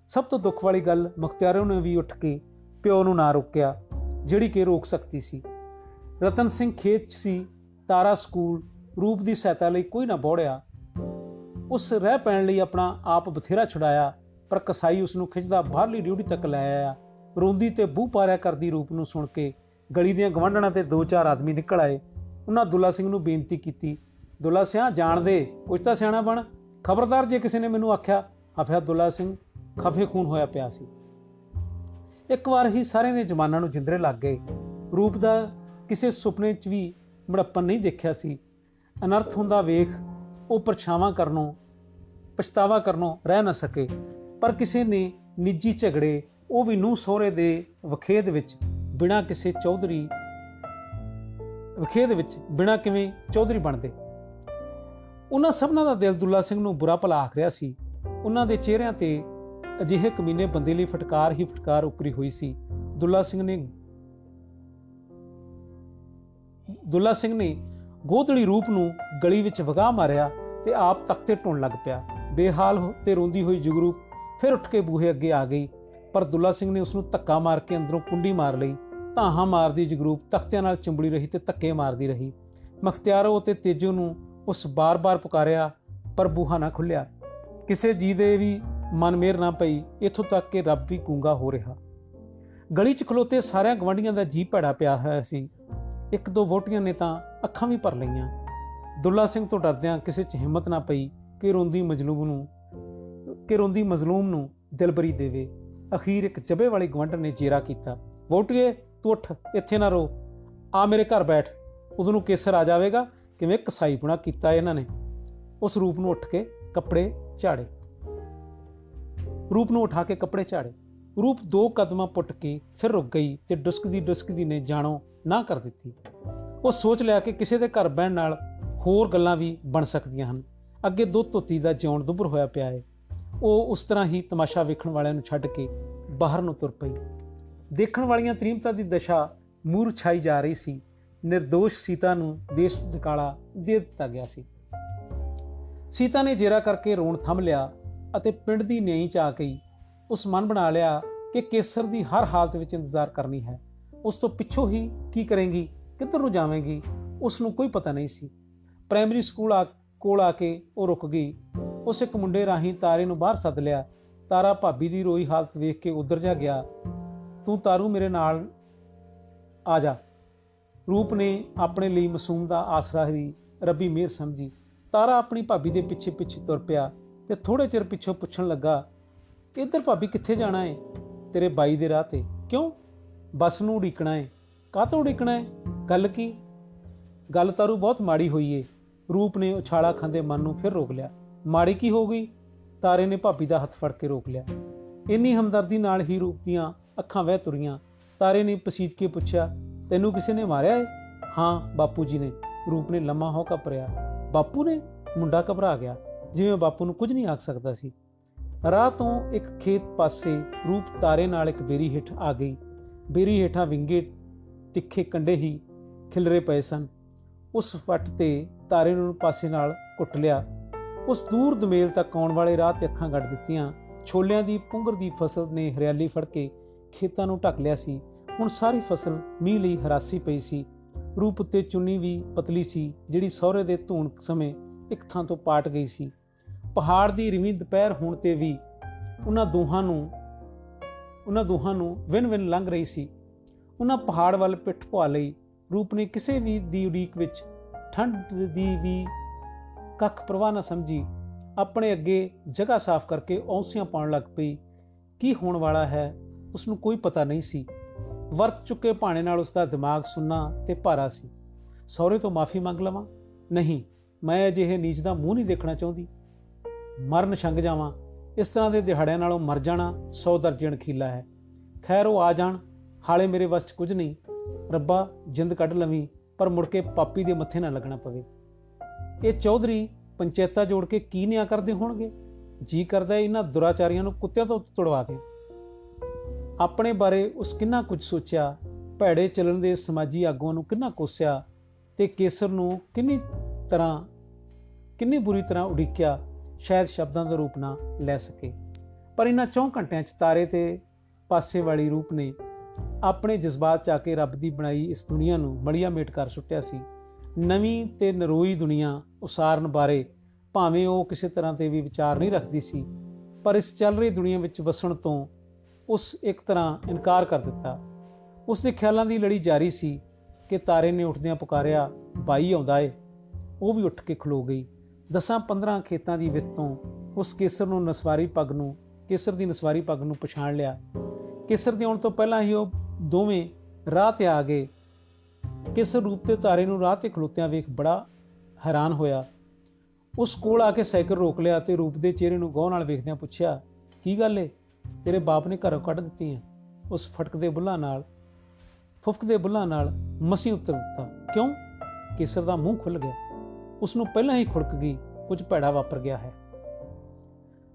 ਸਭ ਤੋਂ ਦੁੱਖ ਵਾਲੀ ਗੱਲ ਮੁਖਤਿਆਰੋਂ ਨੇ ਵੀ ਉੱਠ ਕੇ ਪਿਓ ਨੂੰ ਨਾ ਰੋਕਿਆ, ਜਿਹੜੀ ਕਿ ਰੋਕ ਸਕਦੀ ਸੀ। ਰਤਨ ਸਿੰਘ ਖੇਤ 'ਚ ਸੀ, ਤਾਰਾ ਸਕੂਲ, ਰੂਪ ਦੀ ਸਹਾਇਤਾ ਲਈ ਕੋਈ ਨਾ ਬੋੜਿਆ। ਉਸ ਰਹਿ ਪੈਣ ਲਈ ਆਪਣਾ ਆਪ ਬਥੇਰਾ ਛੁਡਾਇਆ, ਪਰ ਕਸਾਈ ਉਸ ਨੂੰ ਖਿੱਚਦਾ ਬਾਹਰਲੀ ਡਿਊਟੀ ਤੱਕ ਲੈ ਆਇਆ। ਰੋਂਦੀ ਤੇ ਬੂਹ ਪਾਰਿਆ ਕਰਦੀ ਰੂਪ ਨੂੰ ਸੁਣ ਕੇ ਗਲੀ ਦੀਆਂ ਗਵੰਡਣਾ ਤੇ ਦੋ ਚਾਰ ਆਦਮੀ ਨਿਕਲ ਆਏ। ਉਹਨਾਂ ਦੁੱਲਾ ਸਿੰਘ ਨੂੰ ਬੇਨਤੀ ਕੀਤੀ, ਦੁੱਲਾ ਸਿਆ, ਜਾਣ ਦੇ ਕੁਝ ਤਾਂ ਸਿਆਣਾ ਬਣ। ਖਬਰਦਾਰ ਜੇ ਕਿਸੇ ਨੇ ਮੈਨੂੰ ਆਖਿਆ ਹਫਿਆ ਦੁੱਲਾ ਸਿੰਘ, ਖਫੇ ਖੂਨ ਹੋਇਆ ਪਿਆ ਸੀ। ਇੱਕ ਵਾਰ ਹੀ ਸਾਰਿਆਂ ਦੇ ਜਮਾਨਾਂ ਨੂੰ ਜਿੰਦਰੇ ਲੱਗ ਗਏ। ਰੂਪ ਦਾ ਕਿਸੇ ਸੁਪਨੇ 'ਚ ਵੀ ਮੜੱਪਨ ਨਹੀਂ ਦੇਖਿਆ ਸੀ। ਅਨਰਥ ਹੁੰਦਾ ਵੇਖ, ਉਹ ਪਰਛਾਵਾਂ ਕਰਨੋਂ, ਪਛਤਾਵਾ ਕਰਨੋਂ ਰਹਿ ਨਾ ਸਕੇ। ਪਰ ਕਿਸੇ ਨੇ ਨਿੱਜੀ ਝਗੜੇ, ਉਹ ਵੀ ਨੂੰ ਸੋਹਰੇ ਦੇ ਵਖੇਦ ਵਿੱਚ ਬਿਨਾਂ ਕਿਸੇ ਚੌਧਰੀ, ਵਖੇਦ ਵਿੱਚ ਬਿਨਾਂ ਕਿਵੇਂ ਚੌਧਰੀ ਬਣਦੇ। ਉਹਨਾਂ ਸਭਨਾਂ ਦਾ ਦਿਲ ਦੁੱਲਾ ਸਿੰਘ ਨੂੰ ਬੁਰਾ ਭਲਾ ਆਖ ਰਿਹਾ ਸੀ। ਉਹਨਾਂ ਦੇ ਚਿਹਰਿਆਂ ਤੇ ਅਜਿਹੇ ਕਮੀਨੇ ਬੰਦੇ ਲਈ ਫਟਕਾਰ ਹੀ ਫਟਕਾਰ ਉਕਰੀ ਹੋਈ ਸੀ। ਦੁੱਲਾ ਸਿੰਘ ਨੇ ਦੁੱਲਾ ਸਿੰਘ ਨੇ ਗੋਦੜੀ ਰੂਪ ਨੂੰ ਗਲੀ ਵਿੱਚ ਵਗਾ ਮਾਰਿਆ ਤੇ ਆਪ ਤਖਤੇ ਟੁੰਨ ਲੱਗ ਪਿਆ। ਬੇਹਾਲ ਤੇ ਰੋਂਦੀ ਹੋਈ ਜੁਗਰੂ ਫਿਰ ਉੱਠ ਕੇ ਬੂਹੇ ਅੱਗੇ ਆ ਗਈ। ਪਰ ਦੁੱਲਾ ਸਿੰਘ ਨੇ ਉਸ ਨੂੰ ਧੱਕਾ ਮਾਰ ਕੇ ਅੰਦਰੋਂ ਕੁੰਡੀ ਮਾਰ ਲਈ। ਧਾਹਾਂ ਮਾਰਦੀ ਜਗਰੂਪ ਤਖਤਿਆਂ ਨਾਲ ਚਿੰਬੜੀ ਰਹੀ ਤੇ ਧੱਕੇ ਮਾਰਦੀ ਰਹੀ। ਮਖਤਿਆਰੋ ਤੇ ਤੇਜੋ ਨੂੰ ਉਸ ਬਾਰ-ਬਾਰ ਪੁਕਾਰਿਆ, ਪਰ ਬੂਹਾ ਨਾ ਖੁੱਲਿਆ ਕਿਸੇ ਜੀ ਦੇ ਵੀ ਮਨ ਮੇਰ ਨਾ ਪਈ, ਇਥੋਂ ਤੱਕ ਕਿ ਰੱਬ ਵੀ ਗੂੰਗਾ ਹੋ ਰਿਹਾ। ਗਲੀ 'ਚ ਖਲੋਤੇ ਸਾਰਿਆਂ ਗਵੰਡੀਆਂ ਦਾ ਜੀ ਭੜਾ ਪਿਆ ਹੋਇਆ ਸੀ। ਇੱਕ ਦੋ ਵੋਟੀਆਂ ਨੇ ਤਾਂ ਅੱਖਾਂ ਵੀ ਭਰ ਲਈਆਂ। ਦੁੱਲਾ ਸਿੰਘ ਤੋਂ ਡਰਦਿਆਂ ਕਿਸੇ 'ਚ ਹਿੰਮਤ ਨਾ ਪਈ ਕਿ ਰੋਂਦੀ ਮਜਲੂਮ ਨੂੰ, ਕਿ ਰੋਂਦੀ ਮਜ਼ਲੂਮ ਨੂੰ ਦਿਲਬਰੀ ਦੇਵੇ। ਅਖੀਰ ਇੱਕ ਜਬੇ ਵਾਲੀ ਗਵੰਡ ਨੇ ਜੇਰਾ ਕੀਤਾ ਵੋਟੀਏ ਤੂੰ ਉੱਠ, ਇੱਥੇ ਨਾ ਰੋ। ਆ ਮੇਰੇ ਘਰ ਬੈਠ। ਉਦੋਂ ਨੂੰ ਕੇਸਰ ਆ ਜਾਵੇਗਾ, ਕਿਵੇਂ ਕਸਾਈਪੁਣਾ ਕੀਤਾ ਇਹਨਾਂ ਨੇ? ਉਸ ਰੂਪ ਨੂੰ ਉੱਠ ਕੇ ਕੱਪੜੇ ਝਾੜੇ। ਰੂਪ ਨੂੰ ਉਠਾ ਕੇ ਕੱਪੜੇ ਝਾੜੇ। ਰੂਪ ਦੋ ਕਦਮਾਂ ਪੁੱਟ ਕੇ ਫਿਰ ਰੁਕ ਗਈ ਤੇ ਡੁਸਕਦੀ ਡੁਸਕਦੀ ਨੇ ਜਾਣੋ ਨਾ ਕਰ ਦਿੱਤੀ। ਉਹ ਸੋਚ ਲਿਆ ਕਿ ਕਿਸੇ ਦੇ ਘਰ ਬਹਿਣ ਨਾਲ ਹੋਰ ਗੱਲਾਂ ਵੀ ਬਣ ਸਕਦੀਆਂ ਹਨ। ਅੱਗੇ ਦੋ ਧੋਤੀ ਦਾ ਜਿਉਣ ਦੁੱਭਰ ਹੋਇਆ ਪਿਆ ਹੈ ਉਹ ਉਸ ਤਰ੍ਹਾਂ ਹੀ ਤਮਾਸ਼ਾ ਵੇਖਣ ਵਾਲਿਆਂ ਨੂੰ ਛੱਡ ਕੇ ਬਾਹਰ ਨੂੰ ਤੁਰ ਪਈ। ਦੇਖਣ ਵਾਲੀਆਂ ਤ੍ਰੀਮਤਾ ਦੀ ਦਸ਼ਾ ਮੂਰ ਛਾਈ ਜਾ ਰਹੀ ਸੀ। નિર્ਦੋਸ਼ ਸੀਤਾ ਨੂੰ ਦੇਸ਼ ਨਿਕਾਲਾ ਦੇ ਦਿੱਤਾ ਗਿਆ ਸੀ। ਸੀਤਾ ਨੇ ਜੇਰਾ ਕਰਕੇ ਰੋਣ ਥੰਮ ਲਿਆ ਅਤੇ ਪਿੰਡ ਦੀ ਨਿਆਂ ਚ ਆ ਗਈ। ਉਸ ਮਨ ਬਣਾ ਲਿਆ ਕਿ ਕੇਸਰ ਦੀ ਹਰ ਹਾਲਤ ਵਿੱਚ ਇੰਤਜ਼ਾਰ ਕਰਨੀ ਹੈ। ਉਸ ਤੋਂ ਪਿੱਛੋਂ ਹੀ ਕੀ ਕਰੇਗੀ, ਕਿੱਧਰ ਨੂੰ ਜਾਵੇਂਗੀ ਉਸ ਨੂੰ ਕੋਈ ਪਤਾ ਨਹੀਂ ਸੀ। ਪ੍ਰਾਇਮਰੀ ਸਕੂਲ ਆ, ਕੋਲ ਆ ਕੇ ਉਹ ਰੁਕ ਗਈ। ਉਸ ਇੱਕ ਮੁੰਡੇ ਰਾਹੀਂ ਤਾਰੇ ਨੂੰ ਬਾਹਰ ਸੱਦ ਲਿਆ। ਤਾਰਾ ਭਾਬੀ ਦੀ ਰੋਈ ਹਾਲਤ ਵੇਖ ਕੇ ਉਧਰ ਜਾ ਗਿਆ। ਤੂੰ ਤਾਰੂ ਮੇਰੇ ਨਾਲ ਆ ਜਾ। ਰੂਪ ਨੇ ਆਪਣੇ ਲਈ ਮਾਸੂਮ ਦਾ ਆਸਰਾ ਹੀ ਰੱਬੀ ਮਿਹਰ ਸਮਝੀ। ਤਾਰਾ ਆਪਣੀ ਭਾਬੀ ਦੇ ਪਿੱਛੇ ਪਿੱਛੇ ਤੁਰ ਪਿਆ ਤੇ ਥੋੜੇ ਚਿਰ ਪਿੱਛੋਂ ਪੁੱਛਣ ਲੱਗਾ ਇੱਧਰ ਭਾਬੀ ਕਿੱਥੇ ਜਾਣਾ ਏ? ਤੇਰੇ ਬਾਈ ਦੇ ਰਾਹ ਤੇ। ਕਿਉਂ? ਬੱਸ ਨੂੰ ਉਡੀਕਣਾ ਏ। ਕਾਹਤੋਂ ਉਡੀਕਣਾ ਏ? ਗੱਲ ਕੀ? ਗੱਲ ਤਾਰੂ ਬਹੁਤ ਮਾੜੀ ਹੋਈ ਏ। ਰੂਪ ਨੇ ਉਛਾਲਾ ਖਾਂਦੇ ਮਨ ਨੂੰ ਫਿਰ ਰੋਕ ਲਿਆ। ਮਾੜੀ ਕੀ ਹੋ ਗਈ? ਤਾਰੇ ਨੇ ਭਾਬੀ ਦਾ ਹੱਥ ਫੜ ਕੇ ਰੋਕ ਲਿਆ। ਇੰਨੀ ਹਮਦਰਦੀ ਨਾਲ ਹੀ ਰੂਪ ਦੀਆਂ ਅੱਖਾਂ ਵਹਿ ਤੁਰੀਆਂ। ਤਾਰੇ ਨੇ ਪਸੀਜ ਕੇ ਪੁੱਛਿਆ, ਤੈਨੂੰ ਕਿਸੇ ਨੇ ਮਾਰਿਆ ਏ? ਹਾਂ, ਬਾਪੂ ਜੀ ਨੇ। ਰੂਪ ਨੇ ਲੰਮਾ ਹੌਕਾ ਭਰਿਆ। ਬਾਪੂ ਨੇ? ਮੁੰਡਾ ਘਬਰਾ ਗਿਆ। ਜਿਵੇਂ ਬਾਪੂ ਨੂੰ ਕੁਝ ਨਹੀਂ ਆਖ ਸਕਦਾ ਸੀ। ਰਾਹ ਤੋਂ ਇੱਕ ਖੇਤ ਪਾਸੇ ਰੂਪ ਤਾਰੇ ਨਾਲ ਇੱਕ ਬੇਰੀ ਹੇਠ ਆ ਗਈ। ਬੇਰੀ ਹੇਠਾਂ ਵਿੰਗੇ ਤਿੱਖੇ ਕੰਡੇ ਹੀ ਖਿਲਰੇ ਪਏ ਸਨ। ਉਸ ਫੱਟ ਤੇ ਤਾਰੇ ਨੂੰ ਪਾਸੇ ਨਾਲ ਕੁੱਟ ਲਿਆ। ਉਸ ਦੂਰ ਦਮੇਲ ਤੱਕ ਆਉਣ ਵਾਲੇ ਰਾਹ ਤੇ ਅੱਖਾਂ ਗੱਡ ਦਿੱਤੀਆਂ। ਛੋਲਿਆਂ ਦੀ ਪੁੰਗਰ ਦੀ ਫਸਲ ਨੇ ਹਰਿਆਲੀ ਫੜ ਕੇ ਖੇਤਾਂ ਨੂੰ ਢੱਕ ਲਿਆ ਸੀ। ਹੁਣ ਸਾਰੀ ਫਸਲ ਮੀਂਹ ਲਈ ਹਰਾਸੀ ਪਈ ਸੀ। ਰੂਪ ਉੱਤੇ ਚੁੰਨੀ ਵੀ ਪਤਲੀ ਸੀ, ਜਿਹੜੀ ਸਹੁਰੇ ਦੇ ਧੂਣ ਸਮੇਂ ਇੱਕ ਥਾਂ ਤੋਂ ਪਾਟ ਗਈ ਸੀ। ਪਹਾੜ ਦੀ ਰਿਵੀਂ ਦੁਪਹਿਰ ਹੋਣ ਤੇ ਵੀ ਉਹਨਾਂ ਦੋਹਾਂ ਨੂੰ, ਉਹਨਾਂ ਦੋਹਾਂ ਨੂੰ ਵਿਨ-ਵਿਨ ਲੰਘ ਰਹੀ ਸੀ। ਉਹਨਾਂ ਪਹਾੜ ਵੱਲ ਪਿੱਠ ਪਾ ਲਈ ਰੂਪ ਨੇ ਕਿਸੇ ਵੀ ਦੀ ਉਡੀਕ ਵਿੱਚ ਠੰਡ ਦੀ ਵੀ ਕੱਖ ਪ੍ਰਵਾਹ ਨਾ ਸਮਝੀ। ਆਪਣੇ ਅੱਗੇ ਜਗ੍ਹਾ ਸਾਫ਼ ਕਰਕੇ ਔਂਸੀਆਂ ਪਾਉਣ ਲੱਗ ਪਈ। ਕੀ ਹੋਣ ਵਾਲਾ ਹੈ ਉਸ ਨੂੰ ਕੋਈ ਪਤਾ ਨਹੀਂ ਸੀ। ਵਰਤ ਚੁੱਕੇ ਭਾਣੇ ਨਾਲ ਉਸ ਦਾ ਦਿਮਾਗ ਸੁੰਨਾ ਤੇ ਭਾਰਾ ਸੀ। ਸਹੁਰੇ ਤੋਂ ਮਾਫੀ ਮੰਗ ਲਵਾਂ? ਨਹੀਂ, ਮੈਂ ਅਜਿਹੇ ਨੀਚ ਦਾ ਮੂੰਹ ਨਹੀਂ ਦੇਖਣਾ ਚਾਹੁੰਦੀ। ਮਰਨ ਛੰਗ ਜਾਵਾਂ, ਇਸ ਤਰ੍ਹਾਂ ਦੇ ਦਿਹਾੜਿਆਂ ਨਾਲੋਂ ਮਰ ਜਾਣਾ 100 ਦਰਜਣ ਖੀਲਾ ਹੈ। ਖੈਰ ਉਹ ਆ ਜਾਣ, ਹਾਲੇ ਮੇਰੇ ਵੱਸ 'ਚ ਕੁਝ ਨਹੀਂ। ਰੱਬਾ, ਜਿੰਦ ਕੱਢ ਲਵੀਂ, ਪਰ ਮੁੜ ਕੇ ਪਾਪੀ ਦੇ ਮੱਥੇ ਨਾ ਲੱਗਣਾ ਪਵੇ। ਇਹ ਚੌਧਰੀ ਪੰਚਾਇਤਾਂ ਜੋੜ ਕੇ ਕੀ ਨਿਆਂ ਕਰਦੇ ਹੋਣਗੇ? ਜੀ ਕਰਦਾ ਇਹਨਾਂ ਦੁਰਾਚਾਰੀਆਂ ਨੂੰ ਕੁੱਤਿਆਂ ਤੋਂ ਤੁੜਵਾ ਦੇ ਆਪਣੇ ਬਾਰੇ ਉਸ ਕਿੰਨਾ ਕੁਝ ਸੋਚਿਆ, ਭੈੜੇ ਚੱਲਣ ਦੇ ਸਮਾਜੀ ਆਗੂਆਂ ਨੂੰ ਕਿੰਨਾ ਕੋਸਿਆ, ਤੇ ਕੇਸਰ ਨੂੰ ਕਿੰਨੀ ਤਰ੍ਹਾਂ, ਕਿੰਨੀ ਬੁਰੀ ਤਰ੍ਹਾਂ ਉਡੀਕਿਆ ਸ਼ਾਇਦ ਸ਼ਬਦਾਂ ਦਾ ਰੂਪ ਨਾ ਲੈ ਸਕੇ। ਪਰ ਇਹਨਾਂ 4 ਘੰਟਿਆਂ 'ਚ ਤਾਰੇ ਤੇ ਪਾਸੇ ਵਾਲੀ ਰੂਪ ਨੇ ਆਪਣੇ ਜਜ਼ਬਾਤ 'ਚ ਆ ਕੇ ਰੱਬ ਦੀ ਬਣਾਈ ਇਸ ਦੁਨੀਆ ਨੂੰ ਮੜੀਆ ਮੇਟ ਕਰ ਸੁੱਟਿਆ ਸੀ। ਨਵੀਂ ਤੇ ਨਰੋਈ ਦੁਨੀਆ ਉਸਾਰਨ ਬਾਰੇ ਭਾਵੇਂ ਉਹ ਕਿਸੇ ਤਰ੍ਹਾਂ ਤੇ ਵੀ ਵਿਚਾਰ ਨਹੀਂ ਰੱਖਦੀ ਸੀ, ਪਰ ਇਸ ਚੱਲ ਰਹੀ ਦੁਨੀਆ ਵਿੱਚ ਵਸਣ ਤੋਂ ਉਸ ਇੱਕ ਤਰ੍ਹਾਂ ਇਨਕਾਰ ਕਰ ਦਿੱਤਾ। ਉਸ ਦੇ ਖਿਆਲਾਂ ਦੀ ਲੜੀ ਜਾਰੀ ਸੀ ਕਿ ਤਾਰੇ ਨੇ ਉੱਠਦਿਆਂ ਪੁਕਾਰਿਆ, ਬਾਈ ਆਉਂਦਾ ਏ। ਉਹ ਵੀ ਉੱਠ ਕੇ ਖਲੋ ਗਈ। ਦਸਾਂ 15 ਖੇਤਾਂ ਦੀ ਵਿੱਤ ਤੋਂ ਉਸ ਕੇਸਰ ਨੂੰ ਨਸਵਾਰੀ ਪੱਗ ਨੂੰ, ਕੇਸਰ ਦੀ ਨਸਵਾਰੀ ਪੱਗ ਨੂੰ ਪਛਾਣ ਲਿਆ। ਕੇਸਰ ਦੇ ਆਉਣ ਤੋਂ ਪਹਿਲਾਂ ਹੀ ਉਹ ਦੋਵੇਂ ਰਾਹ ਤੇ ਆ ਗਏ। ਕੇਸਰ ਰੂਪ ਤੇ ਤਾਰੇ ਨੂੰ ਰਾਹ ਤੇ ਖਲੋਤਿਆਂ ਵੇਖ ਬੜਾ ਹੈਰਾਨ ਹੋਇਆ। ਉਸ ਕੋਲ ਆ ਕੇ ਸਾਈਕਲ ਰੋਕ ਲਿਆ ਤੇ ਰੂਪ ਦੇ ਚਿਹਰੇ ਨੂੰ ਗੌਰ ਨਾਲ ਵੇਖਦਿਆਂ ਪੁੱਛਿਆ, ਕੀ ਗੱਲ ਏ? ਤੇਰੇ ਬਾਪ ਨੇ ਘਰੋਂ ਕੱਢ ਦਿੱਤੀ ਹੈ ਉਸ ਫਟਕਦੇ ਬੁੱਲਾਂ ਨਾਲ ਫੁਫਕਦੇ ਬੁੱਲਾਂ ਨਾਲ ਮਸੀ ਉੱਤਰ ਦਿੱਤਾ। ਕਿਉਂ? ਕੇਸਰ ਦਾ ਮੂੰਹ ਖੁੱਲ ਗਿਆ। ਉਸ ਨੂੰ ਪਹਿਲਾਂ ਹੀ ਖੁੜਕ ਗਈ, ਕੁਝ ਭੈੜਾ ਵਾਪਰ ਗਿਆ ਹੈ।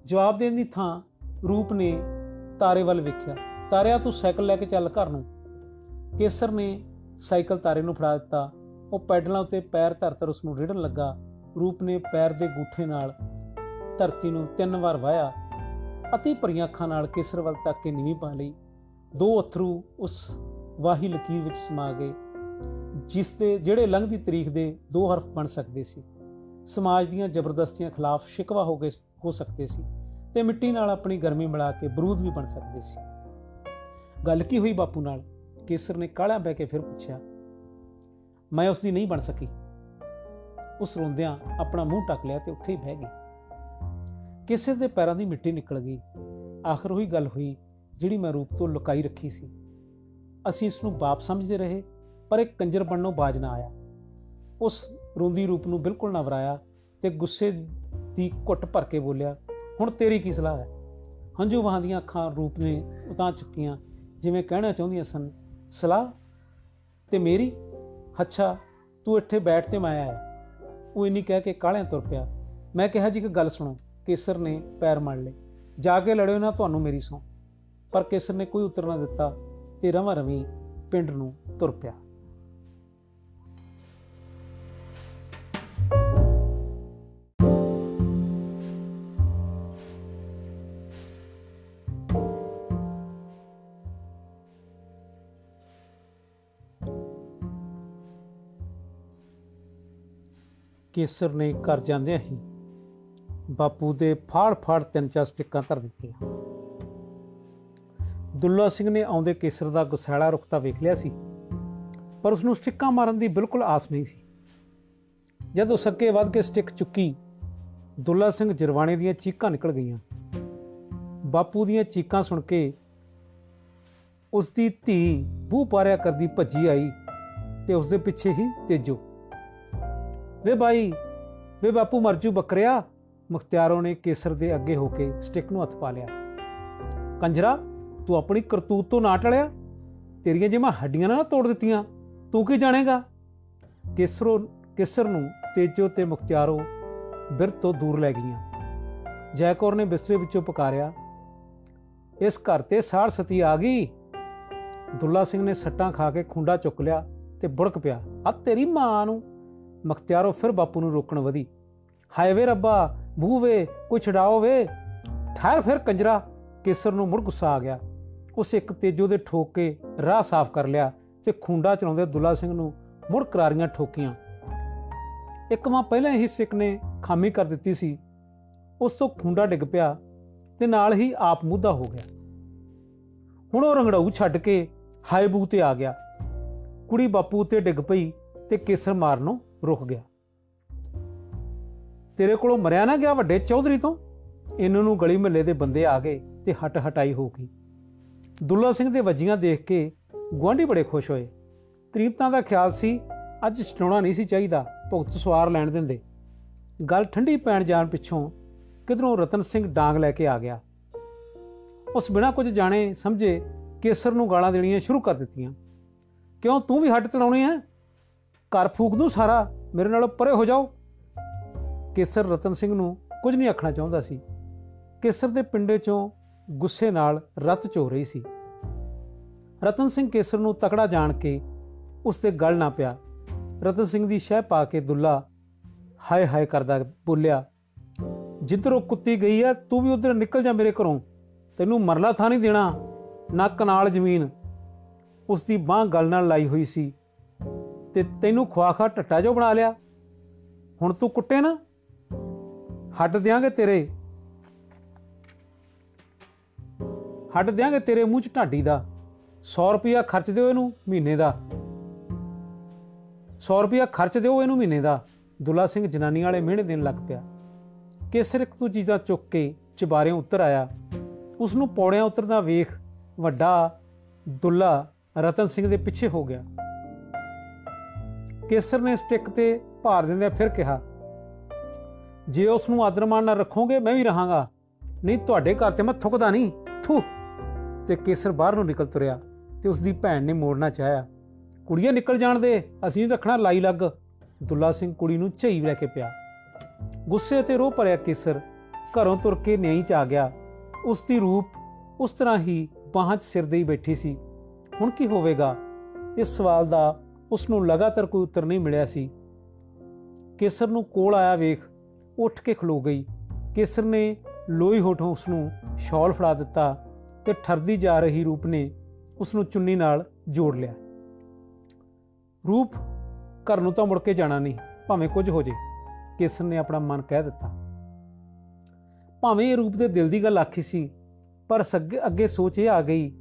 ਜਵਾਬ ਦੇਣ ਦੀ ਥਾਂ ਰੂਪ ਨੇ ਤਾਰੇ ਵੱਲ ਵੇਖਿਆ। ਤਾਰਿਆ ਤੂੰ ਸਾਈਕਲ ਲੈ ਕੇ ਚੱਲ ਘਰ ਨੂੰ। ਕੇਸਰ ਨੇ ਸਾਈਕਲ ਤਾਰੇ ਨੂੰ ਫੜਾ ਦਿੱਤਾ। ਉਹ ਪੈਡਲਾਂ ਉੱਤੇ ਪੈਰ ਧਰ ਧਰ ਉਸ ਨੂੰ ਰੇੜਨ ਲੱਗਾ। ਰੂਪ ਨੇ ਪੈਰ ਦੇ ਗੂਠੇ ਨਾਲ ਧਰਤੀ ਨੂੰ ਤਿੰਨ ਵਾਰ ਵਾਇਆ ਅਤੀ ਭਰੀਆਂ ਅੱਖਾਂ ਨਾਲ ਕੇਸਰ ਵੱਲ ਤੱਕ ਕੇ ਨੀਵੀਂ ਪਾ ਲਈ। ਦੋ ਅਥਰੂ ਉਸ ਵਾਹੀ ਲਕੀਰ ਵਿੱਚ ਸਮਾ ਗਏ। ਜਿਸ ਦੇ ਜਿਹੜੇ ਲੰਘਦੀ ਤਰੀਖ ਦੇ ਦੋ ਹਰਫ ਬਣ ਸਕਦੇ ਸੀ। ਸਮਾਜ ਦੀਆਂ ਜ਼ਬਰਦਸਤੀਆਂ ਖਿਲਾਫ ਸ਼ਿਕਵਾ ਹੋ ਗਏ ਹੋ ਸਕਦੇ ਸੀ ਤੇ ਮਿੱਟੀ ਨਾਲ ਆਪਣੀ ਗਰਮੀ ਮਿਲਾ ਕੇ ਬਰੂਦ ਵੀ ਬਣ ਸਕਦੇ ਸੀ। ਗੱਲ ਕੀ ਹੋਈ ਬਾਪੂ ਨਾਲ? ਕੇਸਰ ਨੇ ਕਾਹਲਾ ਬਹਿ ਕੇ ਫਿਰ ਪੁੱਛਿਆ, ਮੈਂ ਉਸ ਦੀ ਨਹੀਂ ਬਣ ਸਕੀ। ਉਸ ਰੋਂਦਿਆਂ ਆਪਣਾ ਮੂੰਹ ਟੱਕ ਲਿਆ ਤੇ ਉੱਥੇ ਹੀ ਬਹਿ ਗਈ। ਕੇਸਰ ਦੇ ਪੈਰਾਂ ਦੀ ਮਿੱਟੀ ਨਿਕਲ ਗਈ। ਆਖਰ ਉਹੀ ਗੱਲ ਹੋਈ ਜਿਹੜੀ ਮੈਂ ਰੂਪ ਤੋਂ ਲੁਕਾਈ ਰੱਖੀ ਸੀ। ਅਸੀਂ ਇਸ ਨੂੰ ਬਾਪ ਸਮਝਦੇ ਰਹੇ ਪਰ ਇੱਕ ਕੰਜਰ ਬਣਨੋਂ ਬਾਜ ਨਾ ਆਇਆ। ਉਸ ਰੋਂਦੀ ਰੂਪ ਨੂੰ ਬਿਲਕੁਲ ਨਾ ਵਰਾਇਆ ਤੇ ਗੁੱਸੇ ਦੀ ਘੁੱਟ ਭਰ ਕੇ ਬੋਲਿਆ, ਹੁਣ ਤੇਰੀ ਕੀ ਸਲਾਹ ਹੈ? ਹੰਝੂ ਵਹਾਂਦੀਆਂ ਅੱਖਾਂ ਰੂਪ ਨੇ ਉਤਾਂ ਚੁੱਕੀਆਂ, ਜਿਵੇਂ ਕਹਿਣਾ ਚਾਹੁੰਦੀਆਂ ਸਨ, ਸਲਾਹ ਤੇ ਮੇਰੀ? ਅੱਛਾ, ਤੂੰ ਇੱਥੇ ਬੈਠ ਤੇ ਮੈਂ ਆਇਆ ਉਹ ਇੰਨੀ ਕਹਿ ਕੇ ਕਾਹਲਿਆਂ ਤੁਰ ਪਿਆ। ਮੈਂ ਕਿਹਾ ਜੀ ਕਿ ਗੱਲ ਸੁਣੋ, ਕੇਸਰ ਨੇ ਪੈਰ ਮੜ ਲਏ। ਜਾ ਕੇ ਲੜਿਓ ਨਾ, ਤੁਹਾਨੂੰ ਮੇਰੀ ਸੌ ਪਰ ਕੇਸਰ ਨੇ ਕੋਈ ਉੱਤਰ ਨਾ ਦਿੱਤਾ ਤੇ ਰਵਾਂ ਰਵੀ ਪਿੰਡ ਨੂੰ ਤੁਰ ਪਿਆ। ਕੇਸਰ ਨੇ ਘਰ ਜਾਂਦਿਆਂ ਹੀ ਬਾਪੂ ਦੇ ਫਾੜ-ਫਾੜ ਤਿੰਨ ਚਾਰ ਸਟਿੱਕਾਂ ਧਰ ਦਿੱਤੀਆਂ। ਦੁੱਲਾ ਸਿੰਘ ਨੇ ਆਉਂਦੇ ਕੇਸਰ ਦਾ ਗੁਸੈਲਾ ਰੁਖਤਾ ਵੇਖ ਲਿਆ ਸੀ, ਪਰ ਉਸ ਨੂੰ ਸਟਿੱਕਾਂ ਮਾਰਨ ਦੀ ਬਿਲਕੁਲ ਆਸ ਨਹੀਂ ਸੀ। ਜਦੋਂ ਸੱਕੇ ਵੱਧ ਕੇ ਸਟਿੱਕ ਚੁੱਕੀ, ਦੁੱਲਾ ਸਿੰਘ ਜਰਵਾਣੇ ਦੀਆਂ ਚੀਕਾਂ ਨਿਕਲ ਗਈਆਂ। ਬਾਪੂ ਦੀਆਂ ਚੀਕਾਂ ਸੁਣ ਕੇ ਉਸ ਦੀ ਧੀ ਬੂ ਪਾਰਿਆ ਕਰਦੀ ਭੱਜੀ ਆਈ ਤੇ ਉਸ ਦੇ ਪਿੱਛੇ ਹੀ ਤੇਜੋ ਵੇ ਬਾਈ, ਵੇ ਬਾਪੂ ਮਰਜੂ ਬੱਕਰਿਆ। ਮੁਖਤਿਆਰੋਂ ਨੇ ਕੇਸਰ ਦੇ ਅੱਗੇ ਹੋ ਕੇ ਸਟਿਕ ਨੂੰ ਹੱਥ ਪਾ ਲਿਆ। ਕੰਜਰਾ, ਤੂੰ ਆਪਣੀ ਕਰਤੂਤ ਤੋਂ ਨਾ ਟਲਿਆ ਤੇਰੀਆਂ ਜੇ ਮੈਂ ਹੱਡੀਆਂ ਨਾ ਤੋੜ ਦਿੱਤੀਆਂ। ਤੂੰ ਕੀ ਜਾਣੇਗਾ? ਕੇਸਰੋ, ਕੇਸਰ ਨੂੰ ਤੇਜੋ ਤੇ ਮੁਖਤਿਆਰੋ ਬਿਰਤ ਤੋਂ ਦੂਰ ਲੈ ਗਈਆਂ। ਜੈਕੌਰ ਨੇ ਬਿਸਤਰੇ ਵਿੱਚੋਂ ਪੁਕਾਰਿਆ, ਇਸ ਘਰ ਤੇ ਸਾੜ ਸਤੀ ਆ ਗਈ? ਦੁੱਲਾ ਸਿੰਘ ਨੇ ਸੱਟਾਂ ਖਾ ਕੇ ਖੁੰਡਾ ਚੁੱਕ ਲਿਆ ਤੇ ਬੁੜਕ ਪਿਆ, ਆ ਤੇਰੀ ਮਾਂ ਨੂੰ। ਮੁਖਤਿਆਰੋ, ਫਿਰ ਬਾਪੂ ਨੂੰ ਰੋਕਣ ਵਧੀ। ਹਾਏ ਵੇ ਰੱਬਾ ਬੂ ਵੇ, ਕੋਈ ਛਡਾਓ ਵੇ? ਠਹਿਰ ਫਿਰ ਕੰਜਰਾ, ਕੇਸਰ ਨੂੰ ਮੁੜ ਗੁੱਸਾ ਆ ਗਿਆ। ਉਸ ਇੱਕ ਤੇਜੋ ਦੇ ਠੋਕ ਕੇ ਰਾਹ ਸਾਫ਼ ਕਰ ਲਿਆ ਤੇ ਖੁੰਡਾ ਚਲਾਉਂਦੇ ਦੁੱਲਾ ਸਿੰਘ ਨੂੰ ਮੁੜ ਕਰਾਰੀਆਂ ਠੋਕੀਆਂ। ਇੱਕ ਮਾਂ ਪਹਿਲਾਂ ਹੀ ਸਿੱਕ ਨੇ ਖਾਮੀ ਕਰ ਦਿੱਤੀ ਸੀ। ਉਸ ਤੋਂ ਖੁੰਡਾ ਡਿੱਗ ਪਿਆ ਤੇ ਨਾਲ ਹੀ ਆਪ ਮੁੱਦਾ ਹੋ ਗਿਆ। ਹੁਣ ਉਹ ਰੰਗੜਾਊ ਛੱਡ ਕੇ ਹਾਏ ਬੂ ਤੇ ਆ ਗਿਆ। ਕੁੜੀ ਬਾਪੂ ਉੱਤੇ ਡਿੱਗ ਪਈ ਤੇ ਕੇਸਰ ਮਾਰਨੋਂ ਰੁਕ ਗਿਆ। ਤੇਰੇ ਕੋਲੋਂ ਮਰਿਆ ਨਾ ਗਿਆ ਵੱਡੇ ਚੌਧਰੀ ਤੋਂ? ਇਹਨਾਂ ਨੂੰ ਗਲੀ ਮਹੱਲੇ ਦੇ ਬੰਦੇ ਆ ਗਏ ਤੇ ਹਟ ਹਟਾਈ ਹੋ ਗਈ। ਦੁੱਲਾ ਸਿੰਘ ਦੇ ਵੱਜੀਆਂ ਦੇਖ ਕੇ ਗੁਆਂਢੀ ਬੜੇ ਖੁਸ਼ ਹੋਏ। ਤ੍ਰੀਪਤਾਂ ਦਾ ਖਿਆਲ ਸੀ, ਅੱਜ ਛਡਾਉਣਾ ਨਹੀਂ ਸੀ ਚਾਹੀਦਾ, ਭੁਗਤ ਸਵਾਰ ਲੈਣ ਦਿੰਦੇ। ਗੱਲ ਠੰਡੀ ਪੈਣ ਜਾਣ ਪਿੱਛੋਂ ਕਿਧਰੋਂ ਰਤਨ ਸਿੰਘ ਡਾਂਗ ਲੈ ਕੇ ਆ ਗਿਆ। ਉਸ ਬਿਨਾ ਕੁਝ ਜਾਣੇ ਸਮਝੇ ਕੇਸਰ ਨੂੰ ਗਾਲਾਂ ਦੇਣੀਆਂ ਸ਼ੁਰੂ ਕਰ ਦਿੱਤੀਆਂ। ਕਿਉਂ ਤੂੰ ਵੀ ਹੱਟ ਚੜਾਉਣੀ ਹੈ? ਘਰ ਫੂਕ ਦੂੰ ਸਾਰਾ, ਮੇਰੇ ਨਾਲ ਪਰੇ ਹੋ ਜਾਓ। ਕੇਸਰ ਰਤਨ ਸਿੰਘ ਨੂੰ ਕੁਝ ਨਹੀਂ ਆਖਣਾ ਚਾਹੁੰਦਾ ਸੀ। ਕੇਸਰ ਦੇ ਪਿੰਡੇ ਚੋਂ ਗੁੱਸੇ ਨਾਲ ਰਤ ਚੋ ਰਹੀ ਸੀ। ਰਤਨ ਸਿੰਘ ਕੇਸਰ ਨੂੰ ਤਕੜਾ ਜਾਣ ਕੇ ਉਸ ਤੇ ਗਲ ਨਾ ਪਿਆ। ਰਤਨ ਸਿੰਘ ਦੀ ਸ਼ਹਿ ਪਾ ਕੇ ਦੁੱਲਾ ਹਾਏ ਹਾਏ ਕਰਦਾ ਬੋਲਿਆ, ਜਿੱਧਰੋਂ ਕੁੱਤੀ ਗਈ ਆ, ਤੂੰ ਵੀ ਉਧਰ ਨਿਕਲ ਜਾ ਮੇਰੇ ਘਰੋਂ। ਤੈਨੂੰ ਮਰਲਾ ਥਾਂ ਨਹੀਂ ਦੇਣਾ, ਨਾ ਕਨਾਲ ਜ਼ਮੀਨ। ਉਸ ਦੀ ਬਾਹ ਗਲ ਨਾਲ ਲਾਈ ਹੋਈ ਸੀ। ਤੇ ਤੈਨੂੰ ਖਵਾਖਾ ਟੱਟਾ ਜੋ ਬਣਾ ਲਿਆ। ਹੁਣ ਤੂੰ ਕੁੱਟੇ ਨਾ। ਹੱਡ ਦਿਆਂਗੇ ਤੇਰੇ। ਹੱਡ ਦਿਆਂਗੇ ਤੇਰੇ ਮੂੰਹ 'ਚ ਢਾਡੀ ਦਾ। 100 ਰੁਪਿਆ ਖਰਚ ਦਿਓ ਇਹਨੂੰ ਮਹੀਨੇ ਦਾ। 100 ਰੁਪਿਆ ਖਰਚ ਦਿਓ ਇਹਨੂੰ ਮਹੀਨੇ ਦਾ। ਦੁੱਲਾ ਸਿੰਘ ਜਨਾਨੀ ਵਾਲੇ ਮਿਹਣੇ ਦੇਣ ਲੱਗ ਪਿਆ। ਕੇਸਰ ਇੱਕ ਤੋਂ ਚੀਜ਼ਾਂ ਚੁੱਕ ਕੇ ਚਬਾਰਿਓਂ ਉੱਤਰ ਆਇਆ? ਉਸ ਨੂੰ ਪੌੜਿਆਂ ਉਤਰਦਾ ਵੇਖ ਵੱਡਾ ਦੁੱਲਾ ਰਤਨ ਸਿੰਘ ਦੇ ਪਿੱਛੇ ਹੋ ਗਿਆ। ਕੇਸਰ ਨੇ ਸਟਿੱਕ ਤੇ ਭਾਰ ਦਿੰਦਿਆਂ ਫਿਰ ਕਿਹਾ, ਜੇ ਉਸ ਨੂੰ ਆਦਰ ਮਾਣ ਨਾਲ ਰੱਖੋਗੇ, ਮੈਂ ਵੀ ਰਹਾਂਗਾ। ਨਹੀਂ, ਤੁਹਾਡੇ ਘਰ ਤੇ ਮੈਂ ਥੁੱਕਦਾ ਨਹੀਂ। ਥੂ! ਤੇ ਕੇਸਰ ਬਾਹਰ ਨੂੰ ਨਿਕਲ ਤੁਰਿਆ ਤੇ ਉਸ ਦੀ ਭੈਣ ਨੇ ਮੋੜਨਾ ਚਾਹਿਆ। ਕੁੜੀਏ, ਨਿਕਲ ਜਾਣ ਦੇ। ਅਸੀਂ ਨਹੀਂ ਰੱਖਣਾ ਲਾਈ ਲੱਗ। ਦੁੱਲਾ ਸਿੰਘ ਕੁੜੀ ਨੂੰ ਝਈ ਲੈ ਕੇ ਪਿਆ। ਗੁੱਸੇ ਤੇ ਰੋ ਭਰਿਆ ਕੇਸਰ ਘਰੋਂ ਤੁਰ ਕੇ ਨਿਆਂ ਚ ਆ ਗਿਆ। ਉਸ ਦੀ ਰੂਪ ਉਸ ਤਰ੍ਹਾਂ ਹੀ ਬਾਹਾਂ 'ਚ ਸਿਰ ਦੇਈ ਬੈਠੀ ਸੀ। ਹੁਣ ਕੀ ਹੋਵੇਗਾ? ਇਸ ਸਵਾਲ ਦਾ ਉਸ ਨੂੰ ਲਗਾਤਾਰ ਕੋਈ ਉੱਤਰ ਨਹੀਂ ਮਿਲਿਆ ਸੀ। ਕੇਸਰ ਨੂੰ ਕੋਲ ਆਇਆ ਵੇਖ, ਉੱਠ ਕੇ ਖਲੋ ਗਈ। ਕੇਸਰ ਨੇ ਲੋਈ ਹੋਠੋਂ ਉਸ ਨੂੰ ਸ਼ਾਲ ਫੜਾ ਦਿੱਤਾ ਤੇ ਠਰਦੀ ਜਾ ਰਹੀ ਰੂਪ ਨੇ ਉਸ ਨੂੰ ਚੁੰਨੀ ਨਾਲ ਜੋੜ ਲਿਆ। ਰੂਪ, ਘਰ ਨੂੰ ਤਾਂ ਮੁੜ ਕੇ ਜਾਣਾ ਨਹੀਂ, ਭਾਵੇਂ ਕੁਝ ਹੋ ਜੇ, ਕੇਸਰ ਨੇ ਆਪਣਾ ਮਨ ਕਹਿ ਦਿੱਤਾ। ਭਾਵੇਂ ਇਹ ਰੂਪ ਦੇ ਦਿਲ ਦੀ ਗੱਲ ਆਖੀ ਸੀ, ਪਰ ਸੱਗੇ ਅੱਗੇ ਸੋਚ ਇਹ ਆ ਗਈ,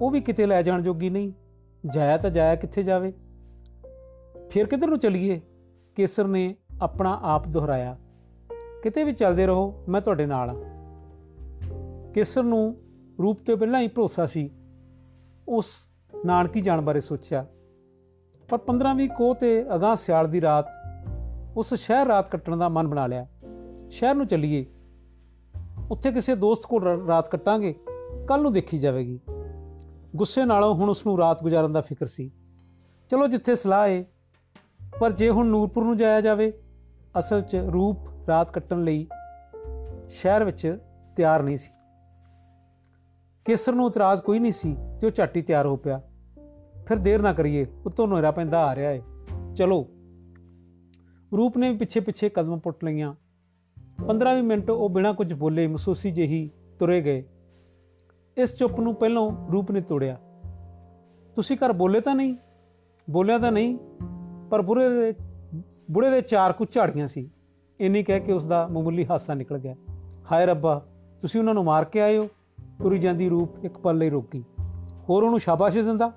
ਉਹ ਵੀ ਕਿਤੇ ਲੈ ਜਾਣ ਜੋਗੀ ਨਹੀਂ। ਜਾਇਆ ਤਾਂ ਜਾਇਆ ਕਿੱਥੇ ਜਾਵੇ? ਫਿਰ ਕਿੱਧਰ ਨੂੰ ਚਲੀਏ? ਕੇਸਰ ਨੇ ਆਪਣਾ ਆਪ ਦੁਹਰਾਇਆ, ਕਿਤੇ ਵੀ ਚੱਲਦੇ ਰਹੋ, ਮੈਂ ਤੁਹਾਡੇ ਨਾਲ ਆ। ਕੇਸਰ ਨੂੰ ਰੂਪ ਤੇ ਪਹਿਲਾਂ ਹੀ ਭਰੋਸਾ ਸੀ। ਉਸ ਨਾਨਕੀ ਜਾਣ ਬਾਰੇ ਸੋਚਿਆ। ਪਰ 15ਵੀਂ ਕੋਹ ਤੇ ਅਗਾਹ ਸਿਆਲ ਦੀ ਰਾਤ ਉਸ ਸ਼ਹਿਰ ਰਾਤ ਕੱਟਣ ਦਾ ਮਨ ਬਣਾ ਲਿਆ। ਸ਼ਹਿਰ ਨੂੰ ਚੱਲੀਏ। ਉੱਥੇ ਕਿਸੇ ਦੋਸਤ ਕੋਲ ਰਾਤ ਕੱਟਾਂਗੇ। ਕੱਲ ਨੂੰ ਦੇਖੀ ਜਾਵੇਗੀ। ਗੁੱਸੇ ਨਾਲੋਂ ਹੁਣ ਉਸ ਨੂੰ ਰਾਤ ਗੁਜ਼ਾਰਨ ਦਾ ਫਿਕਰ ਸੀ। ਚਲੋ ਜਿੱਥੇ ਸਲਾਹ ਏ, ਪਰ ਜੇ ਹੁਣ ਨੂਰਪੁਰ ਨੂੰ ਜਾਇਆ ਜਾਵੇ, ਅਸਲ 'ਚ ਰੂਪ ਰਾਤ ਕੱਟਣ ਲਈ ਸ਼ਹਿਰ ਵਿੱਚ ਤਿਆਰ ਨਹੀਂ ਸੀ। ਕੇਸਰ ਨੂੰ ਇਤਰਾਜ਼ ਕੋਈ ਨਹੀਂ ਸੀ ਤੇ ਉਹ ਝਾਟੀ ਤਿਆਰ ਹੋ ਪਿਆ। ਫਿਰ ਦੇਰ ਨਾ ਕਰੀਏ, ਉੱਤੋਂ ਨੋਰਾ ਪੈਂਦਾ ਆ ਰਿਹਾ ਏ। ਚਲੋ, ਰੂਪ ਨੇ ਪਿੱਛੇ ਪਿੱਛੇ ਕਦਮ ਪੁੱਟ ਲਈਆਂ। 15 ਮਿੰਟ ਉਹ ਬਿਨਾਂ ਕੁਝ ਬੋਲੇ ਮਹਿਸੂਸੀ ਜਿਹੀ ਤੁਰੇ ਗਏ। ਇਸ ਚੁੱਪ ਨੂੰ ਪਹਿਲਾਂ ਰੂਪ ਨੇ ਤੋੜਿਆ। ਤੁਸੀਂ ਘਰ ਬੋਲੇ ਤਾਂ ਨਹੀਂ, ਬੋਲਿਆ ਤਾਂ ਨਹੀਂ, ਪਰ ਬੁਰੇ ਦੇ ਬੁੜੇ ਦੇ ਚਾਰ ਕੁ ਝਾੜੀਆਂ ਸੀ। ਇੰਨੀ ਕਹਿ ਕੇ ਉਸ ਦਾ ਮਾਮੂਲੀ ਹਾਸਾ ਨਿਕਲ ਗਿਆ। ਹਾਏ ਰੱਬਾ, ਤੁਸੀਂ ਉਹਨਾਂ ਨੂੰ ਮਾਰ ਕੇ ਆਏ ਹੋ? ਤੁਰੀ ਜਾਂਦੀ ਰੂਪ ਇੱਕ ਪਲ ਲਈ ਰੁਕ ਗਈ। ਹੋਰ ਉਹਨੂੰ ਸ਼ਾਬਾਸ਼ ਦਿੰਦਾ?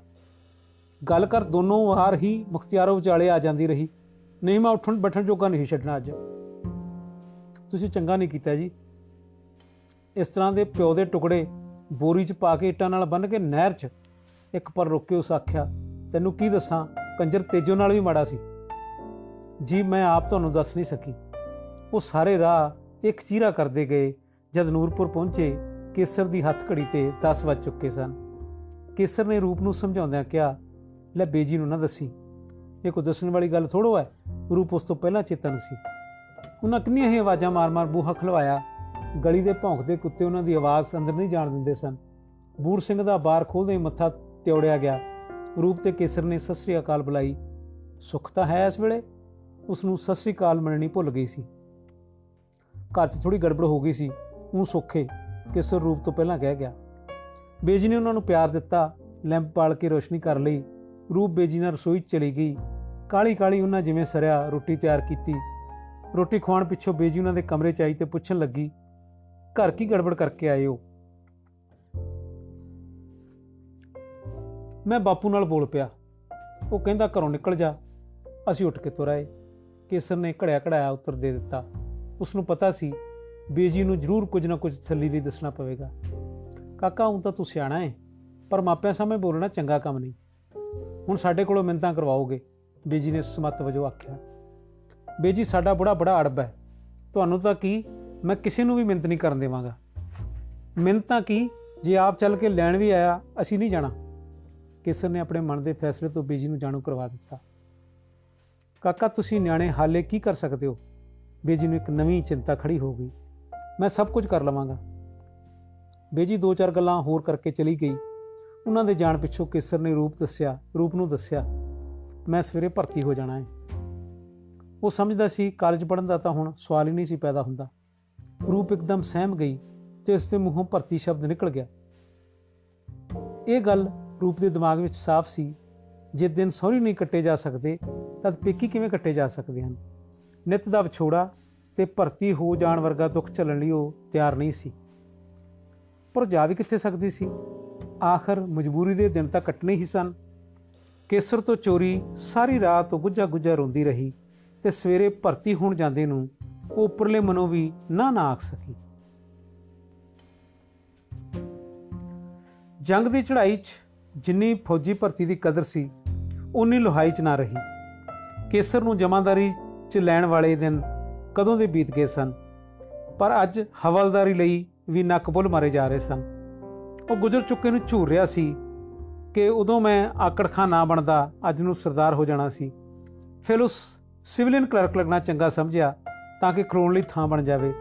ਗੱਲ ਕਰ, ਦੋਨੋਂ ਵਾਰ ਹੀ ਮੁਖਤਿਆਰੋ ਵਿਚਾਲੇ ਆ ਜਾਂਦੀ ਰਹੀ। ਨਹੀਂ ਮੈਂ ਉੱਠਣ ਬੈਠਣ ਜੋਗਾ ਨਹੀਂ ਛੱਡਣਾ ਅੱਜ। ਤੁਸੀਂ ਚੰਗਾ ਨਹੀਂ ਕੀਤਾ ਜੀ। ਇਸ ਤਰ੍ਹਾਂ ਦੇ ਪਿਓ ਦੇ ਟੁਕੜੇ ਬੋਰੀ 'ਚ ਪਾ ਕੇ ਇੱਟਾਂ ਨਾਲ ਬੰਨ ਕੇ ਨਹਿਰ 'ਚ। ਇੱਕ ਪਰ ਰੁੱਕ ਕੇ ਉਸ ਆਖਿਆ, ਤੈਨੂੰ ਕੀ ਦੱਸਾਂ, ਕੰਜਰ ਤੇਜੋ ਨਾਲ ਵੀ ਮਾੜਾ ਸੀ। ਜੀ, ਮੈਂ ਆਪ ਤੁਹਾਨੂੰ ਦੱਸ ਨਹੀਂ ਸਕੀ। ਉਹ ਸਾਰੇ ਰਾਹ ਇੱਕ ਚੀਰਾ ਕਰਦੇ ਗਏ, ਜਦ ਨੂਰਪੁਰ ਪਹੁੰਚੇ, ਕੇਸਰ ਦੀ ਹੱਥ ਘੜੀ ਤੇ 10 ਵੱਜ ਚੁੱਕੇ ਸਨ। ਕੇਸਰ ਨੇ ਰੂਪ ਨੂੰ ਸਮਝਾਉਂਦਿਆਂ ਕਿਹਾ, ਲੈ ਬੇਜੀ ਨੂੰ ਨਾ ਦੱਸੀ। ਇਹ ਕੋਈ ਦੱਸਣ ਵਾਲੀ ਗੱਲ ਥੋੜੋ ਹੈ? ਰੂਪ ਉਸ ਤੋਂ ਪਹਿਲਾਂ ਚੇਤਨ ਸੀ। ਉਹਨਾਂ ਕਿੰਨੀਆਂ ਹੀ ਆਵਾਜ਼ਾਂ ਮਾਰ-ਮਾਰ ਬੂਹਾ ਖਲਵਾਇਆ। ਗਲੀ ਦੇ ਭੌਂਕਦੇ ਕੁੱਤੇ ਉਹਨਾਂ ਦੀ ਆਵਾਜ਼ ਅੰਦਰ ਨਹੀਂ ਜਾਣ ਦਿੰਦੇ ਸਨ। ਬੂਰ ਸਿੰਘ ਦਾ ਬਾਰ ਖੋਲਦੇ ਹੀ ਮੱਥਾ ਤਿਉੜਿਆ ਗਿਆ। ਰੂਪ ਤੇ ਕੇਸਰ ਨੇ ਸਤਿ ਸ੍ਰੀ ਅਕਾਲ ਬੁਲਾਈ। ਸੁੱਖ ਤਾਂ ਹੈ ਇਸ ਵੇਲੇ? ਉਸ ਨੂੰ ਸਤਿ ਸ੍ਰੀ ਅਕਾਲ ਮੰਨਣੀ ਭੁੱਲ ਗਈ ਸੀ। ਘਰ 'ਚ ਥੋੜੀ ਗੜਬੜ ਹੋ ਗਈ ਸੀ। ਉਹ ਸੁੱਖੇ ਕੇਸਰ ਰੂਪ ਤੋਂ ਪਹਿਲਾਂ ਕਹਿ ਗਿਆ। ਬੇਜੀ ਨੇ ਉਹਨਾਂ ਨੂੰ ਪਿਆਰ ਦਿੱਤਾ, ਲੈਂਪ ਪਾਲ ਕੇ ਰੋਸ਼ਨੀ ਕਰ ਲਈ। ਰੂਪ ਬੇਜੀ ਨਾਲ ਰਸੋਈ 'ਚ ਚਲੀ ਗਈ। ਕਾਲੀ ਕਾਲੀ ਉਹਨਾਂ ਜਿਵੇਂ ਸਰਿਆ ਰੋਟੀ ਤਿਆਰ ਕੀਤੀ। ਰੋਟੀ ਖਵਾਉਣ ਪਿੱਛੋਂ ਬੇਜੀ ਉਹਨਾਂ ਦੇ ਕਮਰੇ 'ਚ ਆਈ ਤੇ ਪੁੱਛਣ ਲੱਗੀ ਘਰ ਕੀ ਗੜਬੜ ਕਰਕੇ ਆਏ ਹੋ? ਮੈਂ ਬਾਪੂ ਨਾਲ ਬੋਲ ਪਿਆ। ਉਹ ਕਹਿੰਦਾ ਘਰੋਂ ਨਿਕਲ ਜਾ। ਅਸੀਂ ਉੱਠ ਕੇ ਤੁਰ ਆਏ। ਕੇਸਰ ਨੇ ਘੜਿਆ ਘੜਾਇਆ ਉੱਤਰ ਦੇ ਦਿੱਤਾ। ਉਸ ਨੂੰ ਪਤਾ ਸੀ, ਬੇਜੀ ਨੂੰ ਜ਼ਰੂਰ ਕੁਝ ਨਾ ਕੁਝ ਥੱਲੀ ਲਈ ਦੱਸਣਾ ਪਵੇਗਾ। ਕਾਕਾ, ਹੁਣ ਤਾਂ ਤੂੰ ਸਿਆਣਾ ਹੈ ਪਰ ਮਾਪਿਆਂ ਸਾਹਮਣੇ ਬੋਲਣਾ ਚੰਗਾ ਕੰਮ ਨਹੀਂ। ਹੁਣ ਸਾਡੇ ਕੋਲੋਂ ਮਿੰਤਾਂ ਕਰਵਾਓਗੇ, ਬੇਜੀ ਨੇ ਸਮਤ ਵਜੋਂ ਆਖਿਆ। ਬੇਜੀ, ਸਾਡਾ ਬੜਾ ਬੜਾ ਅੜਬ ਹੈ। ਤੁਹਾਨੂੰ ਤਾਂ ਕੀ ਮੈਂ ਕਿਸੇ ਨੂੰ ਵੀ ਮਿੰਤ ਨਹੀਂ ਕਰਨ ਦੇਵਾਂਗਾ। ਮਿੰਤਾਂ ਕੀ? ਜੇ ਆਪ ਚੱਲ ਕੇ ਲੈਣ ਵੀ ਆਇਆ, ਅਸੀਂ ਨਹੀਂ ਜਾਣਾ। ਕਿਸਰ ਨੇ ਆਪਣੇ ਮਨ ਦੇ ਫੈਸਲੇ ਤੋਂ ਬੀਜੀ ਨੂੰ ਜਾਣੂ ਕਰਵਾ ਦਿੱਤਾ। ਕਾਕਾ, ਤੁਸੀਂ ਨਿਆਣੇ ਹਾਲੇ ਕੀ ਕਰ ਸਕਦੇ ਹੋ? ਬੇਜੀ ਨੂੰ ਇੱਕ ਨਵੀਂ ਚਿੰਤਾ ਖੜੀ ਹੋ ਗਈ। ਮੈਂ ਸਭ ਕੁਝ ਕਰ ਲਵਾਂਗਾ। ਬੇਜੀ ਦੋ ਚਾਰ ਗੱਲਾਂ ਹੋਰ ਕਰਕੇ ਚਲੀ ਗਈ। ਉਹਨਾਂ ਦੇ ਜਾਣ ਪਿੱਛੋਂ ਕੇਸਰ ਨੇ ਰੂਪ ਦੱਸਿਆ, ਰੂਪ ਨੂੰ ਦੱਸਿਆ, ਮੈਂ ਸਵੇਰੇ ਭਰਤੀ ਹੋ ਜਾਣਾ ਹੈ ਉਹ ਸਮਝਦਾ ਸੀ, ਕਾਲਜ ਪੜਨ ਦਾ ਤਾਂ ਹੁਣ ਸਵਾਲ ਹੀ ਨਹੀਂ ਸੀ ਪੈਦਾ ਹੁੰਦਾ। ਰੂਪ ਇੱਕਦਮ ਸਹਿਮ ਗਈ ਤੇ ਉਸ ਦੇ ਮੂੰਹੋਂ ਭਰਤੀ ਸ਼ਬਦ ਨਿਕਲ ਗਿਆ। ਇਹ ਗੱਲ ਰੂਪ ਦੇ ਦਿਮਾਗ ਵਿੱਚ ਸਾਫ਼ ਸੀ। ਜੇ ਦਿਨ ਸੌਰੀ ਨਹੀਂ ਕੱਟੇ ਜਾ ਸਕਦੇ ਤਦ ਪੇਕੀ ਕਿਵੇਂ ਕੱਟੇ ਜਾ ਸਕਦੇ ਹਨ? ਨਿਤ ਦਾ ਵਿਛੋੜਾ ਤੇ ਭਰਤੀ ਹੋ ਜਾਣ ਵਰਗਾ ਦੁੱਖ ਝੱਲਣ ਲਈ ਉਹ ਤਿਆਰ ਨਹੀਂ ਸੀ। ਪਰ ਜਾ ਵੀ ਕਿੱਥੇ ਸਕਦੀ ਸੀ? ਆਖਰ ਮਜਬੂਰੀ ਦੇ ਦਿਨ ਤਾਂ ਕੱਟਣੇ ਹੀ ਸਨ। ਕੇਸਰ ਤੋਂ ਚੋਰੀ ਸਾਰੀ ਰਾਤ ਉਹ ਗੁੱਜਾ ਗੁੱਜਾ ਰੋਂਦੀ ਰਹੀ ਤੇ ਸਵੇਰੇ ਭਰਤੀ ਹੋਣ ਜਾਂਦੇ ਨੂੰ ਉਹ ਉੱਪਰਲੇ ਮਨੋਂ ਵੀ ਨਾ ਨਾ ਆਖ ਸਕੀ। ਜੰਗ ਦੀ ਚੜ੍ਹਾਈ 'ਚ ਜਿੰਨੀ ਫੌਜੀ ਭਰਤੀ ਦੀ ਕਦਰ ਸੀ ਉਨੀ ਲੋਹਾਈ 'ਚ ਨਾ ਰਹੀ। ਕੇਸਰ ਨੂੰ ਜਮਾਦਾਰੀ 'ਚ ਲੈਣ ਵਾਲੇ ਦਿਨ ਕਦੋਂ ਦੇ ਬੀਤ ਗਏ ਸਨ? ਪਰ ਅੱਜ ਹਵਲਦਾਰੀ ਲਈ ਵੀ ਨੱਕ ਬੁੱਲ ਮਾਰੇ ਜਾ ਰਹੇ ਸਨ। ਉਹ ਗੁਜ਼ਰ ਚੁੱਕੇ ਨੂੰ ਝੂਰ ਰਿਹਾ ਸੀ ਕਿ ਉਦੋਂ ਮੈਂ ਆਕੜਖਾ ਨਾ ਬਣਦਾ, ਅੱਜ ਨੂੰ ਸਰਦਾਰ ਹੋ ਜਾਣਾ ਸੀ। ਫਿਰ ਉਸ ਸਿਵਲੀਅਨ ਕਲਰਕ ਲੱਗਣਾ ਚੰਗਾ ਸਮਝਿਆ ਤਾਂ ਕਿ ਖਲੋਣ ਲਈ ਥਾਂ ਬਣ ਜਾਵੇ।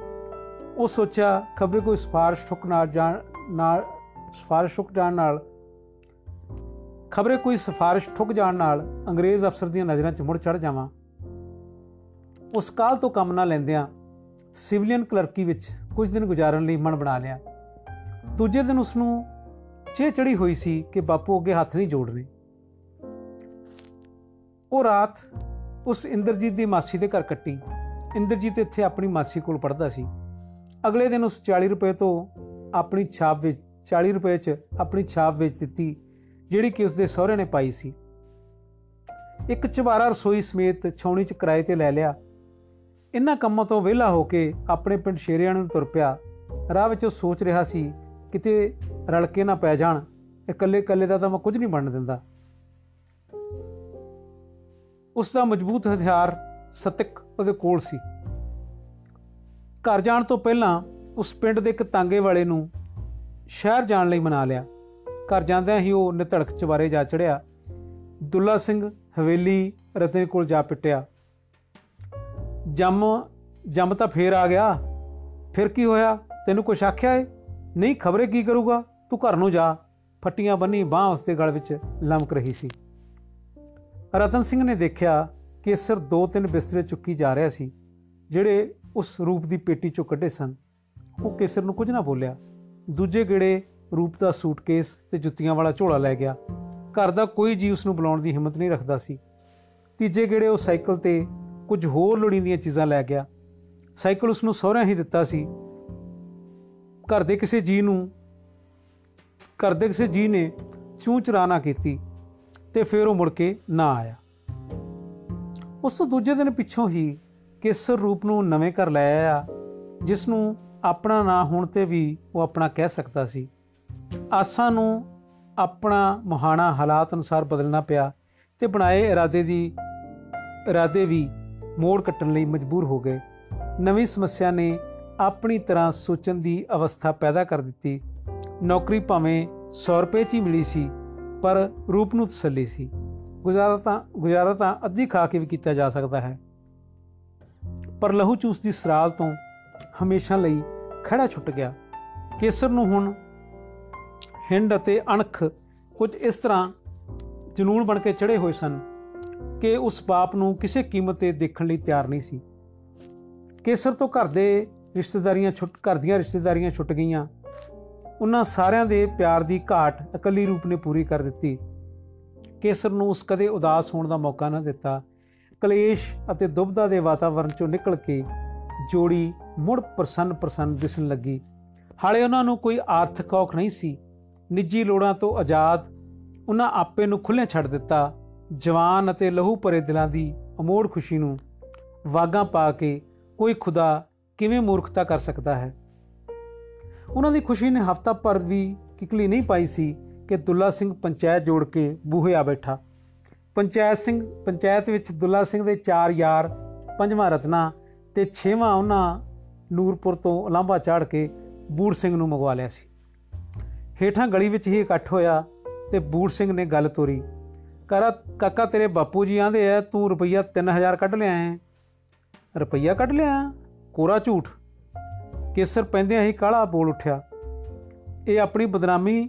ਉਹ ਸੋਚਿਆ ਖਬਰੇ ਕੋਈ ਸਫਾਰਿਸ਼ ਠੁਕ ਨਾਲ ਜਾਣ ਨਾਲ, ਸਫਾਰਿਸ਼ ਠੁਕ ਜਾਣ ਨਾਲ, ਖਬਰੇ ਕੋਈ ਸਫਾਰਿਸ਼ ਠੁਕ ਜਾਣ ਨਾਲ ਅੰਗਰੇਜ਼ ਅਫਸਰ ਦੀਆਂ ਨਜ਼ਰਾਂ 'ਚ ਮੁੜ ਚੜ ਜਾਵਾਂ। ਉਸ ਕਾਲ ਤੋਂ ਕੰਮ ਨਾ ਲੈਂਦਿਆਂ ਸਿਵਲੀਅਨ ਕਲਰਕੀ ਵਿੱਚ ਕੁਝ ਦਿਨ ਗੁਜ਼ਾਰਨ ਲਈ ਮਨ ਬਣਾ ਲਿਆ। ਦੂਜੇ ਦਿਨ ਉਸ ਨੂੰ ਚੇ ਚੜੀ ਹੋਈ ਸੀ ਕਿ ਬਾਪੂ ਅੱਗੇ ਹੱਥ ਨਹੀਂ ਜੋੜਨੇ। ਉਹ ਰਾਤ ਉਸ ਇੰਦਰਜੀਤ ਦੀ ਮਾਸੀ ਦੇ ਘਰ ਕੱਟੀ। ਇੰਦਰਜੀਤ ਇੱਥੇ ਆਪਣੀ ਮਾਸੀ ਕੋਲ ਪੜਦਾ ਸੀ। ਅਗਲੇ ਦਿਨ ਉਸ 40 ਰੁਪਏ ਤੋਂ ਆਪਣੀ ਛਾਪ ਵਿੱਚ 40 ਰੁਪਏ 'ਚ ਆਪਣੀ ਛਾਪ ਵੇਚ ਦਿੱਤੀ, ਜਿਹੜੀ ਕਿ ਉਸਦੇ ਸਹੁਰੇ ਨੇ ਪਾਈ ਸੀ। ਇੱਕ ਚਵਾਰਾ ਰਸੋਈ ਸਮੇਤ ਛੌਣੀ 'ਚ ਕਿਰਾਏ ਤੇ ਲੈ ਲਿਆ। ਇਹਨਾਂ ਕੰਮਾਂ ਤੋਂ ਵਿਹਲਾ ਹੋ ਕੇ ਆਪਣੇ ਪਿੰਡ ਸ਼ੇਰਿਆਂ ਨੂੰ ਤੁਰ ਪਿਆ। ਰਾਹ ਵਿੱਚ ਉਹ ਸੋਚ ਰਿਹਾ ਸੀ, ਕਿਤੇ ਰਲ ਕੇ ਨਾ ਪੈ ਜਾਣ। ਇਕੱਲੇ ਇਕੱਲੇ ਦਾ ਤਾਂ ਮੈਂ ਕੁਝ ਨਹੀਂ ਬਣਨ ਦਿੰਦਾ। ਉਸ ਦਾ ਮਜ਼ਬੂਤ ਹਥਿਆਰ ਸਤਿਕ ਉਹਦੇ ਕੋਲ ਸੀ। ਘਰ ਜਾਣ ਤੋਂ ਪਹਿਲਾਂ ਉਸ ਪਿੰਡ ਦੇ ਇੱਕ ਤਾਂਗੇ ਵਾਲੇ ਨੂੰ ਸ਼ਹਿਰ ਜਾਣ ਲਈ ਮਨਾ ਲਿਆ। ਘਰ ਜਾਂਦਿਆਂ ਹੀ ਉਹ ਨਿਤੜਕ ਚਵਾਰੇ ਜਾ ਚੜਿਆ। ਦੁੱਲਾ ਸਿੰਘ ਹਵੇਲੀ ਰਤਨ ਕੋਲ ਜਾ ਪਿੱਟਿਆ। ਜੰਮ ਜੰਮ ਤਾਂ ਫੇਰ ਆ ਗਿਆ। ਫਿਰ ਕੀ ਹੋਇਆ? ਤੈਨੂੰ ਕੁਛ ਆਖਿਆ ਏ? ਨਹੀਂ, ਖਬਰੇ ਕੀ ਕਰੂਗਾ? ਤੂੰ ਘਰ ਨੂੰ ਜਾ। ਫੱਟੀਆਂ ਬੰਨੀ ਬਾਹ ਉਸਦੇ ਗਲ ਵਿੱਚ ਲਮਕ ਰਹੀ ਸੀ। ਰਤਨ ਸਿੰਘ ਨੇ ਦੇਖਿਆ ਕਿ ਸਿਰ ਦੋ ਤਿੰਨ ਬਿਸਤਰੇ ਚੁੱਕੀ ਜਾ ਰਿਹਾ ਸੀ, ਜਿਹੜੇ ਉਸ ਰੂਪ ਦੀ ਪੇਟੀ ਚੋਂ ਕੱਢੇ ਸਨ। ਉਹ ਕੇਸਰ ਨੂੰ ਕੁਝ ਨਾ ਬੋਲਿਆ। ਦੂਜੇ ਗੇੜੇ ਰੂਪ ਦਾ ਸੂਟਕੇਸ ਤੇ ਜੁੱਤੀਆਂ ਵਾਲਾ ਝੋਲਾ ਲੈ ਗਿਆ। ਘਰ ਦਾ ਕੋਈ ਜੀ ਉਸ ਨੂੰ ਬੁਲਾਉਣ ਦੀ ਹਿੰਮਤ ਨਹੀਂ ਰੱਖਦਾ ਸੀ। ਤੀਜੇ ਗੇੜੇ ਉਹ ਸਾਈਕਲ ਤੇ ਕੁਝ ਹੋਰ ਲੋੜੀਂਦੀਆਂ ਚੀਜ਼ਾਂ ਲੈ ਗਿਆ। ਸਾਈਕਲ ਉਸ ਨੂੰ ਸਹੁਰਿਆਂ ਹੀ ਦਿੱਤਾ ਸੀ। ਘਰ ਦੇ ਕਿਸੇ ਜੀ ਨੂੰ, ਘਰ ਦੇ ਕਿਸੇ ਜੀ ਨੇ ਚੂੰ ਚਰਾ ਨਾ ਕੀਤੀ ਤੇ ਫਿਰ ਉਹ ਮੁੜ ਕੇ ਨਾ ਆਇਆ। ਉਸ ਤੋਂ ਦੂਜੇ ਦਿਨ ਪਿੱਛੋਂ ਹੀ ਕੇਸਰ ਰੂਪ ਨੂੰ ਨਵੇਂ ਘਰ ਲੈ ਆਇਆ ਜਿਸ ਨੂੰ ਆਪਣਾ ਨਾਂ ਹੋਣ ਤੇ ਵੀ ਉਹ ਆਪਣਾ ਕਹਿ ਸਕਦਾ ਸੀ। ਆਸਾਂ ਨੂੰ ਆਪਣਾ ਮੁਹਾਣਾ ਹਾਲਾਤ ਅਨੁਸਾਰ ਬਦਲਣਾ ਪਿਆ ਤੇ ਬਣਾਏ ਇਰਾਦੇ ਦੀ, ਇਰਾਦੇ ਵੀ ਮੋੜ ਕੱਟਣ ਲਈ ਮਜਬੂਰ ਹੋ ਗਏ। ਨਵੀਂ ਸਮੱਸਿਆ ਨੇ ਆਪਣੀ ਤਰ੍ਹਾਂ ਸੋਚਣ ਦੀ ਅਵਸਥਾ ਪੈਦਾ ਕਰ ਦਿੱਤੀ। ਨੌਕਰੀ ਭਾਵੇਂ 100 ਰੁਪਏ 'ਚ ਹੀ ਮਿਲੀ ਸੀ, ਪਰ ਰੂਪ ਨੂੰ ਤਸੱਲੀ ਸੀ। ਗੁਜ਼ਾਰਾ ਤਾਂ ਗੁਜ਼ਾਰਾ ਤਾਂ ਅੱਧੀ ਖਾ ਕੇ ਵੀ ਕੀਤਾ ਜਾ ਸਕਦਾ ਹੈ। ਪਰ ਲਹੂ ਚੂਸ ਦੀ ਸਰਾਲ ਤੋਂ ਹਮੇਸ਼ਾ ਲਈ ਖੜਾ ਛੁੱਟ ਗਿਆ। ਕੇਸਰ ਨੂੰ ਹੁਣ ਹਿੰਡ ਅਤੇ ਅਣਖ ਕੁਝ ਇਸ ਤਰ੍ਹਾਂ ਜਨੂਨ ਬਣ ਕੇ ਚੜੇ ਹੋਏ ਸਨ ਕਿ ਉਸ ਬਾਪ ਨੂੰ ਕਿਸੇ ਕੀਮਤ ਤੇ ਦੇਖਣ ਲਈ ਤਿਆਰ ਨਹੀਂ ਸੀ। ਕੇਸਰ ਤੋਂ ਘਰ ਦੇ ਰਿਸ਼ਤੇਦਾਰੀਆਂ ਛੁੱਟ, ਘਰ ਦੀਆਂ ਰਿਸ਼ਤੇਦਾਰੀਆਂ ਛੁੱਟ ਗਈਆਂ। ਉਹਨਾਂ ਸਾਰਿਆਂ ਦੇ ਪਿਆਰ ਦੀ ਘਾਟ ਇਕੱਲੀ ਰੂਪ ਨੇ ਪੂਰੀ ਕਰ ਦਿੱਤੀ। ਕੇਸਰ ਨੂੰ ਉਸ ਕਦੇ ਉਦਾਸ ਹੋਣ ਦਾ ਮੌਕਾ ਨਾ ਦਿੱਤਾ। ਕਲੇਸ਼ ਅਤੇ ਦੁਬਦਾ ਦੇ ਵਾਤਾਵਰਣ ਚੋਂ ਨਿਕਲ ਕੇ ਜੋੜੀ ਮੁੜ ਪ੍ਰਸੰਨ ਪ੍ਰਸੰਨ ਦਿਸਣ ਲੱਗੀ। ਹਾਲੇ ਉਹਨਾਂ ਨੂੰ ਕੋਈ ਆਰਥਿਕ ਔਖ ਨਹੀਂ ਸੀ। ਨਿੱਜੀ ਲੋੜਾਂ ਤੋਂ ਆਜ਼ਾਦ ਉਹਨਾਂ ਆਪੇ ਨੂੰ ਖੁੱਲੇ ਛੱਡ ਦਿੱਤਾ। ਜਵਾਨ ਅਤੇ ਲਹੂ ਭਰੇ ਦਿਲਾਂ ਦੀ ਅਮੋੜ ਖੁਸ਼ੀ ਨੂੰ ਵਾਗਾਂ ਪਾ ਕੇ ਕੋਈ ਖੁਦਾ ਕਿਵੇਂ ਮੂਰਖਤਾ ਕਰ ਸਕਦਾ ਹੈ? ਉਹਨਾਂ ਦੀ ਖੁਸ਼ੀ ਨੇ ਹਫਤਾ ਭਰ ਵੀ ਕਿਕਲੀ ਨਹੀਂ ਪਾਈ ਸੀ। ਕਿ ਦੁੱਲਾ ਸਿੰਘ ਪੰਚਾਇਤ ਜੋੜ ਕੇ ਬੂਹੇ ਆ ਬੈਠਾ। ਪੰਚਾਇਤ ਸਿੰਘ, ਪੰਚਾਇਤ ਵਿੱਚ ਦੁੱਲਾ ਸਿੰਘ ਦੇ ਚਾਰ ਯਾਰ, ਪੰਜਵਾਂ ਰਤਨਾ ਤੇ ਛੇਵਾਂ ਉਹਨਾਂ ਨੂਰਪੁਰ ਤੋਂ ਉਲਾਂਭਾ ਚਾੜ ਕੇ ਬੂੜ ਸਿੰਘ ਨੂੰ ਮੰਗਵਾ ਲਿਆ ਸੀ। ਹੇਠਾਂ ਗਲੀ ਵਿੱਚ ਹੀ ਇਕੱਠ ਹੋਇਆ ਤੇ ਬੂੜ ਸਿੰਘ ਨੇ ਗੱਲ ਤੋਰੀ। ਕਰਾ ਕਾਕਾ ਤੇਰੇ ਬਾਪੂ ਜੀ ਆਂਦੇ ਆ, ਤੂੰ ਰੁਪਈਆ 3000 ਕੱਢ ਲਿਆ ਹੈ? ਰੁਪਈਆ ਕੱਢ ਲਿਆ? ਕੋਰਾ ਝੂਠ? ਕੇਸਰ ਪੈਂਦਿਆਂ ਹੀ ਕਾਲਾ ਬੋਲ ਉੱਠਿਆ। ਇਹ ਆਪਣੀ ਬਦਨਾਮੀ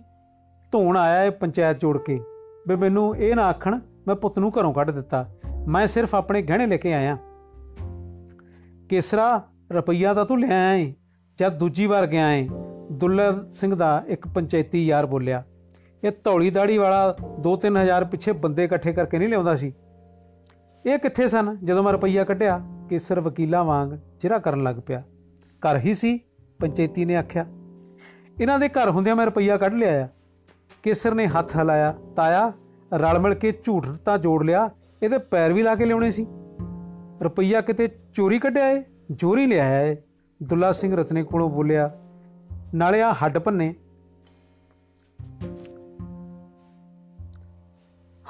ਧੋਣ ਆਇਆ ਹੈ ਪੰਚਾਇਤ ਜੋੜ ਕੇ ਵੀ ਮੈਨੂੰ ਇਹ ਨਾ ਆਖਣ, ਮੈਂ ਪੁੱਤ ਨੂੰ ਘਰੋਂ ਕੱਢ ਦਿੱਤਾ। ਮੈਂ ਸਿਰਫ ਆਪਣੇ ਗਹਿਣੇ ਲੈ ਕੇ ਆਇਆ। ਕੇਸਰਾ ਰੁਪਈਆ ਤਾਂ ਤੂੰ ਲਿਆ ਏ, ਜਦ ਦੂਜੀ ਵਾਰ ਗਿਆ ਏ ਦੁੱਲਾ ਸਿੰਘ ਦਾ ਇੱਕ ਪੰਚਾਇਤੀ ਯਾਰ ਬੋਲਿਆ। ਇਹ ਧੌਲੀ ਦਾੜੀ ਵਾਲਾ 2-3000 ਪਿੱਛੇ ਬੰਦੇ ਇਕੱਠੇ ਕਰਕੇ ਨਹੀਂ ਲਿਆਉਂਦਾ ਸੀ। ਇਹ ਕਿੱਥੇ ਸਨ ਜਦੋਂ ਮੈਂ ਰੁਪਈਆ ਕੱਢਿਆ? ਕੇਸਰ ਵਕੀਲਾਂ ਵਾਂਗ ਚਿਹਰਾ ਕਰਨ ਲੱਗ ਪਿਆ। ਘਰ ਹੀ ਸੀ, ਪੰਚਾਇਤੀ ਨੇ ਆਖਿਆ। ਇਹਨਾਂ ਦੇ ਘਰ ਹੁੰਦਿਆਂ ਮੈਂ ਰੁਪਈਆ ਕੱਢ ਲਿਆ ਆ ਕੇਸਰ ਨੇ ਹੱਥ ਹਲਾਇਆ, ਤਾਇਆ, ਰਲ ਮਿਲ ਕੇ ਝੂਠ ਤਾਂ ਜੋੜ ਲਿਆ, ਇਹਦੇ ਪੈਰ ਵੀ ਲਾ ਕੇ ਲਿਆਉਣੇ ਸੀ। ਰੁਪਈਆ ਕਿਤੇ ਚੋਰੀ ਕੱਢਿਆ ਏ, ਜੋਰੀ ਲਿਆਇਆ ਏ? ਦੁੱਲਾ ਸਿੰਘ ਰਤਨੇ ਕੋਲੋਂ ਬੋਲਿਆ, ਨਾਲੇ ਆ ਹੱਡ ਭੰਨੇ।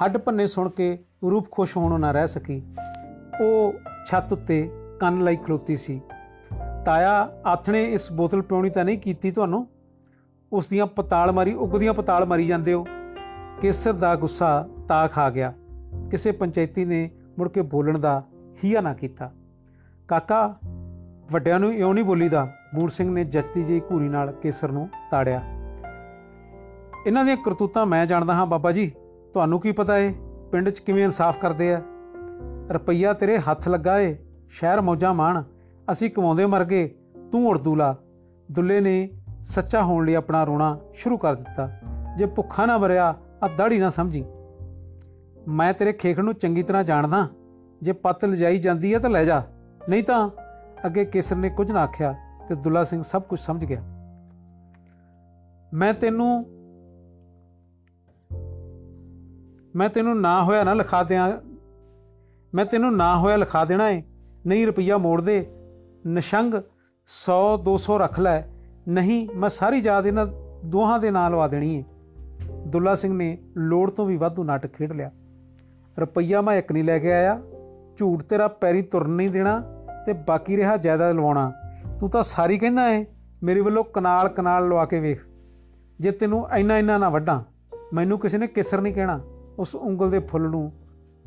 ਹੱਡ ਭੰਨੇ ਸੁਣ ਕੇ ਰੂਪ ਖੁਸ਼ ਹੋਣੋਂ ਨਾ ਰਹਿ ਸਕੀ। ਉਹ ਛੱਤ ਉੱਤੇ ਕੰਨ ਲਈ ਖਲੋਤੀ ਸੀ। ਤਾਇਆ, ਆਥਣੇ ਇਸ ਬੋਤਲ ਪਿਉਣੀ ਤਾਂ ਨਹੀਂ ਕੀਤੀ ਤੁਹਾਨੂੰ? ਉਸ ਦੀਆਂ ਪਤਾਲ ਮਾਰੀ, ਉਗਦੀਆਂ ਪਤਾਲ ਮਾਰੀ ਜਾਂਦੇ ਹੋ। ਕੇਸਰ ਦਾ ਗੁੱਸਾ ਤਾਂ ਖਾ ਗਿਆ। ਕਿਸੇ ਪੰਚਾਇਤੀ ਨੇ ਮੁੜ ਕੇ ਬੋਲਣ ਦਾ ਹੀਆ ਨਾ ਕੀਤਾ। ਕਾਕਾ, ਵੱਡਿਆਂ ਨੂੰ ਇਉਂ ਨਹੀਂ ਬੋਲੀਦਾ, ਬੂੜ ਸਿੰਘ ਨੇ ਜੱਤੀ ਜੀ ਘੂਰੀ ਨਾਲ ਕੇਸਰ ਨੂੰ ਤਾੜਿਆ। ਇਹਨਾਂ ਦੀਆਂ ਕਰਤੂਤਾਂ ਮੈਂ ਜਾਣਦਾ ਹਾਂ, ਬਾਬਾ ਜੀ। ਤੁਹਾਨੂੰ ਕੀ ਪਤਾ ਏ ਪਿੰਡ 'ਚ ਕਿਵੇਂ ਇਨਸਾਫ ਕਰਦੇ ਆ? ਰੁਪਈਆ ਤੇਰੇ ਹੱਥ ਲੱਗਾ ਏ, ਸ਼ਹਿਰ ਮੌਜਾਂ ਮਾਣ। ਅਸੀਂ ਕਮਾਉਂਦੇ ਮਰ ਗਏ, ਤੂੰ ਉਰਦੂ ਲਾ। ਦੁੱਲੇ ਨੇ ਸੱਚਾ ਹੋਣ ਲਈ ਆਪਣਾ ਰੋਣਾ ਸ਼ੁਰੂ ਕਰ ਦਿੱਤਾ। ਜੇ ਭੁੱਖਾ ਨਾ ਮਰਿਆ ਆ ਦਾੜੀ ਨਾ ਸਮਝੀ। ਮੈਂ ਤੇਰੇ ਖੇਖ ਨੂੰ ਚੰਗੀ ਤਰ੍ਹਾਂ ਜਾਣਦਾ। ਜੇ ਪੱਤ ਲਜਾਈ ਜਾਂਦੀ ਹੈ ਤਾਂ ਲੈ ਜਾ। ਨਹੀਂ ਤਾਂ ਅੱਗੇ ਕੇਸਰ ਨੇ ਕੁਝ ਨਾ ਆਖਿਆ ਤੇ ਦੁੱਲਾ ਸਿੰਘ ਸਭ ਕੁਝ ਸਮਝ ਗਿਆ। ਮੈਂ ਤੈਨੂੰ ਮੈਂ ਤੈਨੂੰ ਨਾ ਹੋਇਆ ਨਾ ਲਿਖਾ ਦਿਆਂ। ਮੈਂ ਤੈਨੂੰ ਨਾ ਹੋਇਆ ਲਿਖਾ ਦੇਣਾ ਏ। ਨਹੀਂ ਰੁਪਈਆ ਮੋੜ ਦੇ। ਨਸ਼ੰਗ 100 200 ਰੱਖ ਲੈ। ਨਹੀਂ, ਮੈਂ ਸਾਰੀ ਯਾਦ ਇਹਨਾਂ ਦੋਹਾਂ ਦੇ ਨਾਂ ਲਵਾ ਦੇਣੀ ਏ। ਦੁੱਲਾ ਸਿੰਘ ਨੇ ਲੋੜ ਤੋਂ ਵੀ ਵਾਧੂ ਨਾਟਕ ਖੇਡ ਲਿਆ। ਰੁਪਈਆ ਮੈਂ ਇੱਕ ਨਹੀਂ ਲੈ ਕੇ ਆਇਆ। ਝੂਠ ਤੇਰਾ ਪੈਰੀ ਤੁਰਨ ਨਹੀਂ ਦੇਣਾ ਤੇ ਬਾਕੀ ਰਿਹਾ ਜਾਇਦਾਦ ਲਵਾਉਣਾ। ਤੂੰ ਤਾਂ ਸਾਰੀ ਕਹਿੰਦਾ ਏ, ਮੇਰੇ ਵੱਲੋਂ ਕਨਾਲ ਕਨਾਲ ਲਵਾ ਕੇ ਵੇਖ। ਜੇ ਤੈਨੂੰ ਇੰਨਾ ਇੰਨਾ ਨਾ ਵੱਡਾ ਮੈਨੂੰ ਕਿਸੇ ਨੇ ਕਿਸਰ ਨਹੀਂ ਕਹਿਣਾ। ਉਸ ਉਂਗਲ ਦੇ ਫੁੱਲ ਨੂੰ